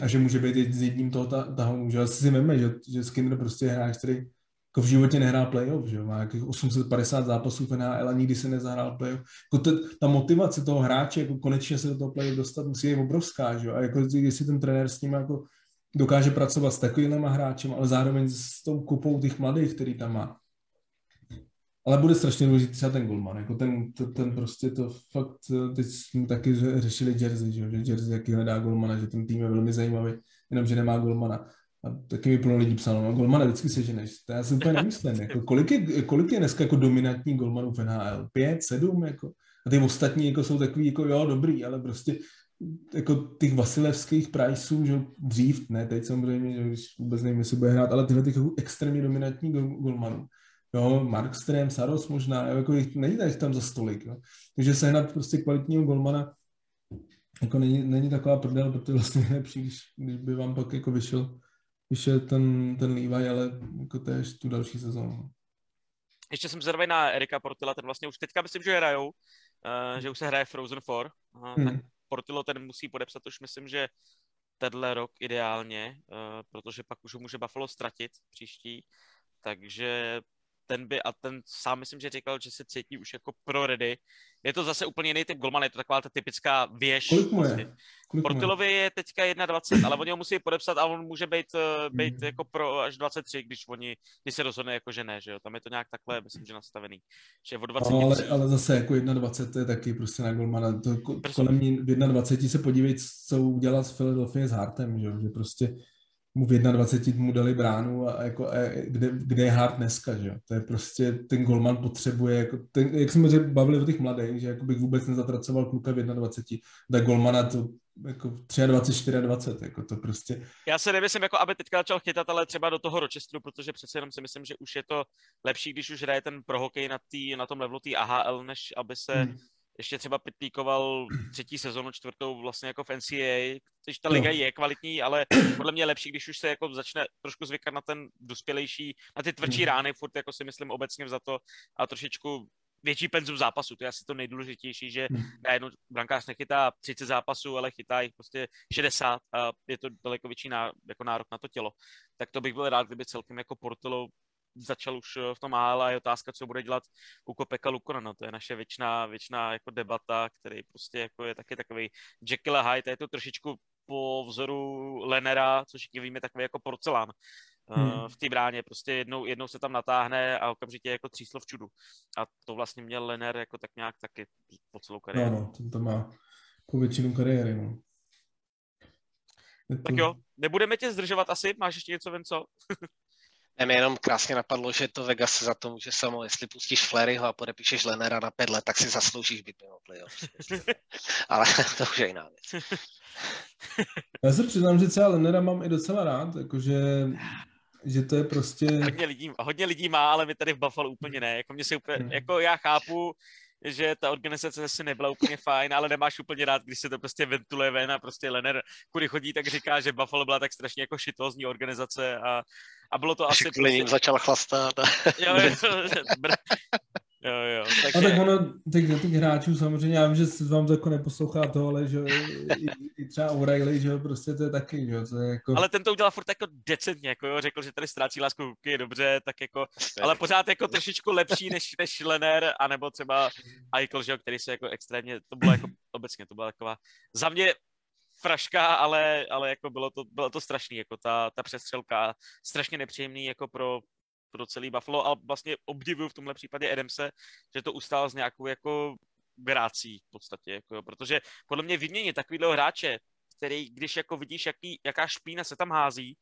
a že může být s jedním toho tahounu, že asi si veme, že, že Skinner prostě je hráč, který jako v životě nehrál playoff, že má jakých 850 zápasů v NHL a nikdy se nezahrál playoff. Jako to, ta motivace toho hráče, jako konečně se do toho playoff dostat, musí je obrovská, že A jako jestli ten trenér s ním jako dokáže pracovat s takovými hráčem, ale zároveň s tou kupou těch mladých, který tam má. Ale bude strašně důležitý třeba ten Goldman, jako ten, to, ten prostě to fakt, teď jsme taky řešili Jersey, že, že Jersey jaký hledá Goldmana, že ten tým je velmi zajímavý, jenom že nemá Goldmana. A taky mi plno lidí psalo, no golmana vždycky seženeš. To já si úplně nemyslím. Jako, kolik, je, kolik je dneska jako dominantní golmanů v NHL? Pět, sedm? Jako? A ty ostatní jako jsou takový, jako jo, dobrý, ale prostě jako těch Vasilevských Priceů, že dřív, ne teď samozřejmě, že když vůbec nevím, jestli bude hrát, ale tyhle těch jako extrémně dominantní gol, golmanů. Jo, Markström, Saros možná, jo, jako jich, není tady tam za stolik. Jo. Takže sehnat prostě kvalitního golmana jako není, není taková prdel, protože vlastně nejlepší, když, když by vám pak jako vyšel vyšel ten, ten Levi, ale jako to je tu další sezónu. Ještě jsem zvědavý na Erika Portila, ten vlastně už teďka myslím, že hrajou, uh, že už se hraje Frozen 4. Uh, hmm. Ten Portilo ten musí podepsat už myslím, že tenhle rok ideálně, uh, protože pak už ho může Buffalo ztratit příští, takže ten by, a ten sám myslím, že říkal, že se cítí už jako pro ready. Je to zase úplně jiný typ golman, je to taková ta typická věž. Kolik mu je? Portilovi je teďka 21, ale oni ho musí podepsat a on může být, eh, být mm. jako pro až 23, když oni, když se rozhodne jako že ne, že jo. Tam je to nějak takhle, myslím, že nastavený. Že o 20 no, ale, ale, zase jako 21 to je taky prostě na golmana. To, kolem ní v 21 se podívej, co udělal s Philadelphia s Hartem, že jo, že prostě mu v 21 mu dali bránu a jako, a kde, kde je Hart dneska, že? To je prostě, ten golman potřebuje, jako ten, jak jsme řekli, bavili o těch mladých, že jako bych vůbec nezatracoval kluka v 21, tak golmana to jako 23, 24, jako to prostě. Já se nemyslím, jako aby teďka začal chytat, ale třeba do toho Rochesteru, protože přece jenom si myslím, že už je to lepší, když už hraje ten pro hokej na, tý, na tom levelu té AHL, než aby se hmm ještě třeba pitlíkoval třetí sezonu, čtvrtou vlastně jako v NCAA, když ta liga je kvalitní, ale podle mě je lepší, když už se jako začne trošku zvykat na ten dospělejší, na ty tvrdší mhm. rány, furt jako si myslím obecně za to a trošičku větší penzum zápasu, to je asi to nejdůležitější, že mhm. najednou brankář nechytá 30 zápasů, ale chytá jich prostě 60 a je to daleko větší ná, jako nárok na to tělo. Tak to bych byl rád, kdyby celkem jako Portolo začal už eh, v tom AL a je otázka, co bude dělat u Kopeka Lukona. No, to je naše věčná, věčná jako debata, který prostě jako je taky takový Jekyll a Hyde, je to trošičku po vzoru Lenera, což všichni víme, takový jako porcelán eh, hmm. v té bráně. Prostě jednou, jednou se tam natáhne a okamžitě jako tříslo v čudu. A to vlastně měl Lener jako tak nějak taky po celou kariéru. No, no, to má po většinu kariéry, no. Tak jo, nebudeme tě zdržovat asi, máš ještě něco, Venco? Ne, mi jenom krásně napadlo, že to Vegas za to může samo, jestli pustíš Fleryho a podepíšeš Lenera na pět let, tak si zasloužíš být mimo playoff. Ale to už je jiná věc. Já se přiznám, že třeba Lenera mám i docela rád, jakože že to je prostě... Hodně lidí, hodně lidí má, ale my tady v Buffalo úplně ne. Jako, mě se úplně, hmm. jako já chápu, že ta organizace zase nebyla úplně fajn, ale nemáš úplně rád, když se to prostě ventiluje ven a prostě Lener, kudy chodí, tak říká, že Buffalo byla tak strašně jako šitózní organizace a, a bylo to asi... Prostě... začal chlastat. A... jo, jo, Jo, jo. Takže... A tak ono, těch, těch hráčů samozřejmě, já vím, že se vám to jako neposlouchá to, ale že i, i třeba O'Reilly, že jo, prostě to je taky, že jo, to je jako... Ale ten to udělal furt jako decentně, jako jo, řekl, že tady ztrácí lásku je dobře, tak jako, ale pořád jako trošičku lepší než, než Lener, anebo třeba Eichel, že jo, který se jako extrémně, to bylo jako obecně, to byla taková, za mě fraška, ale, ale jako bylo to, bylo to strašný, jako ta, ta přestřelka, strašně nepříjemný jako pro, pro celý Buffalo a vlastně obdivuju v tomhle případě Adamse, že to ustál s nějakou jako grácí v podstatě, jako, protože podle mě vyměnit takovýhle hráče, který, když jako vidíš, jaký, jaká špína se tam hází,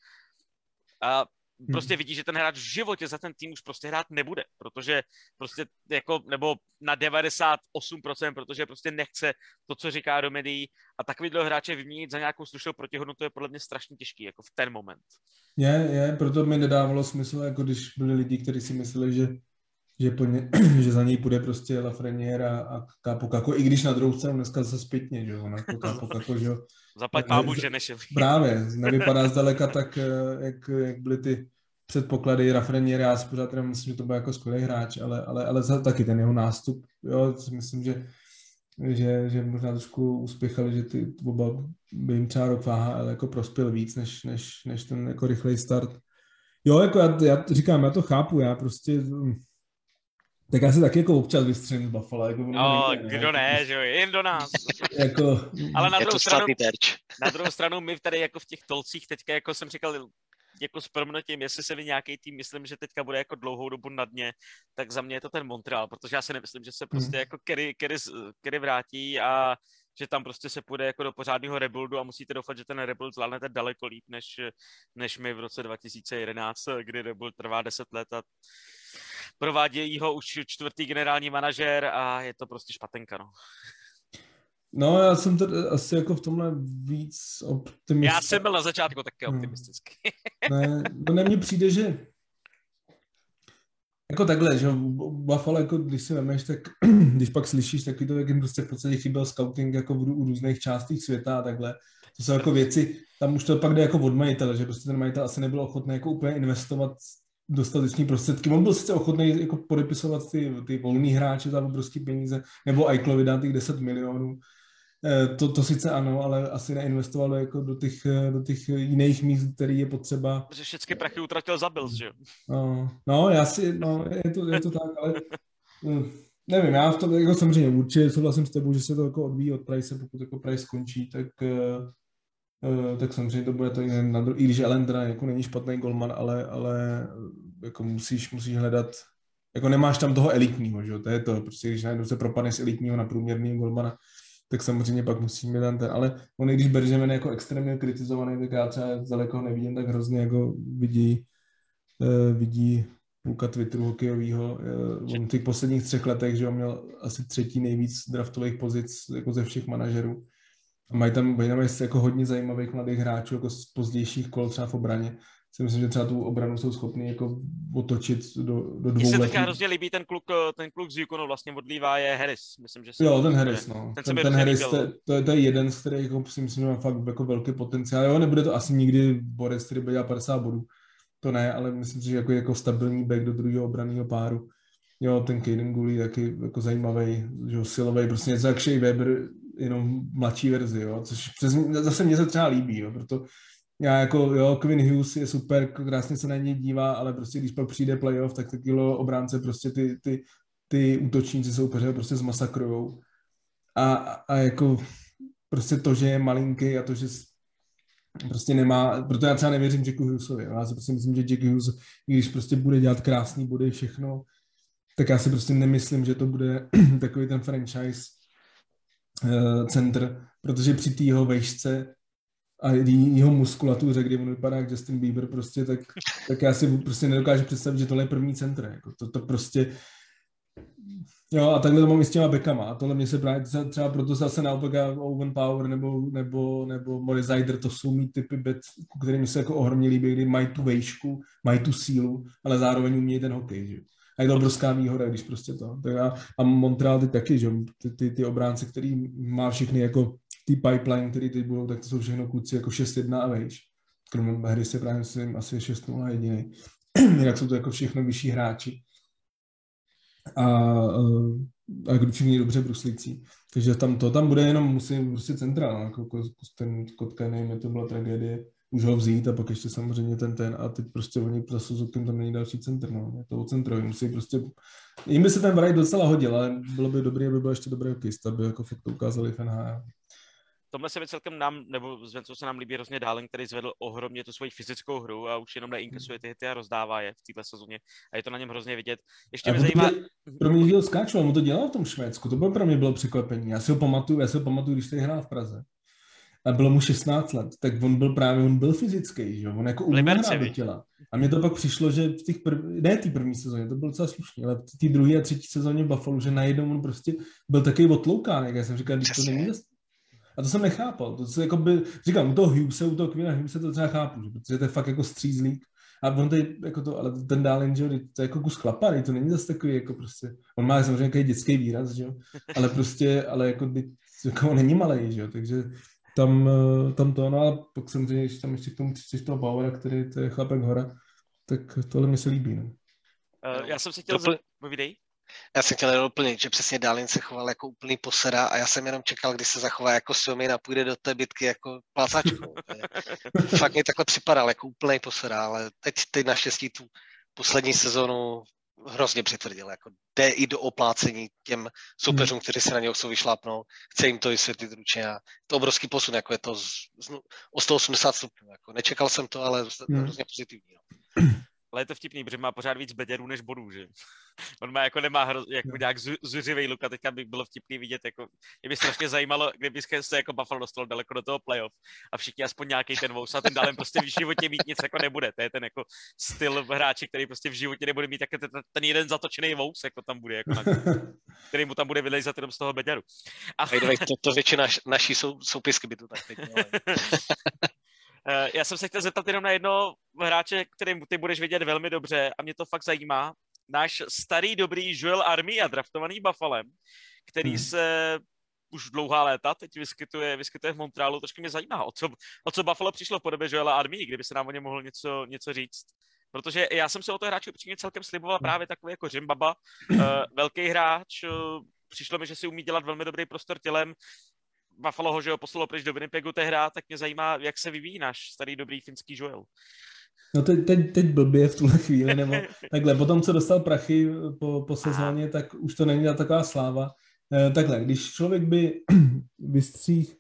a. prostě vidí, že ten hráč v životě za ten tým už prostě hrát nebude, protože prostě jako, nebo na 98%, protože prostě nechce to, co říká do médií a takovýhle hráče vyměnit za nějakou slušnou protihodnotu je podle mě strašně těžký, jako v ten moment. Je, je, proto mi nedávalo smysl, jako když byli lidi, kteří si mysleli, že že, po ně, že za něj půjde prostě Lafreniere a, a Capo Kako, i když na druhou stranu dneska se zpětně, že jo, na jako Capo Kako, že jo. Zaplať pámu, že nešel. Právě, nevypadá zdaleka tak, eh, jak, jak byly ty předpoklady Lafreniere, já si pořád myslím, že to byl jako skvělý hráč, ale, ale, ale za taky ten jeho nástup, jo, myslím, že že, že možná trošku uspěchali, že ty oba by jim třeba rok VHL jako prospěl víc, než, než, než ten jako rychlej start. Jo, jako já, já říkám, já to chápu, já prostě tak já se taky jako občas vystřelím z Buffalo. Jako no, nejde, kdo ne, ne že jo, jen do nás. jako, Ale na druhou, stranu, na druhou stranu my tady jako v těch tolcích teďka, jako jsem říkal, jako s proměnutím, jestli se vy nějaký tým, myslím, že teďka bude jako dlouhou dobu na dně, tak za mě je to ten Montreal, protože já si nemyslím, že se prostě hmm. jako Kerry, Kerry, Kerry vrátí a že tam prostě se půjde jako do pořádného rebuildu a musíte doufat, že ten rebuild zvládnete daleko líp, než, než my v roce 2011, kdy rebuild trvá 10 let a provádějí ho už čtvrtý generální manažer a je to prostě špatenka, no. No, já jsem tady asi jako v tomhle víc optimistický. Já jsem byl na začátku taky hmm. optimistický. ne, no ne, mně přijde, že jako takhle, že Buffalo, jako když si vemeš, tak když pak slyšíš taky to, jak jim prostě v podstatě chyběl scouting jako v, u různých částích světa a takhle, to jsou jako věci, tam už to pak jde jako od majitele, že prostě ten majitel asi nebyl ochotný jako úplně investovat dostatečný prostředky. On byl sice ochotný jako podepisovat ty, ty volný hráče za obrovské peníze, nebo Eichlovi dát těch 10 milionů, Eh, to, to sice ano, ale asi neinvestovalo jako do těch, eh, do těch jiných míst, který je potřeba. Protože všechny prachy utratil za Bills, že jo? No, no, já si, no, je to, je to tak, ale hm, nevím, já v tom jako samozřejmě určitě souhlasím s tebou, že se to jako odvíjí od Price, pokud jako Price skončí, tak uh, tak samozřejmě to bude to i, na dru- i když Ellen teda jako není špatný golman, ale, ale jako musíš, musíš hledat jako nemáš tam toho elitního, že to je to, prostě když najednou se propadne z elitního na průměrný golmana, tak samozřejmě pak musíme tam ten, ale on i když Benjamin jako extrémně kritizovaný, tak já třeba daleko nevidím tak hrozně jako vidí, uh, vidí půlka Twitteru hokejového. Uh, on v těch posledních třech letech, že on měl asi třetí nejvíc draftových pozic jako ze všech manažerů. A mají tam, mají tam jako hodně zajímavých mladých hráčů jako z pozdějších kol třeba v obraně si myslím, že třeba tu obranu jsou schopni jako otočit do, do dvou Mně se teďka hrozně líbí ten kluk, ten kluk z Yukonu vlastně odlívá je Harris. Myslím, že jo, ten Harris, no. Ten, ten, ten Harris, to, to, je, to, je jeden, z kterých jako, si myslím, že má fakt jako velký potenciál. Jo, nebude to asi nikdy Boris, který bude dělat 50 bodů. To ne, ale myslím si, že jako, jako stabilní back do druhého obraného páru. Jo, ten Kaden Gully taky jako zajímavý, že silový, prostě něco jak Shea Weber, jenom mladší verzi, jo, což přes, zase mě se třeba líbí, jo, proto já jako, jo, Quinn Hughes je super, krásně se na něj dívá, ale prostě když pak přijde playoff, tak taky obránce prostě ty, ty, ty útočníci soupeře prostě zmasakrujou. A, a jako prostě to, že je malinký a to, že prostě nemá, proto já třeba nevěřím Jacku Hughesovi. Já si prostě myslím, že Jack Hughes, když prostě bude dělat krásný body všechno, tak já si prostě nemyslím, že to bude takový ten franchise center, protože při té jeho vejšce a jeho muskulatuře, kdy on vypadá jak Justin Bieber prostě, tak, tak já si prostě nedokážu představit, že tohle je první centr. Jako to, to prostě Jo, a takhle to mám i s těma bekama. A tohle mě se právě třeba proto zase naopak Owen Power nebo, nebo, nebo Morris Zider, to jsou mý typy bet, kterými se jako ohromně líbí, kdy mají tu vejšku, mají tu sílu, ale zároveň umějí ten hokej. Že? A je to obrovská výhoda, když prostě to. Tak a, a Montreal ty taky, že ty, ty, ty obránce, který má všechny jako ty pipeline, který teď budou, tak to jsou všechno kluci jako 6-1 a vejš. Kromě hry se právě myslím asi 6-0 jediný. Jinak jsou to jako všechno vyšší hráči a, a všichni dobře bruslící. Takže tam to tam bude jenom, musím prostě centrál, no, jako ten kotka, nevím, to byla tragédie, už ho vzít a pak ještě samozřejmě ten ten a teď prostě oni zase Suzukem tam není další centr, no, je to o centrovi, musí prostě, jim by se ten Wright docela hodil, ale bylo by dobré, aby byl ještě dobrý hokejista, aby jako fakt to ukázali v NHL tomhle se mi celkem nám, nebo z se nám líbí hrozně Dálen, který zvedl ohromně tu svoji fyzickou hru a už jenom neinkasuje ty hity a rozdává je v této sezóně a je to na něm hrozně vidět. Ještě a mě zajímá... Pro mě dělal skáčel, on to dělal v tom Švédsku, to bylo pro mě bylo překvapení. Já si ho pamatuju, já si ho pamatuju, když tady hrál v Praze. A bylo mu 16 let, tak on byl právě, on byl fyzický, že jo, on jako uměl do těla. A mně to pak přišlo, že v těch prv... ne té první sezóně, to bylo docela slušně, ale v té druhé a třetí sezóně Buffalo, že najednou on prostě byl takový otloukán, jak já jsem říkal, když to není a to jsem nechápal. To se jako by, říkám, u toho Hughese, u toho Quina Hughese to třeba chápu, že, protože to je fakt jako střízlík. A on tady, jako to, ale ten Dálin, že to je jako kus chlapa, to není zase takový, jako prostě, on má samozřejmě nějaký dětský výraz, že jo, ale prostě, ale jako, jako on není malý, že jo, takže tam, eh, tam to, no a pak samozřejmě, když tam ještě k tomu přičteš toho Bauera, který to je chlapek hora, tak tohle mi se líbí, no. Uh, já jsem si chtěl, Dopl- zep... Já jsem chtěl doplnit, že přesně Dálin se choval jako úplný posera a já jsem jenom čekal, kdy se zachová jako Suomin a půjde do té bitky jako plácačkou. Fakt mi takhle připadal jako úplný posera, ale teď, teď naštěstí tu poslední sezonu hrozně přitvrdil. Jako jde i do oplácení těm soupeřům, hmm. kteří se na něho chcou vyšlápnout. Chce jim to vysvětlit ručně a to obrovský posun, jako je to z, z, o 180 stupňů. Jako nečekal jsem to, ale hmm. hrozně pozitivní. No. ale je to vtipný, protože má pořád víc bederů než bodů, že? On má jako nemá hro, jako nějak zu, zuřivý luk a teďka by bylo vtipný vidět, jako, mě by strašně zajímalo, kdyby se jako Buffalo dostalo daleko do toho playoff a všichni aspoň nějaký ten vous a ten dálem prostě v životě mít nic jako nebude. To je ten jako styl hráče, který prostě v životě nebude mít tak ten, ten jeden zatočený vous, jako tam bude, jako na, který mu tam bude vylejzat jenom z toho bederu. A... to, to většina naší sou, soupisky by to tak teď já jsem se chtěl zeptat jenom na jedno hráče, kterým ty budeš vidět velmi dobře a mě to fakt zajímá. Náš starý dobrý Joel Armia, draftovaný Buffalem, který hmm. se už dlouhá léta teď vyskytuje, vyskytuje v Montrealu. Trošku mě zajímá, o co, o co Buffalo přišlo v podobě Joela Armii, kdyby se nám o něm mohl něco, něco říct. Protože já jsem se o to hráči upřímně celkem sliboval hmm. právě takový jako Jim Baba, uh, velký hráč, uh, přišlo mi, že si umí dělat velmi dobrý prostor tělem, Buffalo ho, že ho poslalo pryč do Winnipegu hra, tak mě zajímá, jak se vyvíjí náš starý dobrý finský Joel. No teď, teď, teď blbě v tuhle chvíli, nebo takhle, potom, co dostal prachy po, po sezóně, tak už to není taková sláva. E, takhle, když člověk by vystřích e,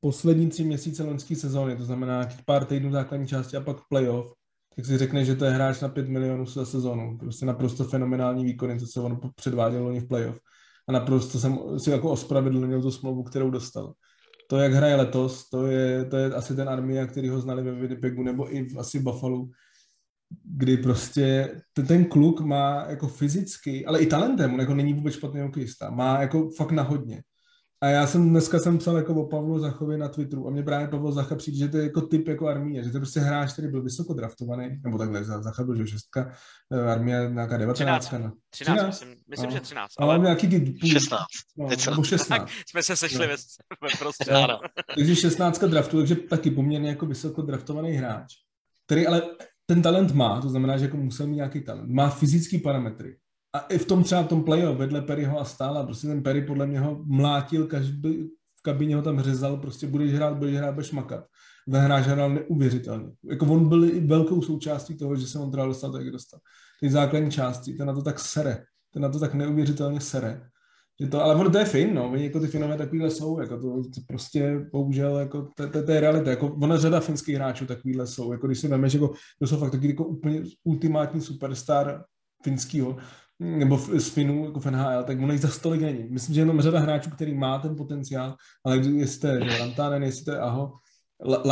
poslední tři měsíce loňské sezóny, to znamená nějakých pár týdnů základní části a pak playoff, tak si řekne, že to je hráč na 5 milionů za sezónu. Prostě naprosto fenomenální výkony, co se on předváděl loni v playoff a naprosto jsem si jako ospravedlnil tu smlouvu, kterou dostal. To, jak hraje letos, to je, to je asi ten Armia, který ho znali ve Winnipegu nebo i v, asi Buffalo, kdy prostě ten, ten kluk má jako fyzicky, ale i talentem, on jako není vůbec špatný hokejista, má jako fakt na hodně. A já jsem dneska jsem psal jako o Pavlu Zachovi na Twitteru a mě právě Pavel Zacha přijde, že to je jako typ jako armie, že to je prostě hráč, který byl vysoko draftovaný, nebo takhle, Zacha byl, že šestka, eh, armie nějaká 19. 13, 13, 13 myslím, myslím no. že 13. Ale, ale nějaký ty půl, 16. No, nebo 16. Tak jsme se sešli no. ve, ve prostě. Ano. Takže 16 draftu, takže taky poměrně jako vysoko draftovaný hráč, který ale ten talent má, to znamená, že jako musel mít nějaký talent. Má fyzické parametry a i v tom třeba tom playoff vedle Perryho a stála, prostě ten Perry podle mě ho mlátil, každý v kabině ho tam řezal, prostě budeš hrát, budeš hrát, budeš makat. Ten hráč hrál neuvěřitelně. Jako on byl i velkou součástí toho, že se on třeba dostal tak, dostal. Ty základní části, ten na to tak sere. Ten na to tak neuvěřitelně sere. Že to, ale ono to je fin, no. Oni jako ty finové takovýhle jsou, jako to, to prostě bohužel, jako to, to, to, je realita. Jako ona řada finských hráčů takovýhle jsou. Jako když si vemeš, jako, to jsou fakt taky jako úplně ultimátní superstar finského, nebo z Finů, jako v NHL, tak ono jich za stolik není. Myslím, že jenom řada hráčů, který má ten potenciál, ale jestli je Rantanen, jestli je Aho,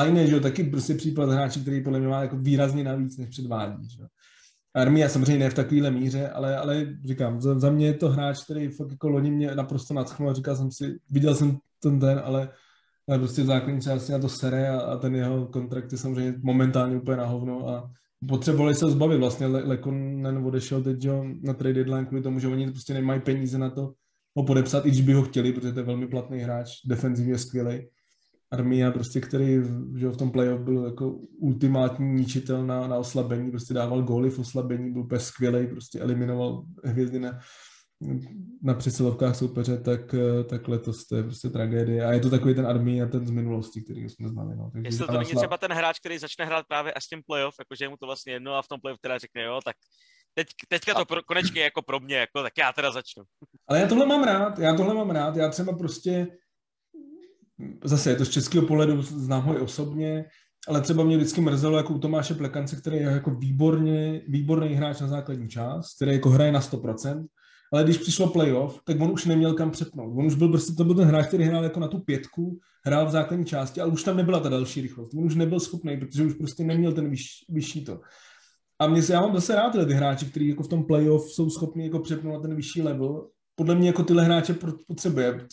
Line, že jo, taky prostě případ hráče, který podle mě má jako výrazně navíc, než předvádí, že. Armia samozřejmě ne v takovéhle míře, ale, ale říkám, za, za, mě je to hráč, který fakt jako loni mě naprosto nadchnul a říkal jsem si, viděl jsem ten den, ale, ale prostě v základní části na to sere a, a, ten jeho kontrakt je samozřejmě momentálně úplně na hovno a potřebovali se zbavit vlastně, Le, Lekonen odešel teď jo, na trade deadline kvůli tomu, že oni prostě nemají peníze na to ho podepsat, i když by ho chtěli, protože to je velmi platný hráč, defenzivně skvělý. Armia, prostě, který že v tom playoff byl jako ultimátní ničitel na, na oslabení, prostě dával góly v oslabení, byl úplně skvělý, prostě eliminoval hvězdy na, na přesilovkách soupeře, tak, tak letos to je prostě tragédie. A je to takový ten Armia, ten z minulosti, který jsme znali. No. Takže Jestli to není třeba ten hráč, který začne hrát právě až tím playoff, jakože je mu to vlastně jedno a v tom playoff teda řekne, jo, tak teď, teďka to pro, konečně jako pro mě, jako, tak já teda začnu. Ale já tohle mám rád, já tohle mám rád, já třeba prostě zase je to z českého pohledu, znám ho i osobně, ale třeba mě vždycky mrzelo jako u Tomáše Plekance, který je jako výborně, výborný hráč na základní část, který jako hraje na 100%, ale když přišlo playoff, tak on už neměl kam přepnout. On už byl prostě, to byl ten hráč, který hrál jako na tu pětku, hrál v základní části, ale už tam nebyla ta další rychlost. On už nebyl schopný, protože už prostě neměl ten vyš, vyšší to. A mě se, já mám zase rád tyhle ty hráči, kteří jako v tom playoff jsou schopni jako přepnout na ten vyšší level. Podle mě jako tyhle hráče potřebuje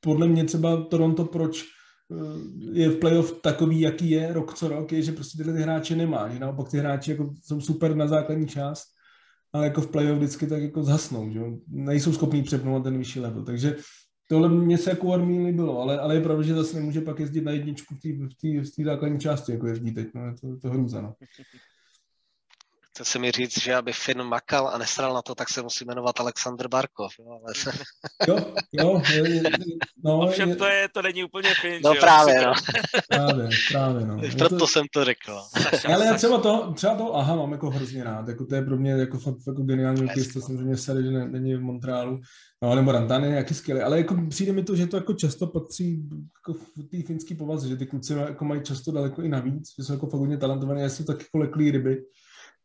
podle mě třeba Toronto, proč eh, je v playoff takový, jaký je rok co rok, je, že prostě tyhle ty hráče nemá, že naopak ty hráči jako jsou super na základní část, ale jako v playoff vždycky tak jako zhasnou, že nejsou schopní přepnout ten vyšší level, takže tohle mě se jako armii líbilo, ale, ale je pravda, že zase nemůže pak jezdit na jedničku v té základní části, jako jezdí teď, no, je to, to hrůza, no. Chce se mi říct, že aby Finn makal a nesral na to, tak se musí jmenovat Aleksandr Barkov. Jo, ale... jo, jo je, je, no, Ovšem je... to, je, to není úplně Finn, No právě, no. právě, právě, no. Proto to... jsem to řekl. ale já třeba to, třeba to, aha, mám jako hrozně rád, jako to je pro mě jako fakt jako geniální hokejista, to samozřejmě se že ne, není v Montrealu, no, nebo Rantan je nějaký skvělý, ale jako přijde mi to, že to jako často patří jako v té finské povaze, že ty kluci jako mají často daleko i navíc, že jsou jako fakt hodně talentovaní, já jsou tak jako leklý ryby,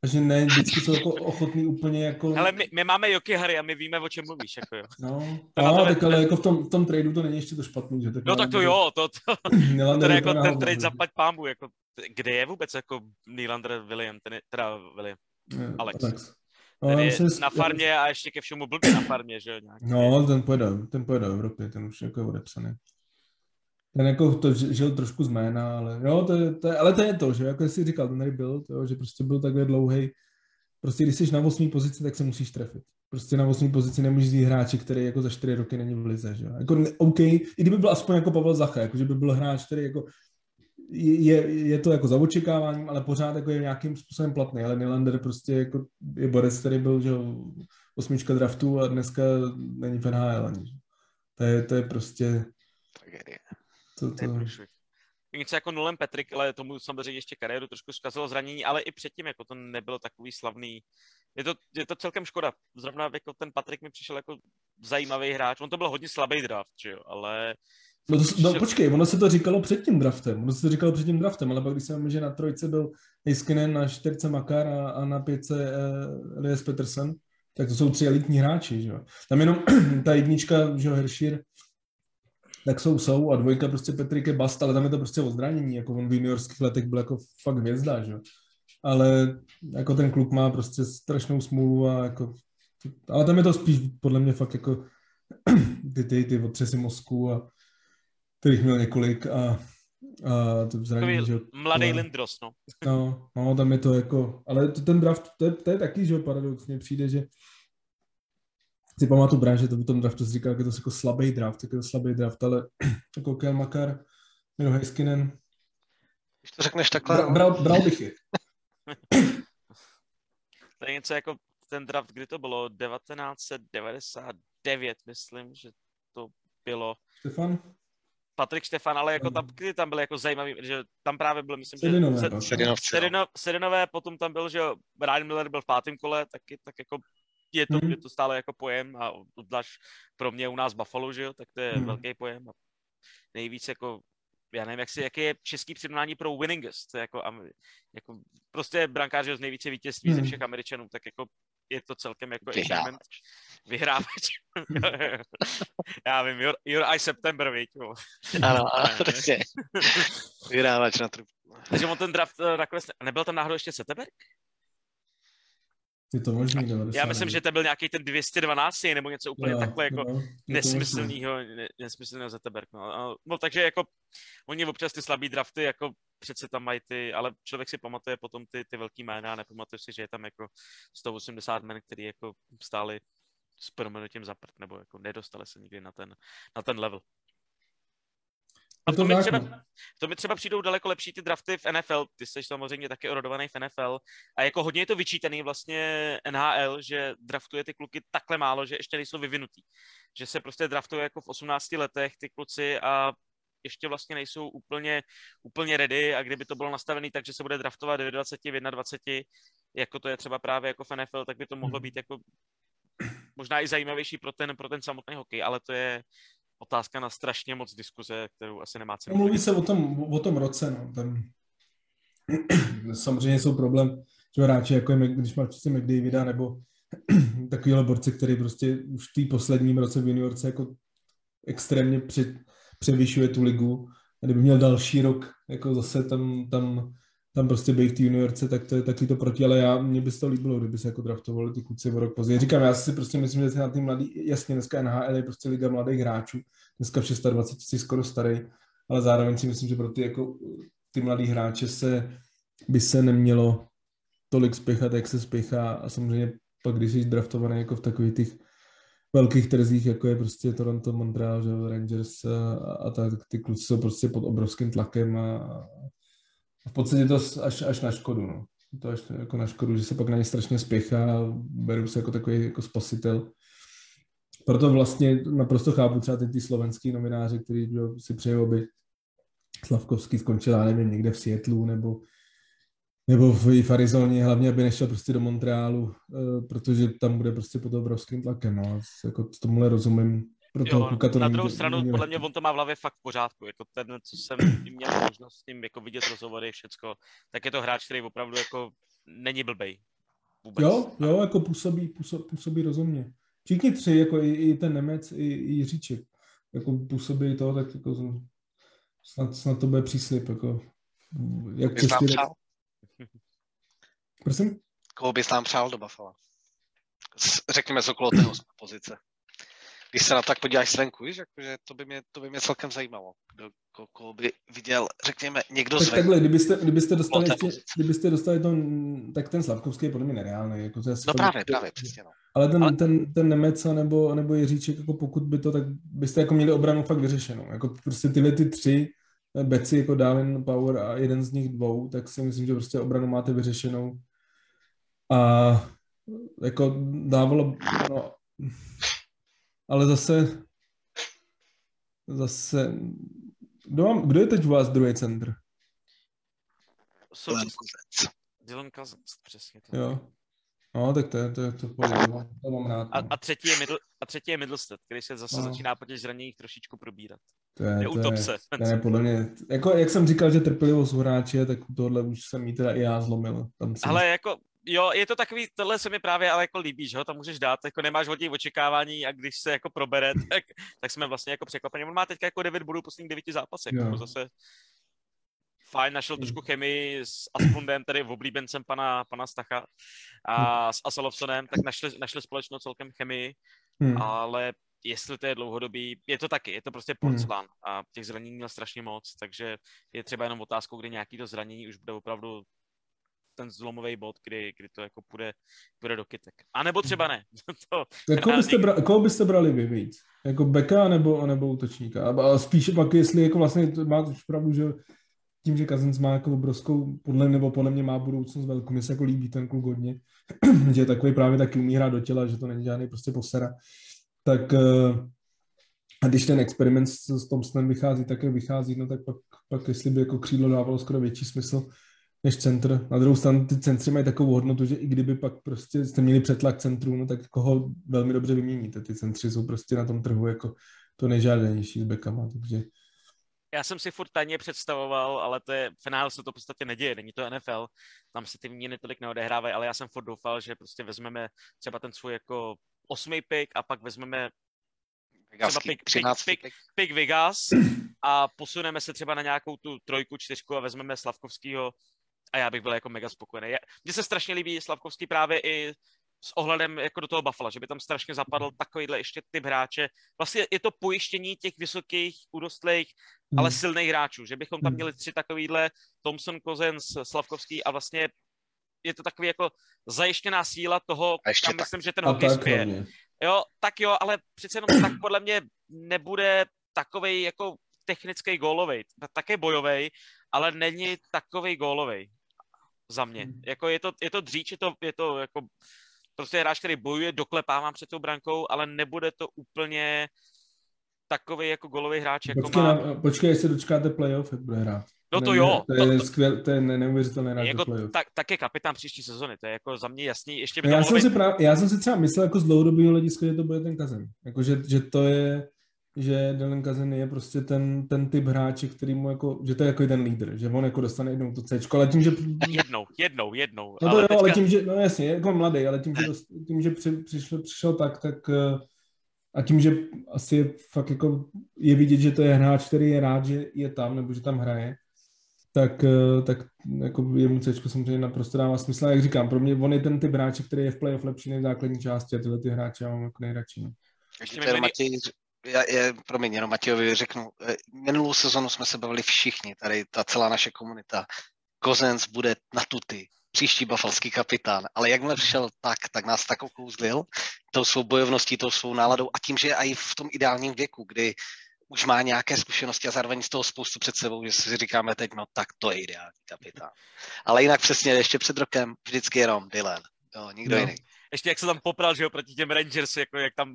takže ne, vždycky jsou jako ochotný úplně jako... Ale my, my máme Joky Hary a my víme, o čem mluvíš, jako jo. No, no to tak ale jako v tom, v tom tradu to není ještě to špatný, že? Tak no tak to jo, to, to, to, to jako ten trade zaplať pámbu, jako, kde je vůbec jako Nylander William, ten je, teda William, je, Alex. Alex. No, je na farmě a ještě ke všemu blbě na farmě, že jo? No, ten pojede, ten pojede v Evropě, ten už jako je odepsaný. Ten jako to žil trošku z jména, ale jo, to je, to je, ale to je to, že jako jsi říkal, ten jo, že prostě byl takhle dlouhý. Prostě když jsi na 8. pozici, tak se musíš trefit. Prostě na 8. pozici nemůžeš jít hráči, který jako za 4 roky není v lize, že jo. Jako, OK, i kdyby byl aspoň jako Pavel Zacha, jako že by byl hráč, který jako je, je to jako za očekáváním, ale pořád jako je nějakým způsobem platný, ale Nylander prostě jako je borec, který byl, že osmička draftu a dneska není v NHL ani. To je, to je prostě... Tragédie. To, to... Něco jako Nolan Patrick, ale tomu samozřejmě ještě kariéru trošku zkazilo zranění, ale i předtím jako to nebylo takový slavný. Je to, je to celkem škoda. Zrovna jako ten Patrik mi přišel jako zajímavý hráč. On to byl hodně slabý draft, že jo, ale No, to, no počkej, ono se to říkalo před tím draftem, ono se to říkalo před tím draftem, ale pak když jsem že na trojce byl Heiskinen, na čtyřce Makar a, a na pětce uh, Elias Peterson, tak to jsou tři elitní hráči, že jo. Tam jenom ta jednička, že jo, Hershir, tak jsou, jsou a dvojka prostě Petrik je bast, ale tam je to prostě o zranění, jako on v juniorských letech byl jako fakt hvězda, že ale jako ten kluk má prostě strašnou smůlu a jako, ale tam je to spíš podle mě fakt jako ty, ty, ty otřesy mozku a kterých měl několik a, a to zranění, že Mladý ale, Lindros, no. no. No, tam je to jako, ale to, ten draft, to je, to je taky, že paradoxně přijde, že si pamatuju právě, že to v tom draftu si říkal, že to je jako slabý draft, jako slabý draft, ale jako Kel Makar, Miro Heiskinen. Když to řekneš takhle. Bral, bral, bral bych je. to je něco jako ten draft, kdy to bylo 1999, myslím, že to bylo. Stefan? Patrik Štefan, ale jako tam, kdy tam byl jako zajímavý, že tam právě byl, myslím, Sedinové, že Sedinové, no. Sedinové, potom tam byl, že Ryan Miller byl v pátém kole, taky, tak jako je to, mm. je to stále jako pojem a obzvlášť pro mě u nás Buffalo, že jo, tak to je mm. velký pojem a nejvíc jako já nevím, jak si, jaký je český přirovnání pro winningest, jako, jako prostě brankář z nejvíce vítězství mm. ze hmm. všech Američanů, tak jako je to celkem jako Vyhrávač. Vyhrávač. Já vím, your, your eye September, víš. Ano, ano, přesně. Vyhrávač na trupu. Takže on ten draft eh, nakonec, nebyl tam náhodou ještě Seteberg? Je to možný, 90, Já myslím, že to byl nějaký ten 212 nebo něco úplně jo, takhle jako jo, nesmyslného, ne, nesmyslného Zetterberg. No. A, no. takže jako oni občas ty slabý drafty jako přece tam mají ty, ale člověk si pamatuje potom ty, ty velký jména, nepamatuje si, že je tam jako 180 men, který jako stáli s proměnutím za prd, nebo jako nedostali se nikdy na ten, na ten level. A to, mi třeba, to mi třeba přijdou daleko lepší ty drafty v NFL. Ty jsi samozřejmě taky orodovaný v NFL. A jako hodně je to vyčítaný vlastně NHL, že draftuje ty kluky takhle málo, že ještě nejsou vyvinutý. Že se prostě draftuje jako v 18 letech ty kluci a ještě vlastně nejsou úplně, úplně ready a kdyby to bylo nastavené tak, že se bude draftovat v 20, v 21, jako to je třeba právě jako v NFL, tak by to mohlo být jako možná i zajímavější pro ten, pro ten samotný hokej, ale to je, otázka na strašně moc diskuze, kterou asi nemá cenu. Mluví se o tom, o tom roce, no. Tam... Samozřejmě jsou problém, že hráči, jako je, když máš přece McDavida nebo takovýhle borce, který prostě už v té posledním roce v juniorce jako extrémně před, převyšuje tu ligu. A kdyby měl další rok, jako zase tam, tam tam prostě být v té juniorce, tak to je taky to proti, ale já, mě by se to líbilo, kdyby se jako draftovali ty kluci o rok později. Říkám, já si prostě myslím, že na ty mladý, jasně dneska NHL je prostě liga mladých hráčů, dneska v 26 si skoro starý, ale zároveň si myslím, že pro ty, jako, ty mladý hráče se, by se nemělo tolik spěchat, jak se spěchá a samozřejmě pak, když jsi draftovaný jako v takových těch velkých trzích, jako je prostě Toronto, Montreal, že Rangers a, a tak, ty kluci jsou prostě pod obrovským tlakem a, v podstatě to až, až na škodu, no. To až jako na škodu, že se pak na ně strašně spěchá beru se jako takový jako spasitel. Proto vlastně naprosto chápu třeba teď ty slovenský novináři, kteří si přejou, aby Slavkovský skončil, já nevím, někde v Seattlu nebo nebo v, v hlavně, aby nešel prostě do Montrealu, eh, protože tam bude prostě pod obrovským tlakem, no. Jako tomuhle rozumím pro toho jo, kluka to na druhou není, stranu, není podle mě on to má v hlavě fakt v pořádku. Jako ten, co jsem měl možnost s ním jako vidět rozhovory, všecko, tak je to hráč, který opravdu jako není blbej. Vůbec. Jo, jo, jako působí, působí, působí rozumně. Všichni tři, jako i, i ten Nemec, i, i Jiříček, jako působí to, tak jako snad, snad to bude příslip, jako jak český... Prosím? Koho bys nám přál do Buffalo? Řekněme z okolo té pozice když se na to tak podíváš svenku, víš, jakože to by mě, to by mě celkem zajímalo. Kdo, ko, koho by viděl, řekněme, někdo tak zvenku. takhle, kdybyste, kdybyste dostali, ještě, kdybyste dostali to, tak ten Slavkovský je podle mě nereálný. Jako to je no právě, právě, přesně no. Ale ten, ale... ten, ten Nemec nebo, nebo Jiříček, jako pokud by to, tak byste jako měli obranu fakt vyřešenou. Jako prostě tyhle ty tři beci jako Dallin, Power a jeden z nich dvou, tak si myslím, že prostě obranu máte vyřešenou. A jako dávalo, no, ale zase, zase, kdo, mám, kdo je teď u vás druhý centr? Dylan Cousins, přesně to. Jo. No, tak to je to, je to, to, to mám rád. A, no. a, třetí je Middle, a třetí je Middlestead, který se zase no. začíná po těch zraněních trošičku probírat. To je, je to je, to je podle mě, jako, jak jsem říkal, že trpělivost hráče, tak tohle už jsem jí teda i já zlomil. Tam jsem... Ale jako jo, je to takový, tohle se mi právě ale jako líbí, že ho tam můžeš dát, jako nemáš hodně očekávání a když se jako probere, tak, tak jsme vlastně jako překvapení. On má teď jako 9 bodů posledních 9 zápasech, jako zase fajn, našel trošku hmm. chemii s Aspundem, tedy v oblíbencem pana, pana Stacha a hmm. s Asalovsonem, tak našli, našli společnou celkem chemii, hmm. ale jestli to je dlouhodobý, je to taky, je to prostě porcelán a těch zranění měl strašně moc, takže je třeba jenom otázkou, kdy nějaký to zranění už bude opravdu ten zlomový bod, kdy, kdy to jako půjde, půjde do kytek. A nebo třeba ne. to, tak koho, byste bra, koho byste brali vy víc? Jako beka nebo, nebo útočníka? A, spíše pak, jestli jako vlastně máte pravdu, že tím, že Kazens má jako obrovskou, podle nebo podle mě má budoucnost velkou, mi se jako líbí ten kluk hodně, že je takový právě taky umí hrát do těla, že to není žádný prostě posera, tak eh, a když ten experiment s, s Thompsonem vychází tak, jak vychází, no tak pak, pak jestli by jako křídlo dávalo skoro větší smysl, než centr. Na druhou stranu ty centry mají takovou hodnotu, že i kdyby pak prostě jste měli přetlak centru, no tak koho velmi dobře vyměníte. Ty centry jsou prostě na tom trhu jako to nejžádanější s bekama, takže já jsem si furt tajně představoval, ale to je, v finále se to v podstatě neděje, není to NFL, tam se ty měny tolik neodehrávají, ale já jsem furt doufal, že prostě vezmeme třeba ten svůj jako osmý pick a pak vezmeme třeba pick, pick, pick, pick, pick Vegas a posuneme se třeba na nějakou tu trojku, čtyřku a vezmeme Slavkovskýho a já bych byl jako mega spokojený. Mně se strašně líbí Slavkovský právě i s ohledem jako do toho Buffalo, že by tam strašně zapadl mhm. takovýhle ještě typ hráče. Vlastně je to pojištění těch vysokých, urostlých, hmm. ale silných hráčů, že bychom tam mhm. měli tři takovýhle Thompson, Kozens, Slavkovský a vlastně je to takový jako zajištěná síla toho, kam tak. myslím, že ten hokej spěje. Jo, tak jo, ale přece jenom tak podle mě nebude takový jako technický gólový, také bojový, ale není takový gólový za mě. Hmm. Jako je to, je to dříč, je to, je to jako prostě hráč, který bojuje, doklepávám před tou brankou, ale nebude to úplně takový jako golový hráč, jako počkej, má... Na, počkej, jestli dočkáte playoff, jak bude hrát. No to ne, jo. To, to je, to, skvěl, to je neuvěřitelné hráč jako, tak, tak, je kapitán příští sezony, to je jako za mě jasný. Ještě by já, jsem být... si právě, já jsem si třeba myslel jako z dlouhodobého hlediska, že to bude ten Kazen. Jako, že, že to je, že Dylan Kazen je prostě ten, ten typ hráče, který mu jako, že to je jako ten lídr, že on jako dostane jednou to C, ale tím, že... Jednou, jednou, jednou. No to ale, jo, teďka... ale tím, že, no jasně, je jako mladý, ale tím, že, dost, tím, že při, přišel, přišel tak, tak eh, a tím, že asi je fakt jako, je vidět, že to je hráč, který je rád, že je tam, nebo že tam hraje, tak, eh, tak jako jemu C samozřejmě naprosto dává smysl. A jak říkám, pro mě on je ten typ hráče, který je v playoff lepší než v základní části a tyhle ty hráče já mám jako nejradši. No. Ještě Matěj, já, je, promiň, jenom Matějovi řeknu, eh, minulou sezonu jsme se bavili všichni, tady ta celá naše komunita. Kozenc bude na tuty, příští bafalský kapitán, ale jakmile přišel tak, tak nás tak okouzlil tou svou bojovností, tou svou náladou a tím, že je i v tom ideálním věku, kdy už má nějaké zkušenosti a zároveň z toho spoustu před sebou, že si říkáme teď, no tak to je ideální kapitán. Ale jinak přesně ještě před rokem vždycky jenom Dylan, jo, nikdo no. jiný ještě jak se tam popral, že jo, proti těm Rangers, jako jak tam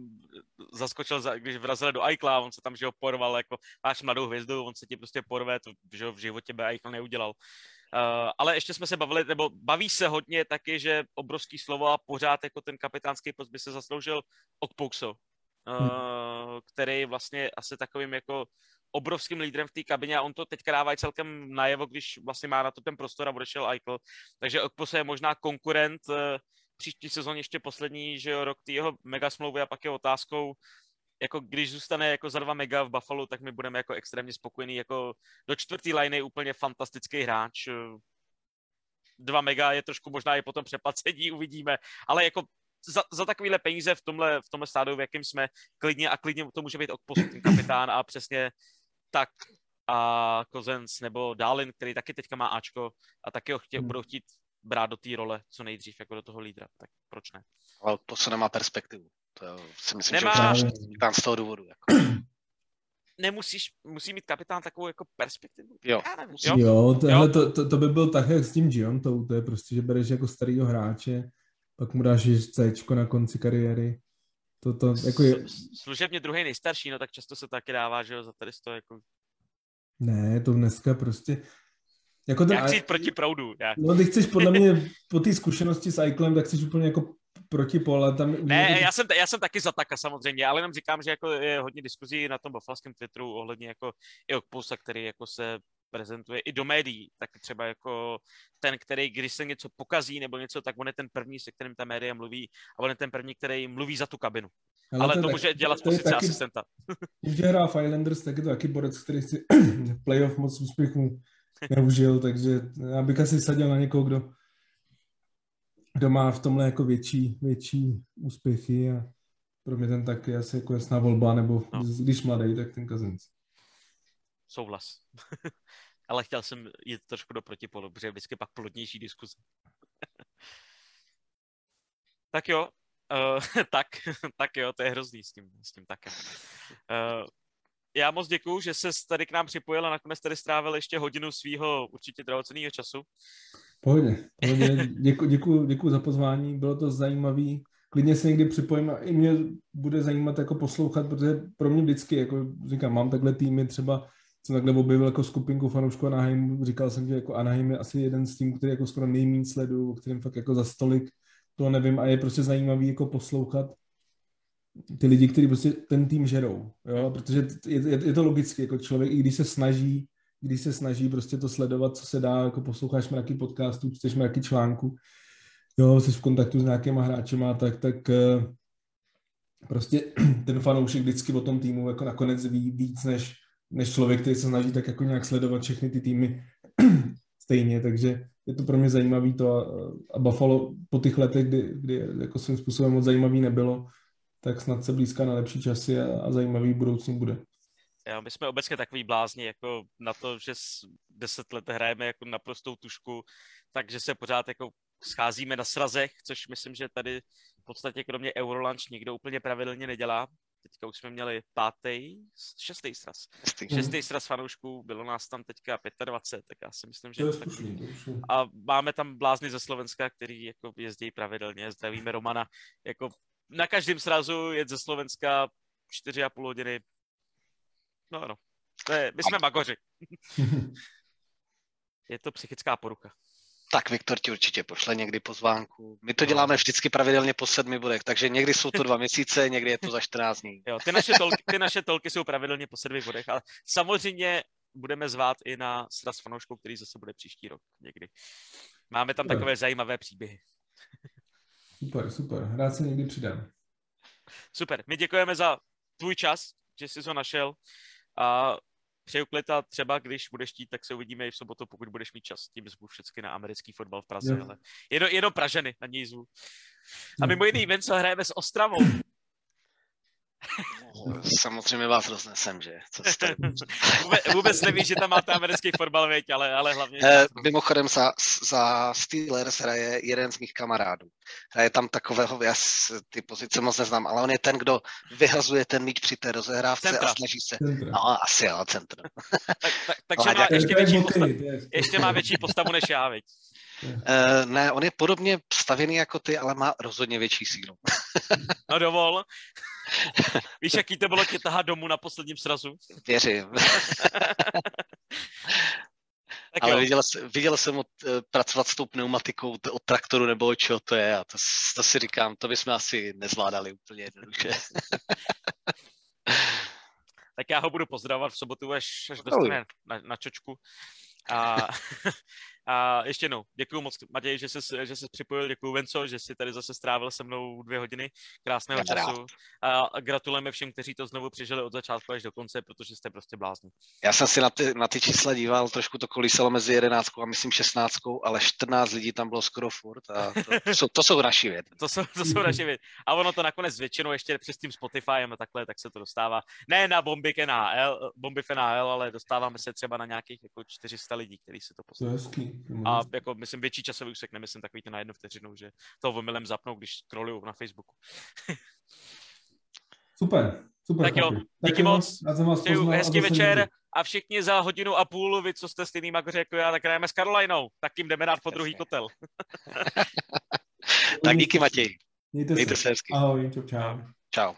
zaskočil, za, když vrazili do Eichla, on se tam, že jo, porval, jako máš mladou hvězdu, on se ti prostě porve, to, že jo, v životě by Eichel neudělal. Uh, ale ještě jsme se bavili, nebo baví se hodně taky, že obrovský slovo a pořád jako ten kapitánský post by se zasloužil Okpoukso, uh, hmm. který vlastně asi takovým jako obrovským lídrem v té kabině a on to teďka dává celkem najevo, když vlastně má na to ten prostor a odešel Eichel. Takže Okposo je možná konkurent uh, příští sezóně ještě poslední, že jo, rok té jeho mega smlouvy a pak je otázkou, jako když zůstane jako za dva mega v Buffalo, tak my budeme jako extrémně spokojení, jako do čtvrtý line je úplně fantastický hráč, dva mega je trošku možná i potom přeplacení, uvidíme, ale jako za, za takovýhle peníze v tomhle, v tomhle stádiu, v jakém jsme, klidně a klidně to může být ten kapitán a přesně tak a Kozens nebo Dálin, který taky teďka má Ačko a taky ho chtě, hmm. budou chtít brát do té role co nejdřív, jako do toho lídra, tak proč ne? Ale to se nemá perspektivu. To si myslím, Nemá... že kapitán z toho důvodu. Jako. Nemusíš, musí mít kapitán takovou jako perspektivu. Jo. nevím, jo, jo, to, jo? To, to, to, by byl tak, jak s tím Gion, to, to je prostě, že bereš jako starýho hráče, pak mu dáš C na konci kariéry. To, to, jako je... Služebně druhý nejstarší, no tak často se taky dává, že jo, za tady to jako... Ne, to dneska prostě, jako ten, já chci jít proti proudu. Já. No ty chceš podle mě po té zkušenosti s Eichlem, tak chceš úplně jako proti pole. Tam, ne, já jsem, já jsem taky za taka samozřejmě, ale jenom říkám, že jako je hodně diskuzí na tom bafalském Twitteru ohledně jako i Okpusa, který jako se prezentuje i do médií, tak třeba jako ten, který, když se něco pokazí nebo něco, tak on je ten první, se kterým ta média mluví a on je ten první, který mluví za tu kabinu. Ale, ale to, to může dělat z pozice asistenta. Když hrá v Islanders, tak je to taky borec, který si playoff moc úspěchů neužil, takže já bych asi sadil na někoho, kdo, kdo má v tomhle jako větší, větší úspěchy a pro mě ten tak je asi jako jasná volba, nebo no. když mladý, tak ten Kazinc. Souhlas. Ale chtěl jsem jít trošku do protipolu, protože vždycky pak plodnější diskuze. tak jo, uh, tak, tak jo, to je hrozný s tím, s tím takem. Uh, já moc děkuju, že se tady k nám připojil a nakonec tady strávil ještě hodinu svého určitě drahoceného času. Pohodě, pohodě. Děkuji děkuju, děkuju za pozvání, bylo to zajímavé. Klidně se někdy připojím a i mě bude zajímat jako poslouchat, protože pro mě vždycky, jako říkám, mám takhle týmy, třeba jsem takhle objevil jako skupinku fanoušků Anaheim, říkal jsem, že jako Anaheim je asi jeden z týmů, který jako skoro nejméně sleduju, o kterým fakt jako za stolik to nevím a je prostě zajímavý jako poslouchat ty lidi, kteří prostě ten tým žerou, jo, protože je, je, je to logicky, jako člověk, i když se snaží, když se snaží prostě to sledovat, co se dá, jako posloucháš nějaký podcastů, čteš nějaký článku, jo, jsi v kontaktu s nějakýma hráčema, tak, tak eh, prostě ten fanoušek vždycky o tom týmu jako nakonec ví víc, než, než člověk, který se snaží tak jako nějak sledovat všechny ty týmy stejně, takže je to pro mě zajímavý to a, a Buffalo po těch letech, kdy, kdy jako svým způsobem moc zajímavý nebylo, tak snad se blízká na lepší časy a, a zajímavý budoucnu bude. Jo, my jsme obecně takový blázni jako na to, že deset let hrajeme jako naprostou tušku, takže se pořád jako scházíme na srazech, což myslím, že tady v podstatě kromě Eurolunch nikdo úplně pravidelně nedělá. Teďka už jsme měli pátý, šestý sraz. Šestý sraz fanoušků, bylo nás tam teďka 25, tak já si myslím, že to je takový. A máme tam blázny ze Slovenska, který jako jezdí pravidelně, zdravíme Romana. Jako na každém srazu jet ze Slovenska 4,5 hodiny. No ano, to je, my jsme magoři. je to psychická porucha. Tak Viktor ti určitě pošle někdy pozvánku. My to no. děláme vždycky pravidelně po sedmi bodech, takže někdy jsou to dva měsíce, někdy je to za 14 dní. Jo, ty, naše tolky, ty naše tolky jsou pravidelně po sedmi bodech, ale samozřejmě budeme zvát i na sraz fanouškou, který zase bude příští rok někdy. Máme tam super. takové zajímavé příběhy. Super, super. Rád se někdy přidám. Super. My děkujeme za tvůj čas, že jsi ho našel. A přeju kleta třeba, když budeš chtít, tak se uvidíme i v sobotu, pokud budeš mít čas. Tím zvu všechny na americký fotbal v Praze, jo. ale jenom, jenom Praženy na něj zvu. A mimo jiný event, co hrajeme s Ostravou. Samozřejmě vás roznesem, že? Co jste... vůbec, vůbec nevíš, že tam máte americký fotbal, věď, ale, ale hlavně... Eh, mimochodem za, za Steelers hraje jeden z mých kamarádů. Hraje tam takového, já ty pozice moc neznám, ale on je ten, kdo vyhazuje ten míč při té rozehrávce Centra. a snaží se... Centra. No, asi jo, centr. tak, tak, takže má ještě větší, postavu, ještě má větší postavu než já, viď? Uh, ne, on je podobně stavěný jako ty, ale má rozhodně větší sílu. no dovol. Víš, jaký to bylo tě tahat domů na posledním srazu? Věřím. Tak Ale viděl, viděl jsem od, uh, pracovat s tou pneumatikou od traktoru nebo od čeho to je a to, to si říkám, to bychom asi nezvládali úplně jednoduše. tak já ho budu pozdravovat v sobotu, až, až dostane na, na čočku. A A ještě jednou, děkuji moc, Matěj, že jsi, že jsi připojil, děkuji Venco, že jsi tady zase strávil se mnou dvě hodiny krásného Já času. A gratulujeme všem, kteří to znovu přežili od začátku až do konce, protože jste prostě blázni. Já jsem si na ty, na ty čísla díval, trošku to kolísalo mezi 11 a myslím 16, ale 14 lidí tam bylo skoro furt a to, to, jsou, to jsou naši věd. to, jsou, to jsou naši věd. A ono to nakonec většinou ještě přes tím Spotifyem a takhle, tak se to dostává. Ne na bomby NHL, bomby NHL, ale dostáváme se třeba na nějakých jako 400 lidí, kteří se to poslouchají. A jako myslím větší časový úsek, nemyslím takový ten na jednu vteřinu, že to omylem zapnou, když scrollují na Facebooku. super, super. Tak jo, díky moc. Přeju hezký večer a všichni za hodinu a půl, vy, co jste stejný magoři jako já, tak hrajeme s Karolajnou. Tak tím jdeme dát po druhý kotel. tak díky Matěj. Mějte, Mějte se. hezky. Ahoj, čau, čau. Čau.